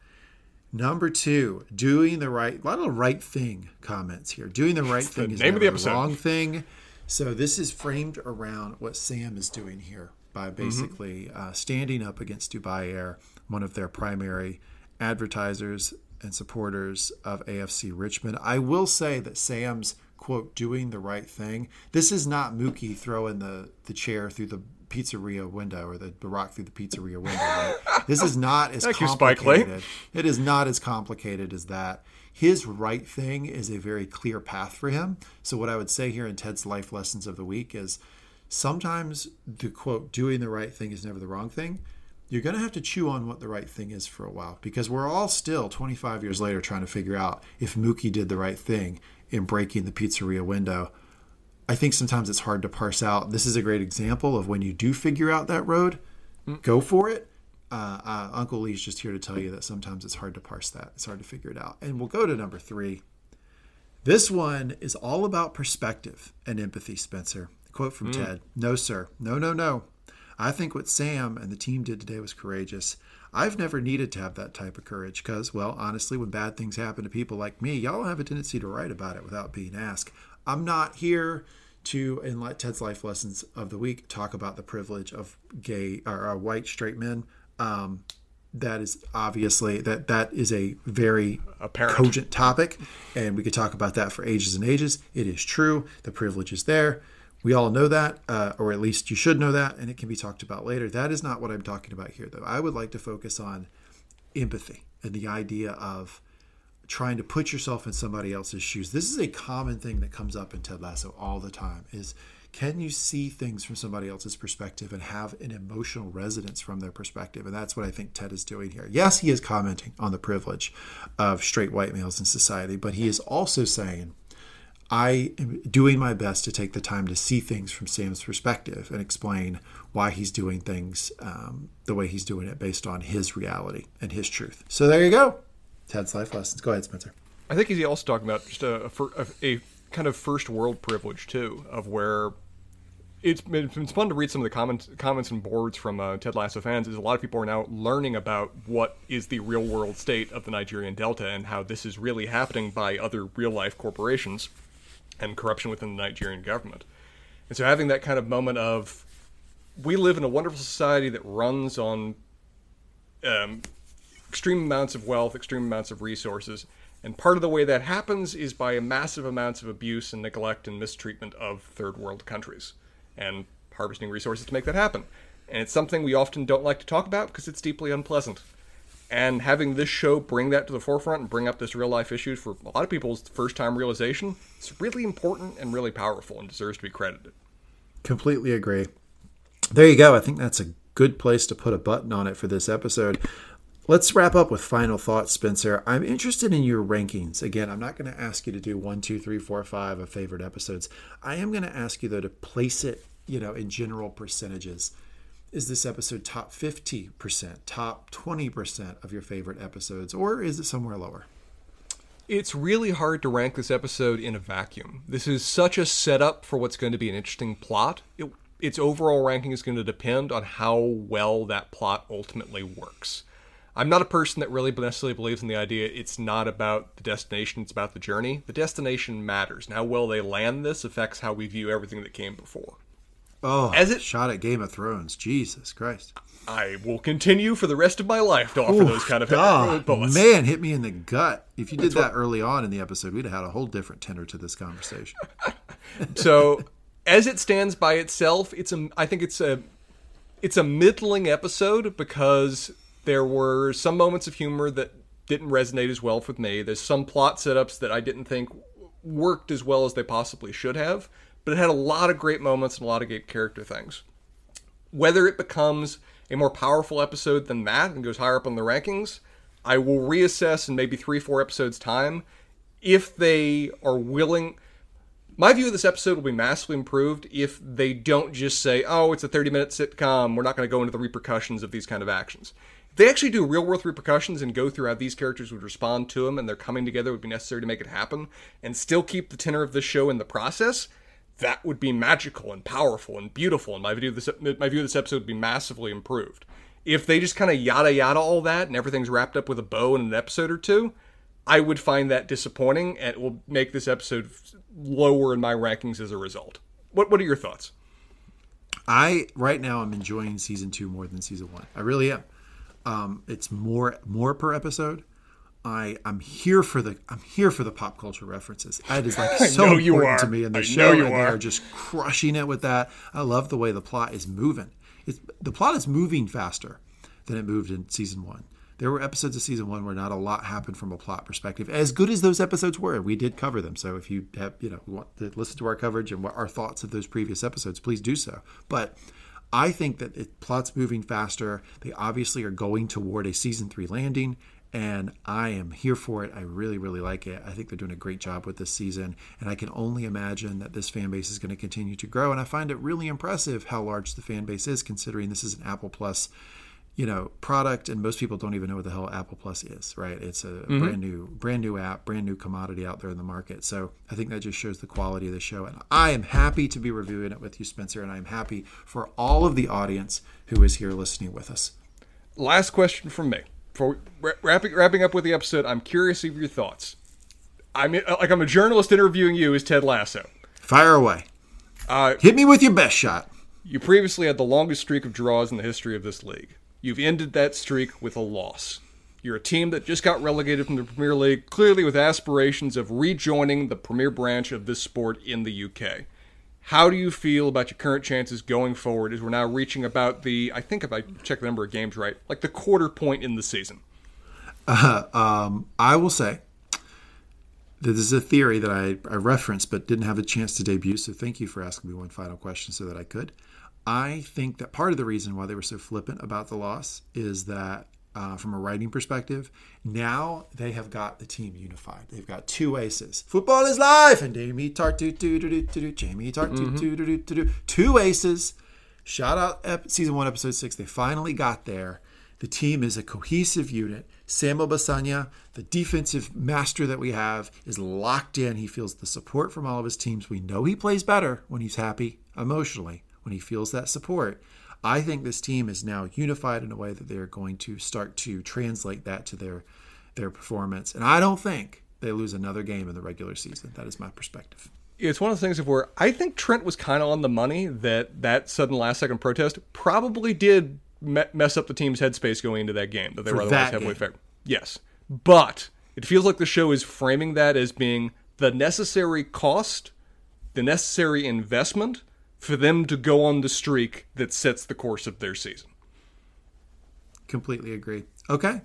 Number two, doing the right, a lot of right thing comments here. Doing the right thing the is name of the episode. wrong thing. So this is framed around what Sam is doing here by mm-hmm. basically mm-hmm. uh, standing up against Dubai Air, one of their primary advertisers and supporters of AFC Richmond. I will say that Sam's quote doing the right thing. This is not Mookie throwing the the chair through the pizzeria window or the, the rock through the pizzeria window. Right? This is not as Thank complicated. You, it is not as complicated as that. His right thing is a very clear path for him. So what I would say here in Ted's life lessons of the week is sometimes the quote doing the right thing is never the wrong thing you're going to have to chew on what the right thing is for a while because we're all still 25 years later trying to figure out if Mookie did the right thing in breaking the pizzeria window. I think sometimes it's hard to parse out. This is a great example of when you do figure out that road, mm. go for it. Uh, uh, Uncle Lee's just here to tell you that sometimes it's hard to parse that. It's hard to figure it out. And we'll go to number three. This one is all about perspective and empathy, Spencer. quote from mm. Ted No, sir. No, no, no. I think what Sam and the team did today was courageous. I've never needed to have that type of courage because, well, honestly, when bad things happen to people like me, y'all have a tendency to write about it without being asked. I'm not here to, in Ted's life lessons of the week, talk about the privilege of gay or uh, white straight men. Um, that is obviously that that is a very Apparent. cogent topic, and we could talk about that for ages and ages. It is true. The privilege is there. We all know that, uh, or at least you should know that, and it can be talked about later. That is not what I'm talking about here, though. I would like to focus on empathy and the idea of trying to put yourself in somebody else's shoes. This is a common thing that comes up in Ted Lasso all the time is can you see things from somebody else's perspective and have an emotional resonance from their perspective? And that's what I think Ted is doing here. Yes, he is commenting on the privilege of straight white males in society, but he is also saying I am doing my best to take the time to see things from Sam's perspective and explain why he's doing things um, the way he's doing it based on his reality and his truth. So there you go. Ted's life lessons. Go ahead, Spencer. I think he's also talking about just a, a, a kind of first world privilege too, of where it's, it's fun to read some of the comments comments and boards from uh, Ted Lasso fans. Is a lot of people are now learning about what is the real world state of the Nigerian Delta and how this is really happening by other real life corporations and corruption within the Nigerian government. And so having that kind of moment of we live in a wonderful society that runs on um, extreme amounts of wealth, extreme amounts of resources, and part of the way that happens is by massive amounts of abuse and neglect and mistreatment of third world countries and harvesting resources to make that happen. And it's something we often don't like to talk about because it's deeply unpleasant and having this show bring that to the forefront and bring up this real life issues for a lot of people's first time realization it's really important and really powerful and deserves to be credited. Completely agree. There you go. I think that's a good place to put a button on it for this episode. Let's wrap up with final thoughts spencer. I'm interested in your rankings. Again i'm not going to ask you to do one two three four five of favorite episodes. I am going to ask you though to place it you know in general percentages is this episode top 50%, top 20% of your favorite episodes, or is it somewhere lower? It's really hard to rank this episode in a vacuum. This is such a setup for what's going to be an interesting plot. It, its overall ranking is going to depend on how well that plot ultimately works. I'm not a person that really necessarily believes in the idea it's not about the destination, it's about the journey. The destination matters. And how well they land this affects how we view everything that came before. Oh, As it- shot at Game of Thrones. Jesus Christ. I will continue for the rest of my life to offer those kind of bullets. man, hit me in the gut. If you did that early on in the episode, we'd have had a whole different tenor to this conversation. So, as it stands by itself, it's a. I think it's a. It's a middling episode because there were some moments of humor that didn't resonate as well with me. There's some plot setups that I didn't think worked as well as they possibly should have, but it had a lot of great moments and a lot of great character things. Whether it becomes a more powerful episode than that and goes higher up on the rankings, I will reassess in maybe three, four episodes' time if they are willing. My view of this episode will be massively improved if they don't just say, oh, it's a 30 minute sitcom, we're not going to go into the repercussions of these kind of actions. If they actually do real world repercussions and go through how these characters would respond to them and their coming together would be necessary to make it happen, and still keep the tenor of the show in the process, that would be magical and powerful and beautiful. And my view of this, my view of this episode would be massively improved. If they just kind of yada yada all that and everything's wrapped up with a bow in an episode or two, I would find that disappointing, and it will make this episode lower in my rankings as a result. What What are your thoughts? I right now I'm enjoying season two more than season one. I really am. Um, it's more more per episode. I I'm here for the I'm here for the pop culture references. That is like so important to me in the show, and they are. are just crushing it with that. I love the way the plot is moving. It's the plot is moving faster than it moved in season one. There were episodes of season one where not a lot happened from a plot perspective. As good as those episodes were, we did cover them. So if you have, you know, want to listen to our coverage and what our thoughts of those previous episodes, please do so. But I think that it plot's moving faster. They obviously are going toward a season three landing, and I am here for it. I really, really like it. I think they're doing a great job with this season, and I can only imagine that this fan base is going to continue to grow. And I find it really impressive how large the fan base is, considering this is an Apple Plus you know product and most people don't even know what the hell apple plus is right it's a mm-hmm. brand new brand new app brand new commodity out there in the market so i think that just shows the quality of the show and i am happy to be reviewing it with you spencer and i'm happy for all of the audience who is here listening with us Last question from me. For wrapping wrapping up with the episode, I'm curious of your thoughts. I'm like I'm a journalist interviewing you as Ted Lasso. fire away Uh, hit me with your best shot You previously had the longest streak of draws in the history of this league. You've ended that streak with a loss. You're a team that just got relegated from the Premier League, clearly with aspirations of rejoining the premier branch of this sport in the UK. How do you feel about your current chances going forward as we're now reaching about the, I think if I check the number of games right, like the quarter point in the season? Uh, um, I will say that this is a theory that I, I referenced but didn't have a chance to debut. So thank you for asking me one final question so that I could. I think that part of the reason why they were so flippant about the loss is that uh, from a writing perspective, now they have got the team unified. They've got two aces. Football is life, and Jamie Tartt do do do do do. Jamie Tartt do do do do do do. Two aces. Shout out ep- season one, episode six. They finally got there. The team is a cohesive unit. Samuel Obisanya, the defensive master that we have, is locked in. He feels the support from all of his teams. We know he plays better when he's happy emotionally, when he feels that support. I think this team is now unified in a way that they're going to start to translate that to their their performance. And I don't think they lose another game in the regular season. That is my perspective. It's one of the things of where I think Trent was kind of on the money that that sudden last second protest probably did me- mess up the team's headspace going into that game that they For were otherwise heavily favored. Yes, but it feels like the show is framing that as being the necessary cost, the necessary investment for them to go on the streak that sets the course of their season. Completely agree. Okay.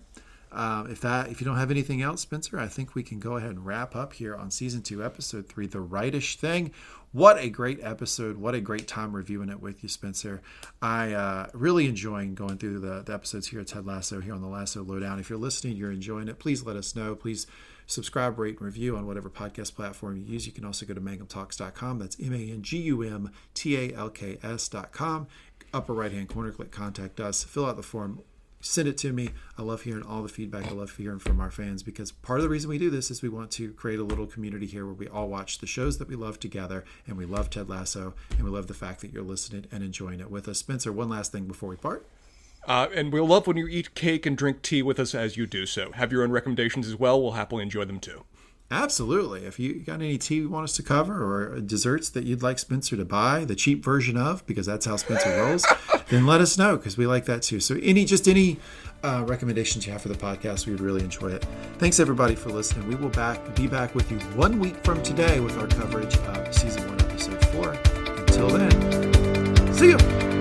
Um, if that if you don't have anything else, Spencer, I think we can go ahead and wrap up here on season two, episode three, the rightish thing. What a great episode! What a great time reviewing it with you, Spencer. I uh, really enjoying going through the, the episodes here at Ted Lasso here on the Lasso Lowdown. If you're listening, you're enjoying it. Please let us know. Please subscribe, rate, and review on whatever podcast platform you use. You can also go to mangumtalks.com. That's M A N G U M T A L K S.com. Upper right hand corner, click contact us. Fill out the form send it to me. I love hearing all the feedback. I love hearing from our fans because part of the reason we do this is we want to create a little community here where we all watch the shows that we love together and we love Ted Lasso and we love the fact that you're listening and enjoying it with us. Spencer, one last thing before we part. Uh, and we'll love when you eat cake and drink tea with us as you do so. Have your own recommendations as well. We'll happily enjoy them too. Absolutely. If you got any tea you want us to cover or desserts that you'd like Spencer to buy, the cheap version of, because that's how Spencer rolls, then let us know because we like that too. So any just any uh, recommendations you have for the podcast, we would really enjoy it. Thanks everybody for listening. We will back be back with you one week from today with our coverage of season one, episode four. Until then, see you.